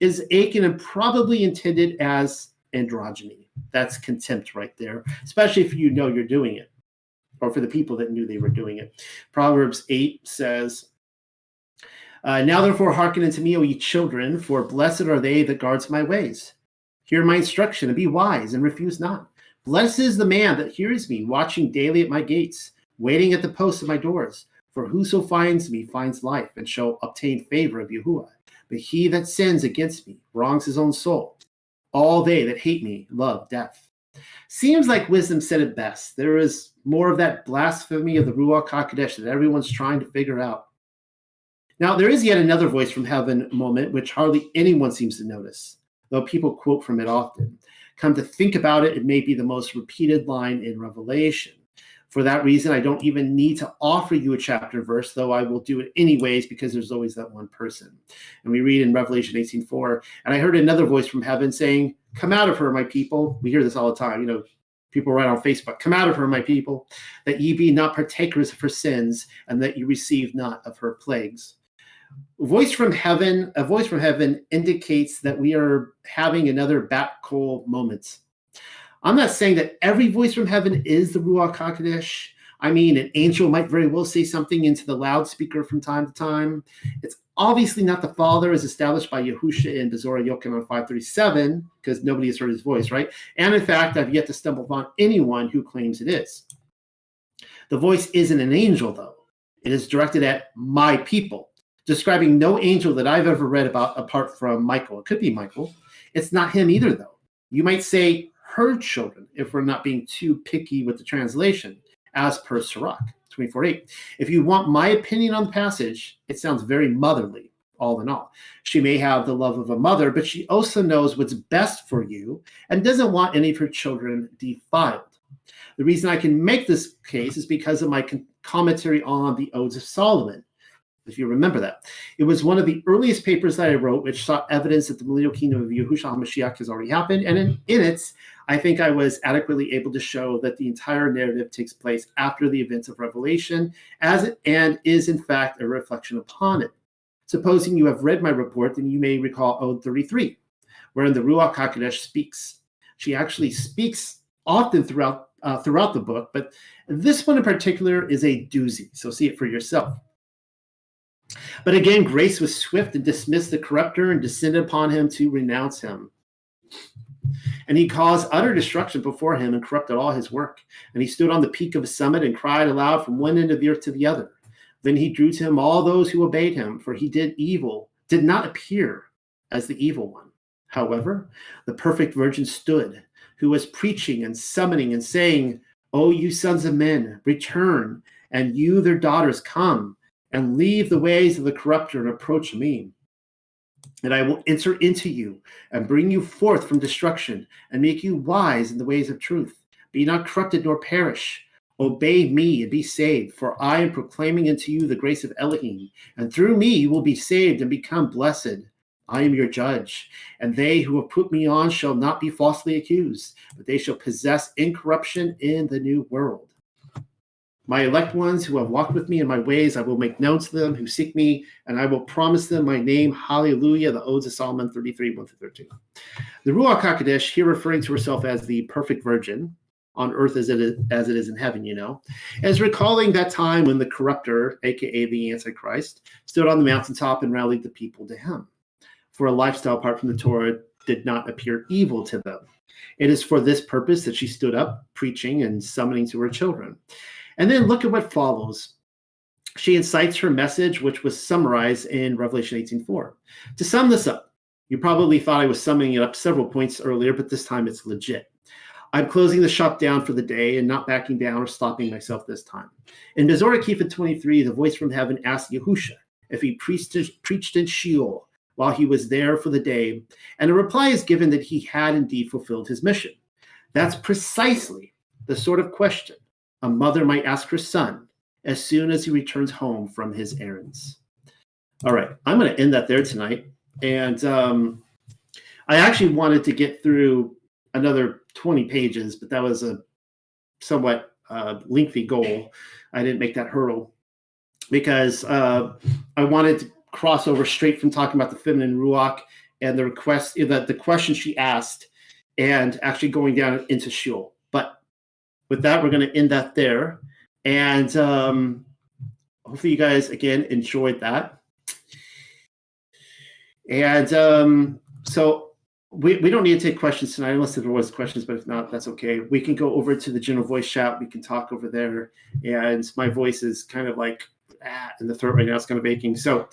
is Achan and probably intended as androgyny. That's contempt right there, especially if you know you're doing it, or for the people that knew they were doing it. Proverbs 8 says, uh, Now therefore hearken unto me, O ye children, for blessed are they that guards my ways. Hear my instruction and be wise and refuse not. Blessed is the man that hears me, watching daily at my gates, waiting at the posts of my doors. For whoso finds me finds life and shall obtain favor of Yahuwah. But he that sins against me wrongs his own soul. All they that hate me love death. Seems like wisdom said it best. There is more of that blasphemy of the Ruach HaKodesh that everyone's trying to figure out. Now, there is yet another voice from heaven moment, which hardly anyone seems to notice, though people quote from it often. Come to think about it, it may be the most repeated line in Revelation. For that reason, I don't even need to offer you a chapter verse, though I will do it anyways because there's always that one person. And we read in Revelation 18:4, and I heard another voice from heaven saying, "Come out of her, my people." We hear this all the time. You know, people write on Facebook, "Come out of her, my people, that ye be not partakers of her sins, and that you receive not of her plagues." Voice from heaven a voice from heaven indicates that we are having another bat kol moment I'm not saying that every voice from heaven is the Ruach HaKodesh. I mean, an angel might very well say something into the loudspeaker from time to time. It's obviously not the Father as established by Yahusha in Bezorah Yochanan 537, because nobody has heard his voice, right? And in fact, I've yet to stumble upon anyone who claims it is. The voice isn't an angel, though. It is directed at my people, describing no angel that I've ever read about apart from Michael. It could be Michael. It's not him either, though. You might say her children if we're not being too picky with the translation, as per Sirach 24.8. If you want my opinion on the passage, it sounds very motherly, all in all. She may have the love of a mother, but she also knows what's best for you and doesn't want any of her children defiled. The reason I can make this case is because of my commentary on the Odes of Solomon if you remember that. It was one of the earliest papers that I wrote, which sought evidence that the millennial kingdom of Yahushua HaMashiach has already happened. And in, in it, I think I was adequately able to show that the entire narrative takes place after the events of Revelation, as it, and is in fact a reflection upon it. Supposing you have read my report, then you may recall Ode 33, wherein the Ruach HaKodesh speaks. She actually speaks often throughout uh, throughout the book, but this one in particular is a doozy. So see it for yourself. But again, grace was swift and dismissed the corrupter and descended upon him to renounce him. And he caused utter destruction before him and corrupted all his work. And he stood on the peak of a summit and cried aloud from one end of the earth to the other. Then he drew to him all those who obeyed him, for he did evil, did not appear as the evil one. However, the perfect virgin stood, who was preaching and summoning and saying, O you sons of men, return, and you their daughters come and leave the ways of the corrupter and approach me. And I will enter into you and bring you forth from destruction and make you wise in the ways of truth. Be not corrupted nor perish. Obey me and be saved, for I am proclaiming unto you the grace of Elohim, and through me you will be saved and become blessed. I am your judge, and they who have put me on shall not be falsely accused, but they shall possess incorruption in the new world. My elect ones who have walked with me in my ways, I will make known to them who seek me, and I will promise them my name. Hallelujah. The Odes of Solomon 33, 1 through 13. The Ruach HaKodesh, here referring to herself as the perfect virgin on earth as it is, as it is in heaven, you know, as recalling that time when the corrupter, aka the Antichrist, stood on the mountaintop and rallied the people to him. For a lifestyle apart from the Torah did not appear evil to them. It is for this purpose that she stood up, preaching and summoning to her children. And then look at what follows. She incites her message, which was summarized in Revelation 18:4. To sum this up, you probably thought I was summing it up several points earlier, but this time it's legit. I'm closing the shop down for the day and not backing down or stopping myself this time. In Bezorah Kepha 23, the voice from heaven asked Yahusha if he preached in Sheol while he was there for the day, and a reply is given that he had indeed fulfilled his mission. That's precisely the sort of question a mother might ask her son as soon as he returns home from his errands. All right, I'm going to end that there tonight. And um, I actually wanted to get through another 20 pages, but that was a somewhat uh, lengthy goal. I didn't make that hurdle because uh, I wanted to cross over straight from talking about the feminine ruach and the request that the question she asked and actually going down into Sheol with that, we're going to end that there. And um, hopefully, you guys again enjoyed that. And um, so we, we don't need to take questions tonight unless there was questions, but if not, that's okay. We can go over to the general voice chat. We can talk over there. And my voice is kind of like ah, in the throat right now. It's kind of aching. So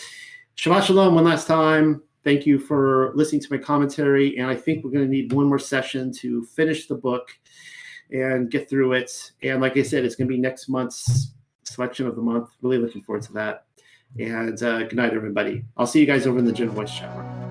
Shabbat Shalom one last time. Thank you for listening to my commentary. And I think we're going to need one more session to finish the book and get through it. And like I said, it's going to be next month's selection of the month. Really looking forward to that. And uh, good night, everybody. I'll see you guys over in the Gen Voice chat room.